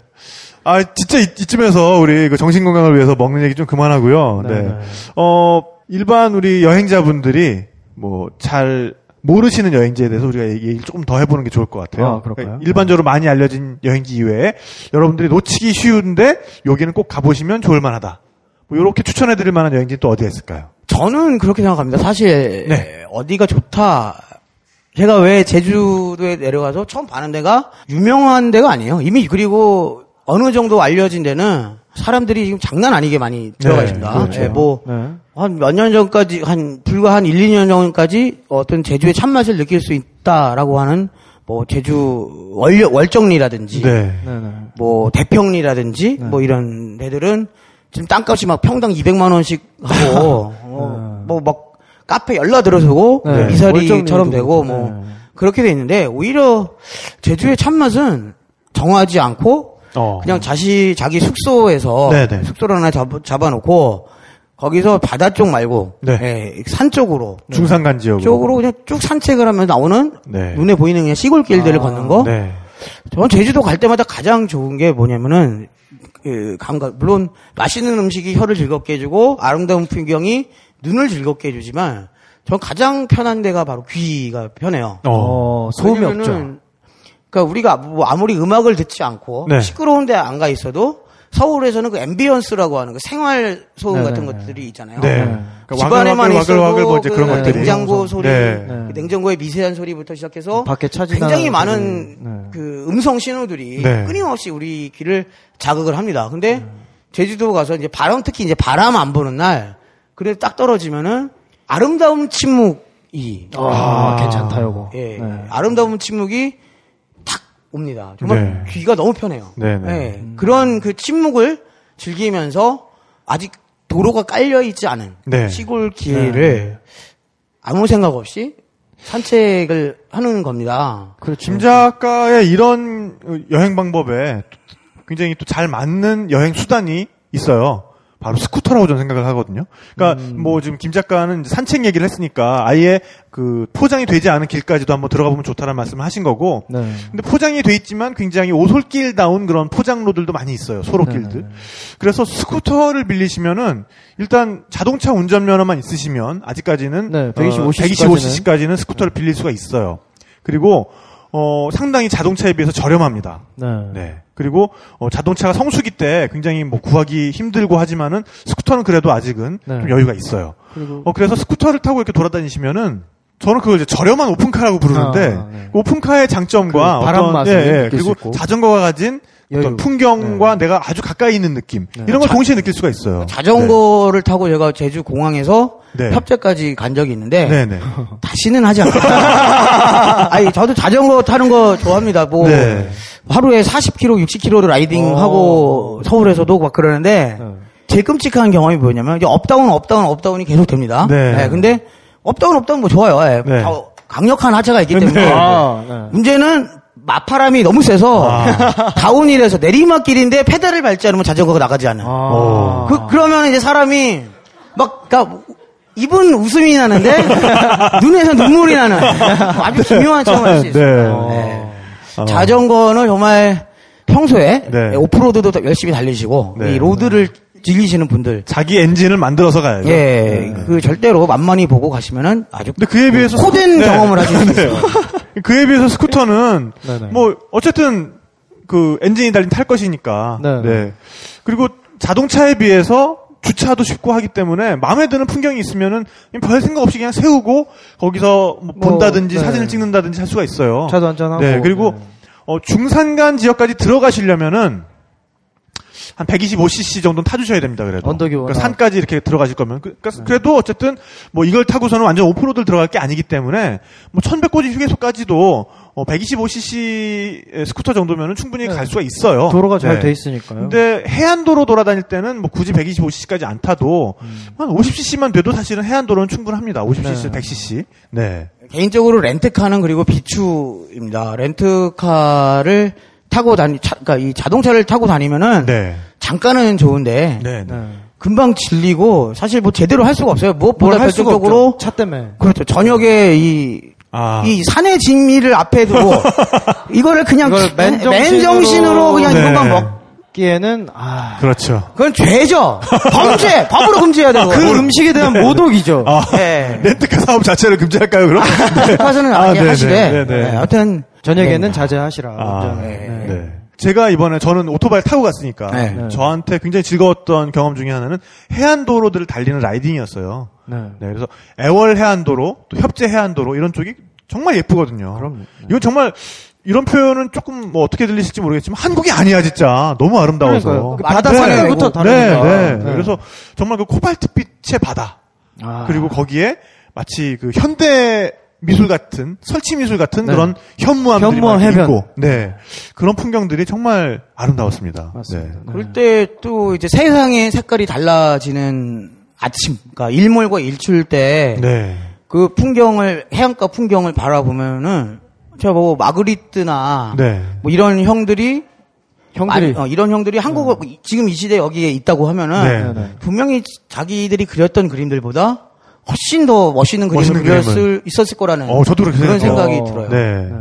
아, 진짜 이, 이쯤에서 우리 그 정신 건강을 위해서 먹는 얘기 좀 그만하고요. 네. 네, 네. 어, 일반 우리 여행자분들이 뭐 잘 모르시는 여행지에 대해서 우리가 얘기- 얘기를 조금 더 해보는 게 좋을 것 같아요. 아, 그럴까요? 그러니까 일반적으로 많이 알려진 여행지 이외에 여러분들이 놓치기 쉬운데 여기는 꼭 가보시면 좋을 만하다. 뭐 이렇게 추천해드릴 만한 여행지 또 어디에 있을까요? 저는 그렇게 생각합니다. 사실 네. 어디가 좋다. 제가 왜 제주도에 내려가서 처음 가는 데가 유명한 데가 아니에요. 이미 그리고 어느 정도 알려진 데는 사람들이 지금 장난 아니게 많이 들어가 네, 있습니다. 그렇죠. 예, 뭐, 네. 한몇 년 전까지, 한, 불과 한 1, 2년 전까지 어떤 제주의 참맛을 느낄 수 있다라고 하는 뭐, 제주 월, 월정리라든지, 네. 네, 네. 뭐, 대평리라든지, 뭐 이런 데들은 지금 땅값이 막 평당 200만원씩 하고, 어, 뭐, 막, 카페 열라 들어서고, 네. 미사리처럼 되고, 뭐, 네. 그렇게 돼 있는데, 오히려 제주의 참맛은 정하지 않고, 어. 그냥 자시 자기 숙소에서 네네. 숙소를 하나 잡, 잡아놓고 거기서 바다 쪽 말고 네. 예, 산 쪽으로 중산간 지역으로. 쪽으로 그냥 쭉 산책을 하면 나오는 네. 눈에 보이는 그냥 시골길들을 걷는 거. 네. 저는 제주도 갈 때마다 가장 좋은 게 뭐냐면은 그 감각 물론 맛있는 음식이 혀를 즐겁게 해주고 아름다운 풍경이 눈을 즐겁게 해주지만 전 가장 편한 데가 바로 귀가 편해요. 어. 어, 소음이 없죠. 그러니까 우리가 뭐 아무리 음악을 듣지 않고 네. 시끄러운 데 안 가 있어도 서울에서는 그 ambience라고 하는 그 생활 소음 네, 같은 네, 것들이 있잖아요. 네. 네. 그러니까 집안에만 와글와글 있어도 와글 와글 뭐 이제 그. 냉장고 소리, 네. 그 냉장고의 미세한 소리부터 시작해서 밖에 차지나 굉장히 많은 네. 그 음성 신호들이 네. 끊임없이 우리 귀를 자극을 합니다. 근데 제주도 가서 이제 바람 특히 이제 바람 안 부는 날 그래 딱 떨어지면은 아름다운 침묵이 아, 괜찮다, 요거. 예 네. 아름다운 침묵이 탁 옵니다. 정말 네. 귀가 너무 편해요. 네, 네. 예, 그런 그 침묵을 즐기면서 아직 도로가 깔려 있지 않은 네. 시골 길을 아무 생각 없이 산책을 하는 겁니다. 그렇죠. 김 작가의 이런 여행 방법에 굉장히 또 잘 맞는 여행 수단이 있어요. 바로 스쿠터라고 저는 생각을 하거든요. 그러니까 음. 뭐 지금 김 작가는 이제 산책 얘기를 했으니까 아예 그 포장이 되지 않은 길까지도 한번 들어가 보면 좋다는 말씀을 하신 거고. 네. 근데 포장이 돼 있지만 굉장히 오솔길다운 그런 포장로들도 많이 있어요. 소로길들. 네네. 그래서 스쿠터를 빌리시면은 일단 자동차 운전면허만 있으시면 아직까지는 네, 125cc 125cc까지는 스쿠터를 빌릴 수가 있어요. 그리고 어 상당히 자동차에 비해서 저렴합니다. 네. 네. 그리고 어, 자동차가 성수기 때 굉장히 뭐 구하기 힘들고 하지만은 스쿠터는 그래도 아직은 네. 좀 여유가 있어요. 그리고 어 그래서 스쿠터를 타고 이렇게 돌아다니시면은 저는 그걸 이제 저렴한 오픈카라고 부르는데 아, 네. 그 오픈카의 장점과 그 바람 어떤 맛을 예, 예, 그리고. 자전거가 가진 여유. 풍경과 내가 아주 가까이 있는 느낌 이런 걸 동시에 느낄 수가 있어요. 자전거를 타고 제가 제주 공항에서 네. 협재까지 간 적이 있는데 네, 네. 다시는 하지 않겠다. 아니 저도 자전거 타는 거 좋아합니다. 뭐 네. 하루에 40km, 60km도 riding하고 서울에서도 막 그러는데 네. 제일 끔찍한 경험이 뭐냐면 이제 업다운, 업다운, 업다운이 계속 됩니다. 네. 근데 up down, up down 뭐 좋아요. 예. 네. 다 강력한 하체가 있기 때문에 아, 네. 문제는 맞바람이 너무 세서 아. 다운힐에서 내리막길인데 페달을 밟지 않으면 자전거가 나가지 않는. 아. 그, 그러면 이제 사람이 막, 그니까, 입은 웃음이 나는데, 눈에서 눈물이 나는 아주 기묘한 체험을 할 수 있어요. 네. 네. 어. 자전거는 정말 평소에 네. 오프로드도 열심히 달리시고, 네. 이 road를 즐기시는 분들, 자기 엔진을 만들어서 가야죠. 예, 그 절대로 만만히 보고 가시면은 아주 근데 그에 비해서 호된 스쿠- 경험을 하실 수 있어요. 그에 비해서 스쿠터는 네네. 뭐 어쨌든 그 엔진이 달린 탈 것이니까. 네네. 네. 그리고 자동차에 비해서 주차도 쉽고 하기 때문에 마음에 드는 풍경이 있으면은 별 생각 없이 그냥 세우고 거기서 뭐 뭐, 본다든지 네. 사진을 찍는다든지 할 수가 있어요. 차도 한잔하고. 네. 그리고 네. 어, 중산간 지역까지 들어가시려면은 한 125cc 정도는 타주셔야 됩니다. 그래도 언덕이 그러니까 산까지 이렇게 들어가실 거면 그- 그러니까 그래도 어쨌든 뭐 이걸 타고서는 완전 오프로드를 들어갈 게 아니기 때문에 뭐 1100고지 휴게소까지도 어, 125cc 스쿠터 정도면은 충분히 네. 갈 수가 있어요. 도로가 잘 네. 돼 있으니까요. 근데 해안도로 돌아다닐 때는 뭐 굳이 125cc까지 안 타도 한 50cc만 돼도 사실은 해안도로는 충분합니다. 50cc, 음. 네. 100cc. 네. 개인적으로 렌트카는 그리고 비추입니다. 렌트카를 타고 다니, 차, 그러니까 이 자동차를 타고 다니면은 네. 잠깐은 좋은데 네. 네. 네. 금방 질리고 사실 뭐 제대로 할 수가 없어요. 무엇보다 뭘할 수가 결정적으로. 차 때문에. 그렇죠. 저녁에 이, 아. 이 산의 진미를 앞에 두고 이거를 그냥 이걸 맨- 맨정신으로- 맨정신으로 그냥 네. 이것만 먹. 기에는 아, 그렇죠. 그건 죄죠. 범죄. 법으로 금지해야 되고. 그 음식에 대한 모독이죠. 아, 네. 렌트카 사업 자체를 금지할까요, 그럼? 네. 가서는 아, 아니 네네, 하시되. 네네. 네, 하여튼 저녁에는 자제하시라. 아, 운전을. 네. 네. 제가 이번에 저는 오토바이 타고 갔으니까 네. 네. 저한테 굉장히 즐거웠던 경험 중에 하나는 해안도로들을 달리는 라이딩이었어요. 네. 네, 그래서 애월 해안도로, 또 협재 해안도로 이런 쪽이 정말 예쁘거든요. 그럼요. 네. 이건 정말 이런 표현은 조금 뭐 어떻게 들리실지 모르겠지만 한국이 아니야 진짜 너무 아름다워서. 그러니까요. 그 바다 네. 산에부터 네, 다르니까. 네. 네. 그래서 정말 그 코발트빛의 바다 아. 그리고 거기에 마치 그 현대 미술 같은 설치 미술 같은 네. 그런 현무암들이 현무암 막 해변. 있고, 네 그런 풍경들이 정말 아름다웠습니다. 맞습니다. 네. 그럴 때 또 이제 세상의 색깔이 달라지는 아침, 그러니까 일몰과 일출 때 네. 그 풍경을 해안가 풍경을 바라보면은 제가 뭐 마그리트나 네. 뭐 이런 형들이 형들이. 어, 이런 형들이 한국어 지금 이 시대 여기에 있다고 하면은 네. 네. 분명히 자기들이 그렸던 그림들보다 훨씬 더 멋있는 그림을 멋있는 그렸을 그림을. 있었을 거라는 어, 저도 그렇게 그런. 생각이 어, 들어요. 네. 네.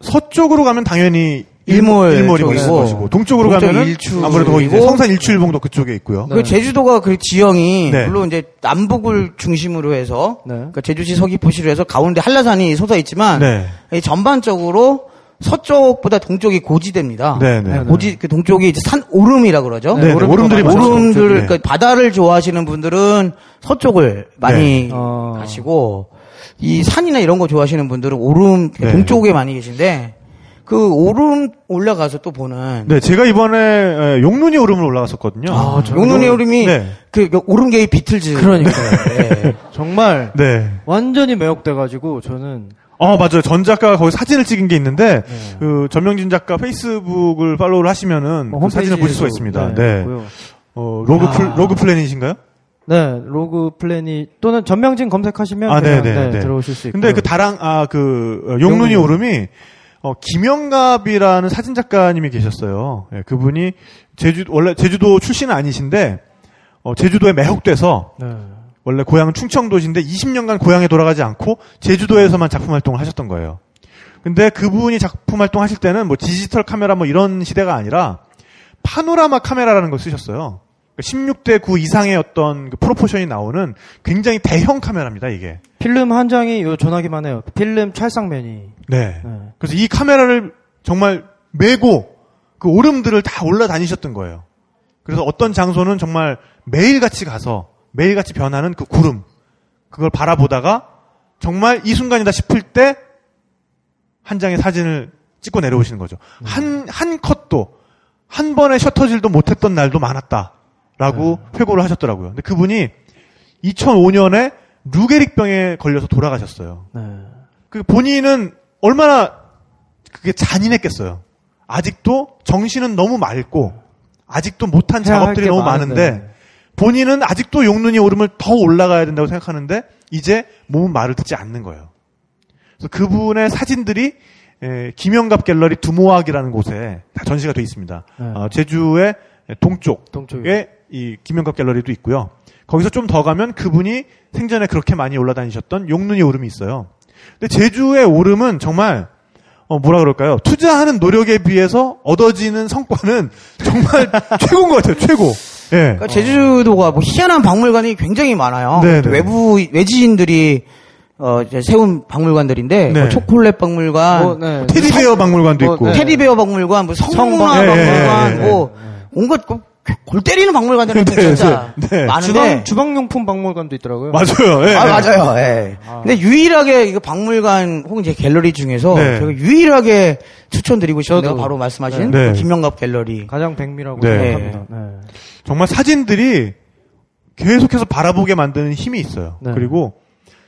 서쪽으로 가면 당연히 일몰 일몰이 멋있을 것이고 동쪽으로 동쪽 가면은 일출 아무래도 이제 성산 일출봉도 그쪽에 있고요. 그 제주도가 그 지형이 네. 물론 이제 남북을 중심으로 해서 네. 그러니까 제주시 서귀포시로 해서 가운데 한라산이 솟아 있지만 네. 이 전반적으로 서쪽보다 동쪽이 고지대입니다. 네, 네. 고지 그 동쪽이 이제 산 오름이라 그러죠. 네, 네, 오름들이 많죠. 오름들 네. 그러니까 바다를 좋아하시는 분들은 서쪽을 많이 네. 어. 가시고 이 산이나 이런 거 좋아하시는 분들은 오름 네. 동쪽에 많이 계신데 그 오름 올라가서 또 보는 네, 제가 이번에 에, 용눈이 오름을 올라갔었거든요. 아, 용눈이 오름이 네. 그 오름계의 비틀즈 그러니까요. 네. 정말 네. 완전히 매혹돼가지고 저는 어, 맞아요. 전 작가가 거기 사진을 찍은 게 있는데, 네. 그, 전명진 작가 페이스북을 팔로우를 하시면은 뭐그 사진을 보실 수가 있습니다. 네, 네. 어, 로그, 아. 플, Log Planet인가요? 네, Log Planet 또는 전명진 검색하시면 아, 그냥 네, 네, 네, 네. 들어오실 수 있고. 근데 그 다랑, 아, 그, 어, 용눈이 용눈이 오름이, 어, 김영갑이라는 사진 작가님이 계셨어요. 예, 그분이 제주, 원래 제주도 출신은 아니신데, 어, 제주도에 매혹돼서, 네. 원래 고향은 충청도시인데 20년간 고향에 돌아가지 않고 제주도에서만 작품 활동을 하셨던 거예요. 근데 그분이 작품 활동하실 때는 뭐 디지털 카메라 뭐 이런 시대가 아니라 파노라마 카메라라는 걸 쓰셨어요. 16대 9 이상의 어떤 그 프로포션이 나오는 굉장히 대형 카메라입니다, 이게. 필름 한 장이 요 전화기만 해요. 필름 찰상면이. 네. 네. 그래서 이 카메라를 정말 메고 그 오름들을 다 올라다니셨던 거예요. 그래서 어떤 장소는 정말 매일같이 가서 매일같이 변하는 그 구름 그걸 바라보다가 정말 이 순간이다 싶을 때 한 장의 사진을 찍고 내려오시는 거죠. 한, 한 컷도 한 번의 셔터질도 못했던 날도 많았다라고 회고를 하셨더라고요. 근데 그분이 2005년에 루게릭병에 걸려서 돌아가셨어요. 네. 그 본인은 얼마나 그게 잔인했겠어요. 아직도 정신은 너무 맑고 아직도 못한 작업들이 게 너무 많은데. 많은데 본인은 아직도 용눈이 오름을 더 올라가야 된다고 생각하는데 이제 몸은 말을 듣지 않는 거예요. 그래서 그분의 사진들이 에, 김영갑 갤러리 두모학이라는 곳에 다 전시가 돼 있습니다. 네. 어, 제주의 동쪽 동쪽에. 에이 김영갑 갤러리도 있고요. 거기서 좀 더 가면 그분이 생전에 그렇게 많이 올라다니셨던 용눈이 오름이 있어요. 근데 제주의 오름은 정말 어 뭐라 그럴까요? 투자하는 노력에 비해서 얻어지는 성과는 정말 최고인 것 같아요. 최고. 예. 그러니까 제주도가 뭐 희한한 박물관이 굉장히 많아요. 네, 네. 외부 외지인들이 어 이제 세운 박물관들인데 네. 뭐 초콜릿 박물관, 어, 네. 테디베어 박물관도 뭐, 있고. 네. 테디베어 박물관, 뭐 성문화 예, 박물관, 예, 예, 예. 뭐 온갖 그- 골 때리는 박물관들이 네, 진짜 네, 네. 많은데. 주방 주방용품 박물관도 있더라고요. 맞아요. 예. 아, 맞아요. 예. 근데 유일하게 이거 박물관 혹은 이제 갤러리 중에서 네. 제가 유일하게 추천드리고 싶은 저도. 데가 바로 말씀하신 네. 김영갑 갤러리. 가장 백미라고 네. 생각합니다. 네. 정말 사진들이 계속해서 바라보게 만드는 힘이 있어요. 네. 그리고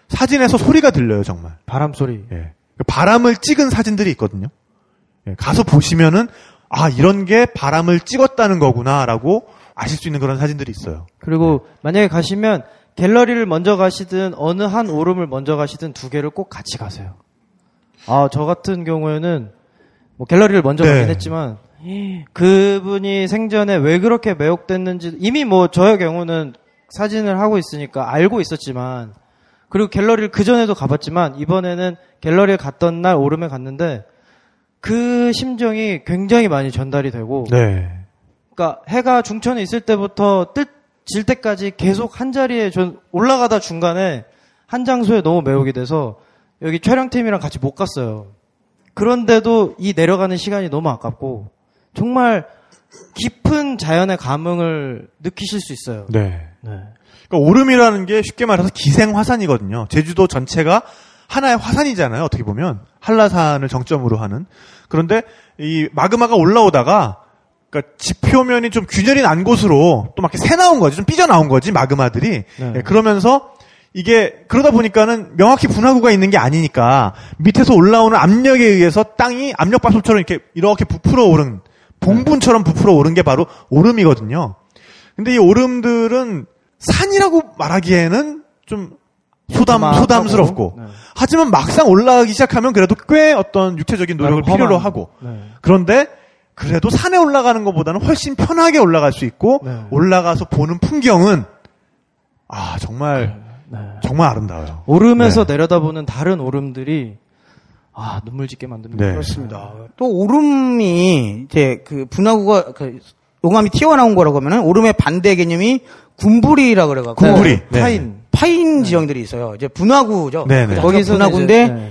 사진에서 소리가 들려요, 정말. 바람 소리. 예. 그 바람을 찍은 사진들이 있거든요. 예, 가서 보시면은 아 이런 게 바람을 찍었다는 거구나라고 아실 수 있는 그런 사진들이 있어요. 그리고 만약에 가시면 갤러리를 먼저 가시든 어느 한 오름을 먼저 가시든 두 개를 꼭 같이 가세요. 아, 저 같은 경우에는 뭐 갤러리를 먼저 네. 가긴 했지만 그분이 생전에 왜 그렇게 매혹됐는지 이미 뭐 저의 경우는 사진을 하고 있으니까 알고 있었지만 그리고 갤러리를 그 전에도 가봤지만 이번에는 갤러리에 갔던 날 오름에 갔는데 그 심정이 굉장히 많이 전달이 되고 네. 그러니까 해가 중천에 있을 때부터 뜻질 때까지 계속 한 자리에 전 올라가다 중간에 한 장소에 너무 매혹이 돼서 여기 촬영팀이랑 같이 못 갔어요. 그런데도 이 내려가는 시간이 너무 아깝고 정말 깊은 자연의 감흥을 느끼실 수 있어요. 네. 네. 그러니까 오름이라는 게 쉽게 말해서 기생 화산이거든요. 제주도 전체가 하나의 화산이잖아요. 어떻게 보면 한라산을 정점으로 하는. 그런데 이 마그마가 올라오다가 그러니까 지표면이 좀 균열이 난 곳으로 또 막 이렇게 새 나온 거지, 좀 삐져 나온 거지 마그마들이. 네. 예, 그러면서 이게 그러다 보니까는 명확히 분화구가 있는 게 아니니까 밑에서 올라오는 압력에 의해서 땅이 압력밥솥처럼 이렇게 이렇게 부풀어 오른 봉분처럼 부풀어 오른 게 바로 오름이거든요. 근데 이 오름들은 산이라고 말하기에는 좀 소담. 소담스럽고 네. 하지만 막상 올라가기 시작하면 그래도 꽤 어떤 육체적인 노력을 험한. 필요로 하고 네. 그런데 그래도 산에 올라가는 것보다는 훨씬 편하게 올라갈 수 있고 네. 올라가서 보는 풍경은 아 정말 네. 정말 아름다워요. 오름에서 네. 내려다보는 다른 오름들이 아 눈물 짓게 만듭니다. 네. 그렇습니다. 또 오름이 이제 그 분화구가 그 용암이 튀어나온 거라고 하면은 오름의 반대 개념이 군부리라 그래가지고 군부리. 네. 파인. 파인 지형들이 있어요. 이제 분화구죠. 네, 네. 거기서 거기서 분화구인데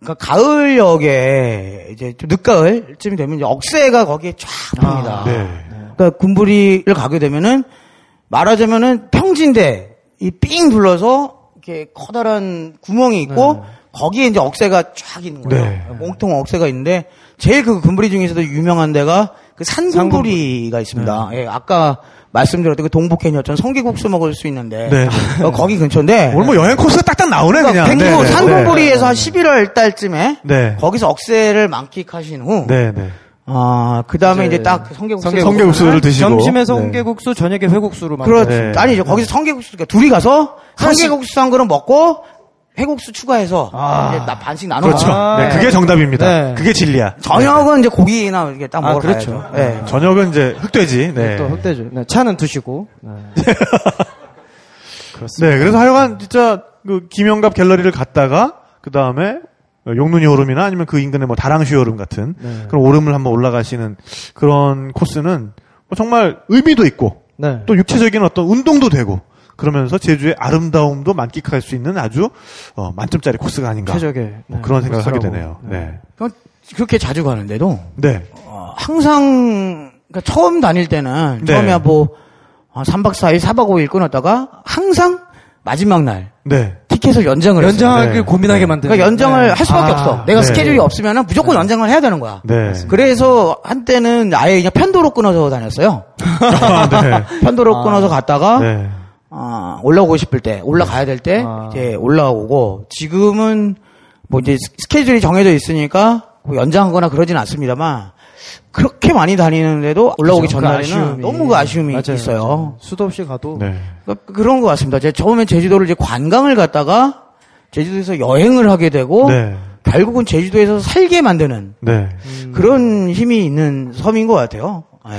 그러니까 가을역에 이제 좀 늦가을쯤이 되면 이제 억새가 거기에 쫙 봅니다. 네. 그러니까 군부리를 가게 되면은 말하자면은 평지인데 이 삥 둘러서 이렇게 커다란 구멍이 있고 거기에 이제 억새가 쫙 있는 거예요. 네. 몽통 억새가 있는데 제일 그 군부리 중에서도 유명한 데가 그 산군부리가 있습니다. 예, 아까 말씀드렸던 그 동북해녀촌 성게국수 먹을 수 있는데 네. 어, 거기 근처인데 오늘 뭐 여행 코스가 딱딱 나오네 그러니까 그냥. 뱅구 네, 네, 산군부리에서 한 11월 달쯤에 네. 거기서 억새를 만끽하신 후 네, 네. 아, 그 다음에 이제 이제 딱 성게국수. 성게국수를 드시고 점심에서 네. 홍게국수, 저녁에 회국수로 만들 그렇죠. 네. 아니죠. 거기서 성게국수, 그러니까 둘이 가서 성게국수 한 그릇 먹고 회국수 추가해서 이제 나 반씩 나눠 그렇죠. 먹어요. 네, 그게 정답입니다. 네. 그게 진리야. 저녁은 이제 고기나 이렇게 딱 아, 먹으러 그렇죠. 가야죠. 네. 저녁은 이제 흑돼지. 네. 또 흑돼지. 네, 차는 드시고. 네. 네, 그래서 하여간 진짜 그 김영갑 갤러리를 갔다가 그 다음에 용눈이 오름이나 아니면 그 인근의 뭐 다랑시 오름 같은 네. 그런 오름을 한번 올라가시는 그런 코스는 뭐 정말 의미도 있고 네. 또 육체적인 어떤 운동도 되고 그러면서 제주의 아름다움도 만끽할 수 있는 아주 어, 만점짜리 코스가 아닌가 최적의 뭐 네, 그런 생각을 하게 코스라고. 되네요. 네, 어, 그렇게 자주 가는데도 네, 어, 항상 그러니까 처음 다닐 때는 네. 처음에 뭐 어, 3박 4일, 4박 5일 끊었다가 항상 마지막 날 네, 티켓을 연장을 했어요. 연장하기를 네. 고민하게 만드는. 그러니까 연장을 네. 할 수밖에 아, 없어. 내가 네. 스케줄이 없으면 무조건 연장을 해야 되는 거야. 네. 그래서 한때는 아예 그냥 편도로 끊어서 다녔어요. 아, 네. 편도로 아. 끊어서 갔다가 네. 아, 올라오고 싶을 때 올라가야 될 때 아. 이제 올라오고 지금은 뭐 이제 스케줄이 정해져 있으니까 뭐 연장하거나 그러진 않습니다만 그렇게 많이 다니는데도 올라오기 그죠? 그 전날에는 아쉬움이. 너무 그 아쉬움이 맞아요, 있어요. 맞아요. 수도 없이 가도. 네. 그러니까 그런 것 같습니다. 제가 처음에 제주도를 이제 관광을 갔다가 제주도에서 여행을 하게 되고 네. 결국은 제주도에서 살게 만드는 네. 그런 힘이 있는 섬인 것 같아요. 예.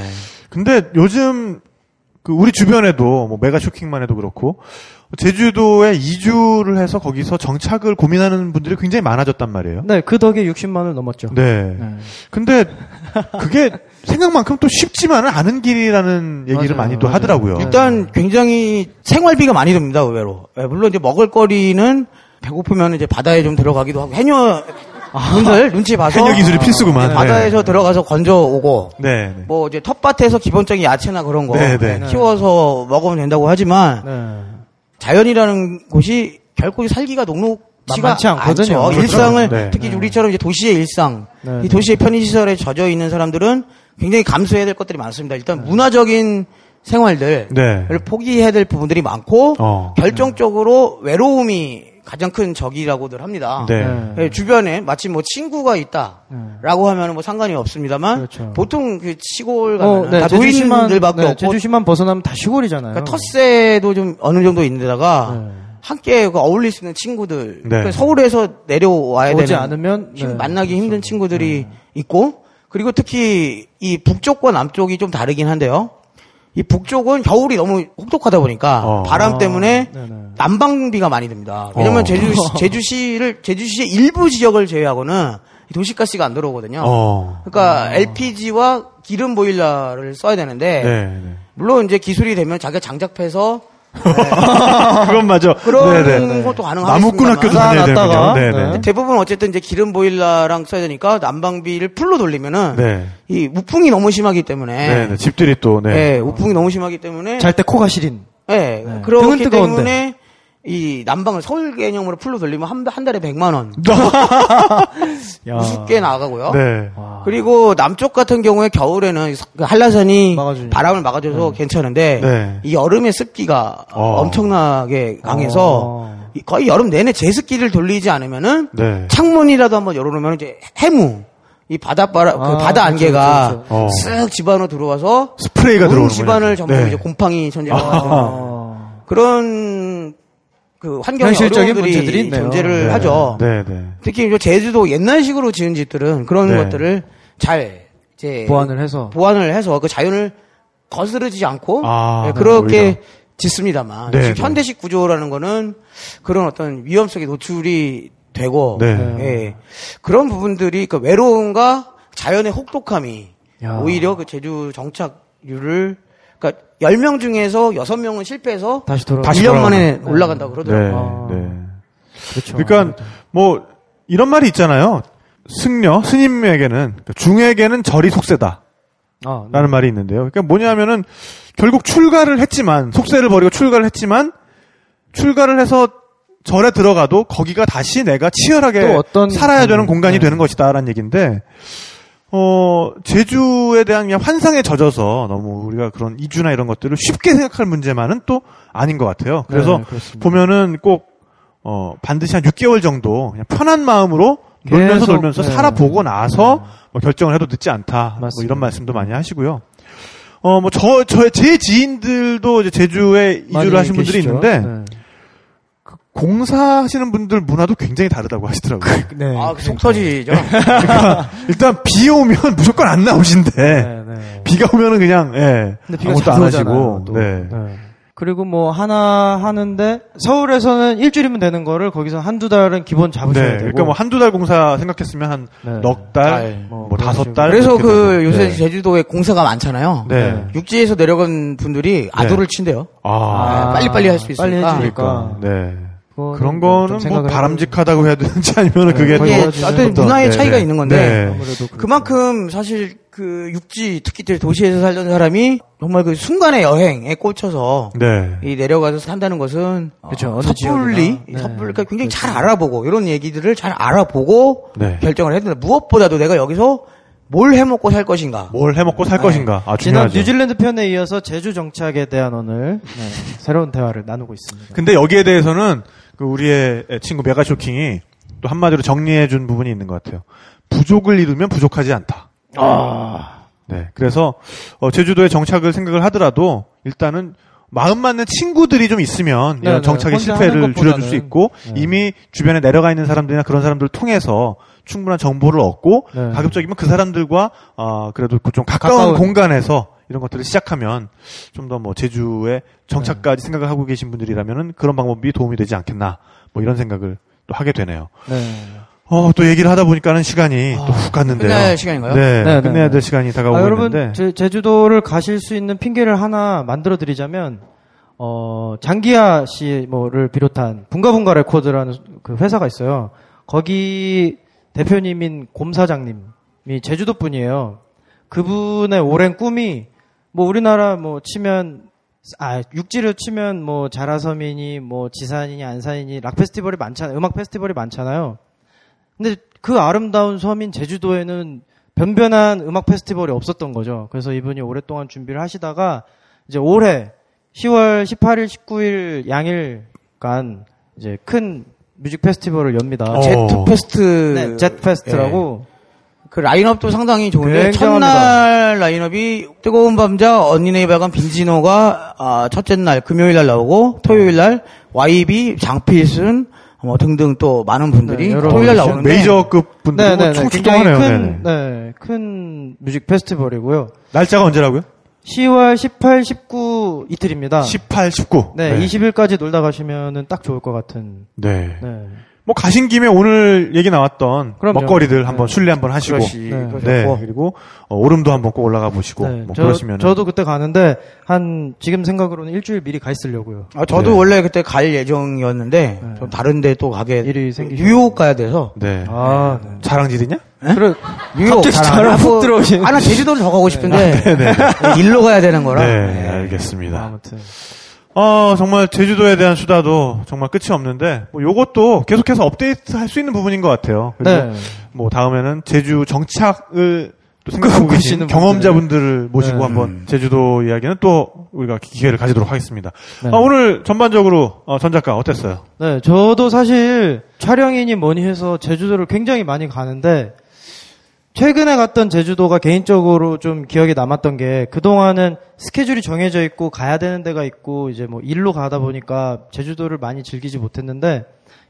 근데 요즘 그 우리 주변에도 뭐 메가 쇼킹만 해도 그렇고 제주도에 이주를 해서 거기서 정착을 고민하는 분들이 굉장히 많아졌단 말이에요. 네, 그 덕에 60만을 넘었죠. 네. 네. 근데 그게 생각만큼 또 쉽지만은 않은 길이라는 얘기를 맞아요, 많이 또 맞아요. 하더라고요. 일단 굉장히 생활비가 많이 듭니다, 의외로. 예, 물론 이제 먹을 거리는 배고프면 이제 바다에 좀 들어가기도 하고 해녀 분들 눈치 봐서 해녀 기술이 필수구만. 네, 바다에서 들어가서 건져 오고 네. 네. 뭐 이제 텃밭에서 기본적인 야채나 그런 거 네, 네. 키워서 먹으면 된다고 하지만 네. 자연이라는 곳이 결코 살기가 녹록지가 만만치 않거든요. 않죠. 그렇죠. 일상을 네. 특히 우리처럼 이제 도시의 일상, 네, 이 네. 도시의 편의시설에 젖어 있는 사람들은 굉장히 감수해야 될 것들이 많습니다. 일단 문화적인 생활들을 네. 포기해야 될 부분들이 많고 어. 결정적으로 외로움이 가장 큰 적이라고들 합니다. 네. 네. 예, 주변에 마치 뭐 친구가 있다라고 하면 뭐 상관이 없습니다만 그렇죠. 보통 그 시골 가면 어, 네, 다 노인들밖에 네, 없고 제주시만 벗어나면 다 시골이잖아요. 그러니까 텃세도 좀 어느 정도 있는데다가 네. 함께 그 어울릴 수 있는 친구들 네. 그러니까 서울에서 내려와야 오지 되는 않으면 힘- 네. 만나기 힘든 친구들이 있고 그리고 특히 이 북쪽과 남쪽이 좀 다르긴 한데요. 이 북쪽은 겨울이 너무 혹독하다 보니까 어. 바람 때문에 네네. 난방비가 많이 듭니다. 왜냐면 어. 제주 제주시를 제주시의 일부 지역을 제외하고는 이 도시가스가 안 들어오거든요. 어. 그러니까 LPG와 기름 보일러를 써야 되는데 네. 네. 물론 이제 기술이 되면 자기가 장작패서 그건 맞아. 그런 네, 네. 것도 가능하겠습니다. 나무꾼 학교도 다녀야 되는군요. 네, 네. 네. 대부분 어쨌든 이제 기름 보일러랑 써야 되니까 난방비를 full로 돌리면은 네. 이 우풍이 너무 심하기 때문에 네, 네. 집들이 또 네. 예, 우풍이 너무 심하기 때문에 잘 때 코가 시린. 예, 네. 그렇기 뜨거운데. 때문에 이 난방을 서울 개념으로 full로 돌리면 한, 한 달에 100만 원 야. 우습게 나가고요. 네. 그리고 남쪽 같은 경우에 겨울에는 그 한라산이 막아주니까. 바람을 막아줘서 괜찮은데 네. 이 여름에 습기가 어. 엄청나게 강해서 어. 이- 거의 여름 내내 제습기를 돌리지 않으면은 네. 창문이라도 한번 열어놓으면 이제 해무 이 바닷바람 그 아, 바다 그렇죠, 안개가 그렇죠, 그렇죠. 쓱 집안으로 들어와서 스프레이가 온 들어오는 집안을 전부 네. 이제 곰팡이 천재가 어. 그런 그 환경 현실적인 문제들이 있네요. 존재를 네. 하죠. 네, 네. 특히 이제 제주도 옛날식으로 지은 집들은 그런 네. 것들을 잘 이제 보완을 해서 보완을 해서 그 자연을 거스르지 않고 아, 예, 네, 그렇게 오히려. 짓습니다만 네, 지금 네. 현대식 구조라는 거는 그런 어떤 위험성에 노출이 되고 네. 예, 그런 부분들이 그 외로움과 자연의 혹독함이 야. 오히려 그 제주 정착률을 그러니까 10명 중에서 6명은 실패해서 다시 돌아 다시 1년 돌아가는. 만에 올라간다고 네, 그러더라고요. 네. 그렇죠. 그러니까 뭐 이런 말이 있잖아요. 승려 스님에게는 그러니까 중에게는 절이 속세다. 아, 라는 말이 있는데요. 그러니까 뭐냐면은 결국 출가를 했지만 속세를 버리고 출가를 했지만 출가를 해서 절에 들어가도 거기가 다시 내가 치열하게 살아야 되는 음, 공간이 네. 되는 것이다라는 얘기인데 어 제주에 대한 그냥 환상에 젖어서 너무 우리가 그런 이주나 이런 것들을 쉽게 생각할 문제만은 또 아닌 것 같아요. 그래서 네. 보면은 꼭 어, 반드시 한 6개월 정도 그냥 편한 마음으로 놀면서 계속, 놀면서 네. 살아보고 나서 뭐 결정을 해도 늦지 않다. 뭐. 이런 말씀도 많이 하시고요. 어, 뭐, 저, 저, 제 지인들도 이제 제주에 이주를 하신 분들이 계시죠? 있는데, 네. 공사하시는 분들 문화도 굉장히 다르다고 하시더라고요. 네. 아, 그속 터지죠. 그러니까, 일단 비 오면 무조건 안 나오신대. 네, 네. 비가 오면은 그냥, 예. 근데 비가 아무것도 안 오잖아요, 하시고, 또. 네. 네. 그리고 뭐 하나 하는데 서울에서는 일주일이면 되는 거를 거기서 한두 달은 기본 잡으셔야 네. 되고. 그러니까 뭐 한두 달 공사 생각했으면 한 네. 넉 달, 달, 뭐, 뭐 다섯 달. 그래서 그 되고. 요새 네. 제주도에 공사가 많잖아요. 네. 육지에서 내려간 분들이 아도를 친대요. 아, 아, 빨리빨리 할수 빨리 있으니까. 해주니까. 네. 그런 뭐 거는 좀뭐 바람직하다고 해야 되는지 아니면 은 네, 그게 거의 또 보여주는 어떤 문화의 네, 차이가 네. 있는 건데 네. 아무래도 그렇고. 그만큼 사실 그 육지 특히 또 도시에서 살던 사람이 정말 그 순간의 여행에 꽂혀서 네. 이 내려가서 산다는 것은 그렇죠. 어, 섣불리. 네. 섣불리 그러니까 굉장히 잘 알아보고 이런 얘기들을 잘 알아보고 네. 결정을 해야 된다. 무엇보다도 내가 여기서 뭘 해먹고 살 것인가. 뭘 해먹고 살 네. 것인가. 아, 지난 중요하죠. 뉴질랜드 편에 이어서 제주 정착에 대한 오늘 네, 새로운 대화를 나누고 있습니다. 근데 여기에 대해서는 그 우리의 친구 메가쇼킹이 또 한마디로 정리해 준 부분이 있는 것 같아요. 부족을 이루면 부족하지 않다. 아, 네. 그래서 어, 제주도에 정착을 생각을 하더라도 일단은 마음 맞는 친구들이 좀 있으면 네, 이런 네. 정착의 실패를 줄여줄 수. 있고 네. 이미 주변에 내려가 있는 사람들이나 그런 사람들을 통해서 충분한 정보를 얻고 네. 가급적이면 그 사람들과 어, 그래도 그좀 가까운, 가까운. 공간에서 이런 것들을 시작하면 좀 더 뭐 제주에 정착까지 생각을 하고 계신 분들이라면은 그런 방법이 도움이 되지 않겠나 뭐 이런 생각을 또 하게 되네요. 네. 어, 또 얘기를 하다 보니까는 시간이 또훅 갔는데요. 끝날 시간인가요? 네, 네, 네, 끝내야 네. 될 시간이 다가오고 아, 여러분 있는데. 제, 제주도를 가실 수 있는 핑계를 하나 만들어 드리자면 어 장기하 씨 뭐를 비롯한 붕가붕가 레코드라는 그 회사가 있어요. 거기 대표님인 곰 사장님이 제주도 분이에요. 그분의 오랜 꿈이 뭐 우리나라 뭐 치면 아 육지로 치면 뭐 자라섬이니 뭐 지산이니 안산이니 락 페스티벌이 많잖아요. 음악 페스티벌이 많잖아요. 근데 그 아름다운 섬인 제주도에는 변변한 음악 페스티벌이 없었던 거죠. 그래서 이분이 오랫동안 준비를 하시다가 이제 올해 10월 18일, 19일 양일간 이제 큰 music 페스티벌을 엽니다. 어. Jet Fest. 네, Jet Fest라고 그 라인업도 상당히 좋은데. 첫날 라인업이 뜨거운 감자 언니네 이발관 빈지노가 아, 첫째 날 금요일 날 나오고 토요일 날 YB 장필순 뭐 등등 또 많은 분들이 네, 토요일 날 나오는데 메이저급 분들 네네네. 뭐 굉장히 출동하네요. 큰, 네네. 네, 큰 music 페스티벌이고요. 날짜가 언제라고요? 10월 18, 19 이틀입니다. 18, 19. 네, 20일까지 놀다 가시면은 딱 좋을 것 같은. 네. 네. 뭐 가신 김에 오늘 얘기 나왔던 그럼요. 먹거리들 한번 네. 순례 한번 하시고 그러시, 네. 네. 그러셨고. 그리고 어, 오름도 한번 꼭 올라가 보시고 네, 뭐 저, 그러시면 저도 그때 가는데 한 지금 생각으로는 일주일 미리 가 있으려고요. 아, 저도 네. 원래 그때 갈 예정이었는데 네. 좀 다른데 또 가게 일이 생기셔. 뉴욕 가야 돼서 네. 아, 자랑질이냐? 그래, 뉴욕 갑자기 자랑 아, 훅 뭐, 들어오시는. 아, 나 제주도를 더 가고 싶은데 일로 가야 되는 거라. 네, 알겠습니다. 아무튼. 어, 정말 제주도에 대한 수다도 정말 끝이 없는데 뭐 요것도 계속해서 업데이트 할 수 있는 부분인 것 같아요. 그리고 네. 뭐 다음에는 제주 정착을 또 생각하고 계신 분들. 경험자분들을 모시고 네. 한번 제주도 이야기는 또 우리가 기회를 가지도록 하겠습니다. 네. 아, 오늘 전반적으로 어, 전 작가 어땠어요? 네, 저도 사실 촬영이니 뭐니 해서 제주도를 굉장히 많이 가는데 최근에 갔던 제주도가 개인적으로 좀 기억에 남았던 게 그동안은 스케줄이 정해져 있고 가야 되는 데가 있고 이제 뭐 일로 가다 보니까 제주도를 많이 즐기지 못했는데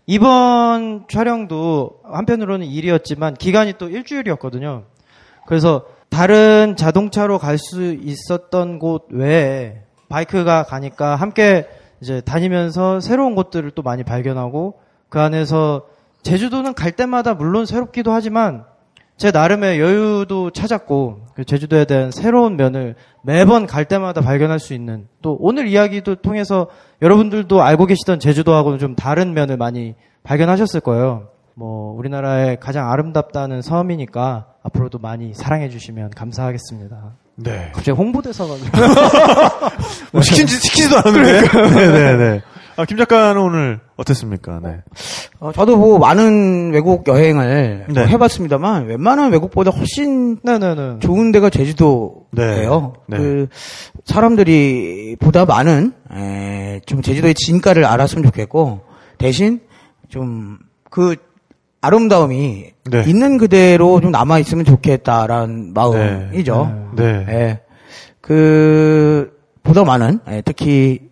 이번 촬영도 한편으로는 일이었지만 기간이 또 일주일이었거든요. 그래서 다른 자동차로 갈 수 있었던 곳 외에 바이크가 가니까 함께 이제 다니면서 새로운 곳들을 또 많이 발견하고 그 안에서 제주도는 갈 때마다 물론 새롭기도 하지만 제 나름의 여유도 찾았고 그 제주도에 대한 새로운 면을 매번 갈 때마다 발견할 수 있는 또 오늘 이야기도 통해서 여러분들도 알고 계시던 제주도하고는 좀 다른 면을 많이 발견하셨을 거예요. 뭐 우리나라의 가장 아름답다는 섬이니까 앞으로도 많이 사랑해 주시면 감사하겠습니다. 네. 갑자기 홍보대사가 뭐 시킨지, 시키지도 않았는데. 네네네. 아, 김 작가는 오늘 어땠습니까? 네. 어, 저도 뭐 많은 외국 여행을 뭐 네. 해봤습니다만 웬만한 외국보다 훨씬 네네네. 좋은 데가 제주도예요. 네. 그 사람들이 보다 많은 에, 좀 제주도의 진가를 알았으면 좋겠고 대신 좀 그 아름다움이 네. 있는 그대로 좀 남아 있으면 좋겠다라는 마음이죠. 네. 예. 그 보다 많은 예, 특히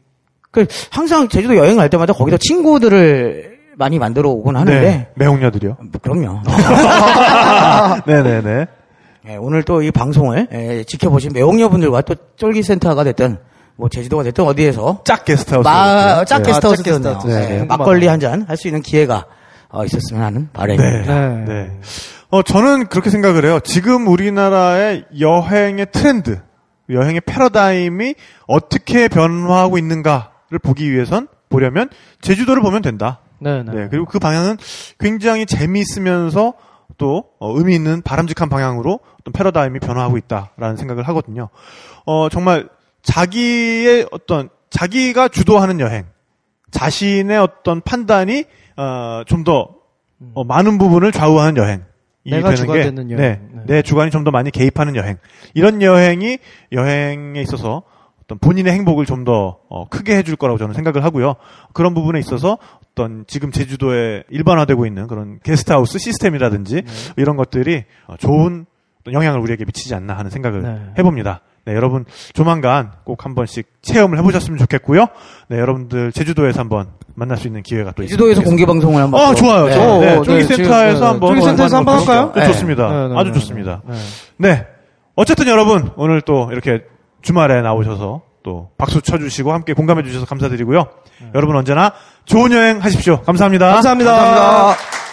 그 항상 제주도 여행 갈 때마다 거기서 친구들을 많이 만들어 오곤 하는데 네. 매혹녀들이요. 뭐, 그럼요. 네네네. 예, 오늘 또 이 방송을 예, 지켜보신 매혹녀분들과 또 쫄기센터가 됐든 뭐 제주도가 됐든 어디에서 짝 게스트하우스. 마, 네. 짝 게스트하우스 아, 짝 됐네요. 게스트하우스. 예, 네. 막걸리 한 잔 할 수 있는 기회가 어, 있었으면 하는 바람입니다. 네. 네. 네. 어, 저는 그렇게 생각을 해요. 지금 우리나라의 여행의 트렌드, 여행의 패러다임이 어떻게 변화하고 있는가를 보기 위해선, 보려면 제주도를 보면 된다. 네네. 네. 그리고 그 방향은 굉장히 재미있으면서 또 어, 의미 있는 바람직한 방향으로 어떤 패러다임이 변화하고 있다라는 생각을 하거든요. 어, 정말 자기의 어떤 자기가 주도하는 여행, 자신의 어떤 판단이 어, 좀더 어, 많은 부분을 좌우하는 여행. 이 내가 되는 게, 여행. 네, 네. 내 주관이 좀 더 많이 개입하는 여행. 이런 여행이 여행에 있어서 어떤 본인의 행복을 좀 더 크게 해줄 거라고 저는 생각을 하고요. 그런 부분에 있어서 어떤 지금 제주도에 일반화되고 있는 그런 게스트하우스 시스템이라든지 네. 이런 것들이 어, 좋은 영향을 우리에게 미치지 않나 하는 생각을 네. 해봅니다. 네, 여러분 조만간 꼭 한 번씩 체험을 해보셨으면 좋겠고요. 네, 여러분들 제주도에서 한번 만날 수 있는 기회가 또 제주도에서 있습니다. 공개 방송을 한번 아, 또- 좋아요. 네. 네, 네, 어, 쫄기 네, 센터에서 네, 한번 쫄기 센터에서 한번. 할까요? 네, 네. 좋습니다. 네, 네, 아주 네, 좋습니다. 네. 네. 어쨌든 여러분, 오늘 또 이렇게 주말에 나오셔서 또 박수 쳐주시고 함께 공감해 주셔서 감사드리고요. 여러분 언제나 좋은 여행 하십시오. 감사합니다. 감사합니다. 감사합니다.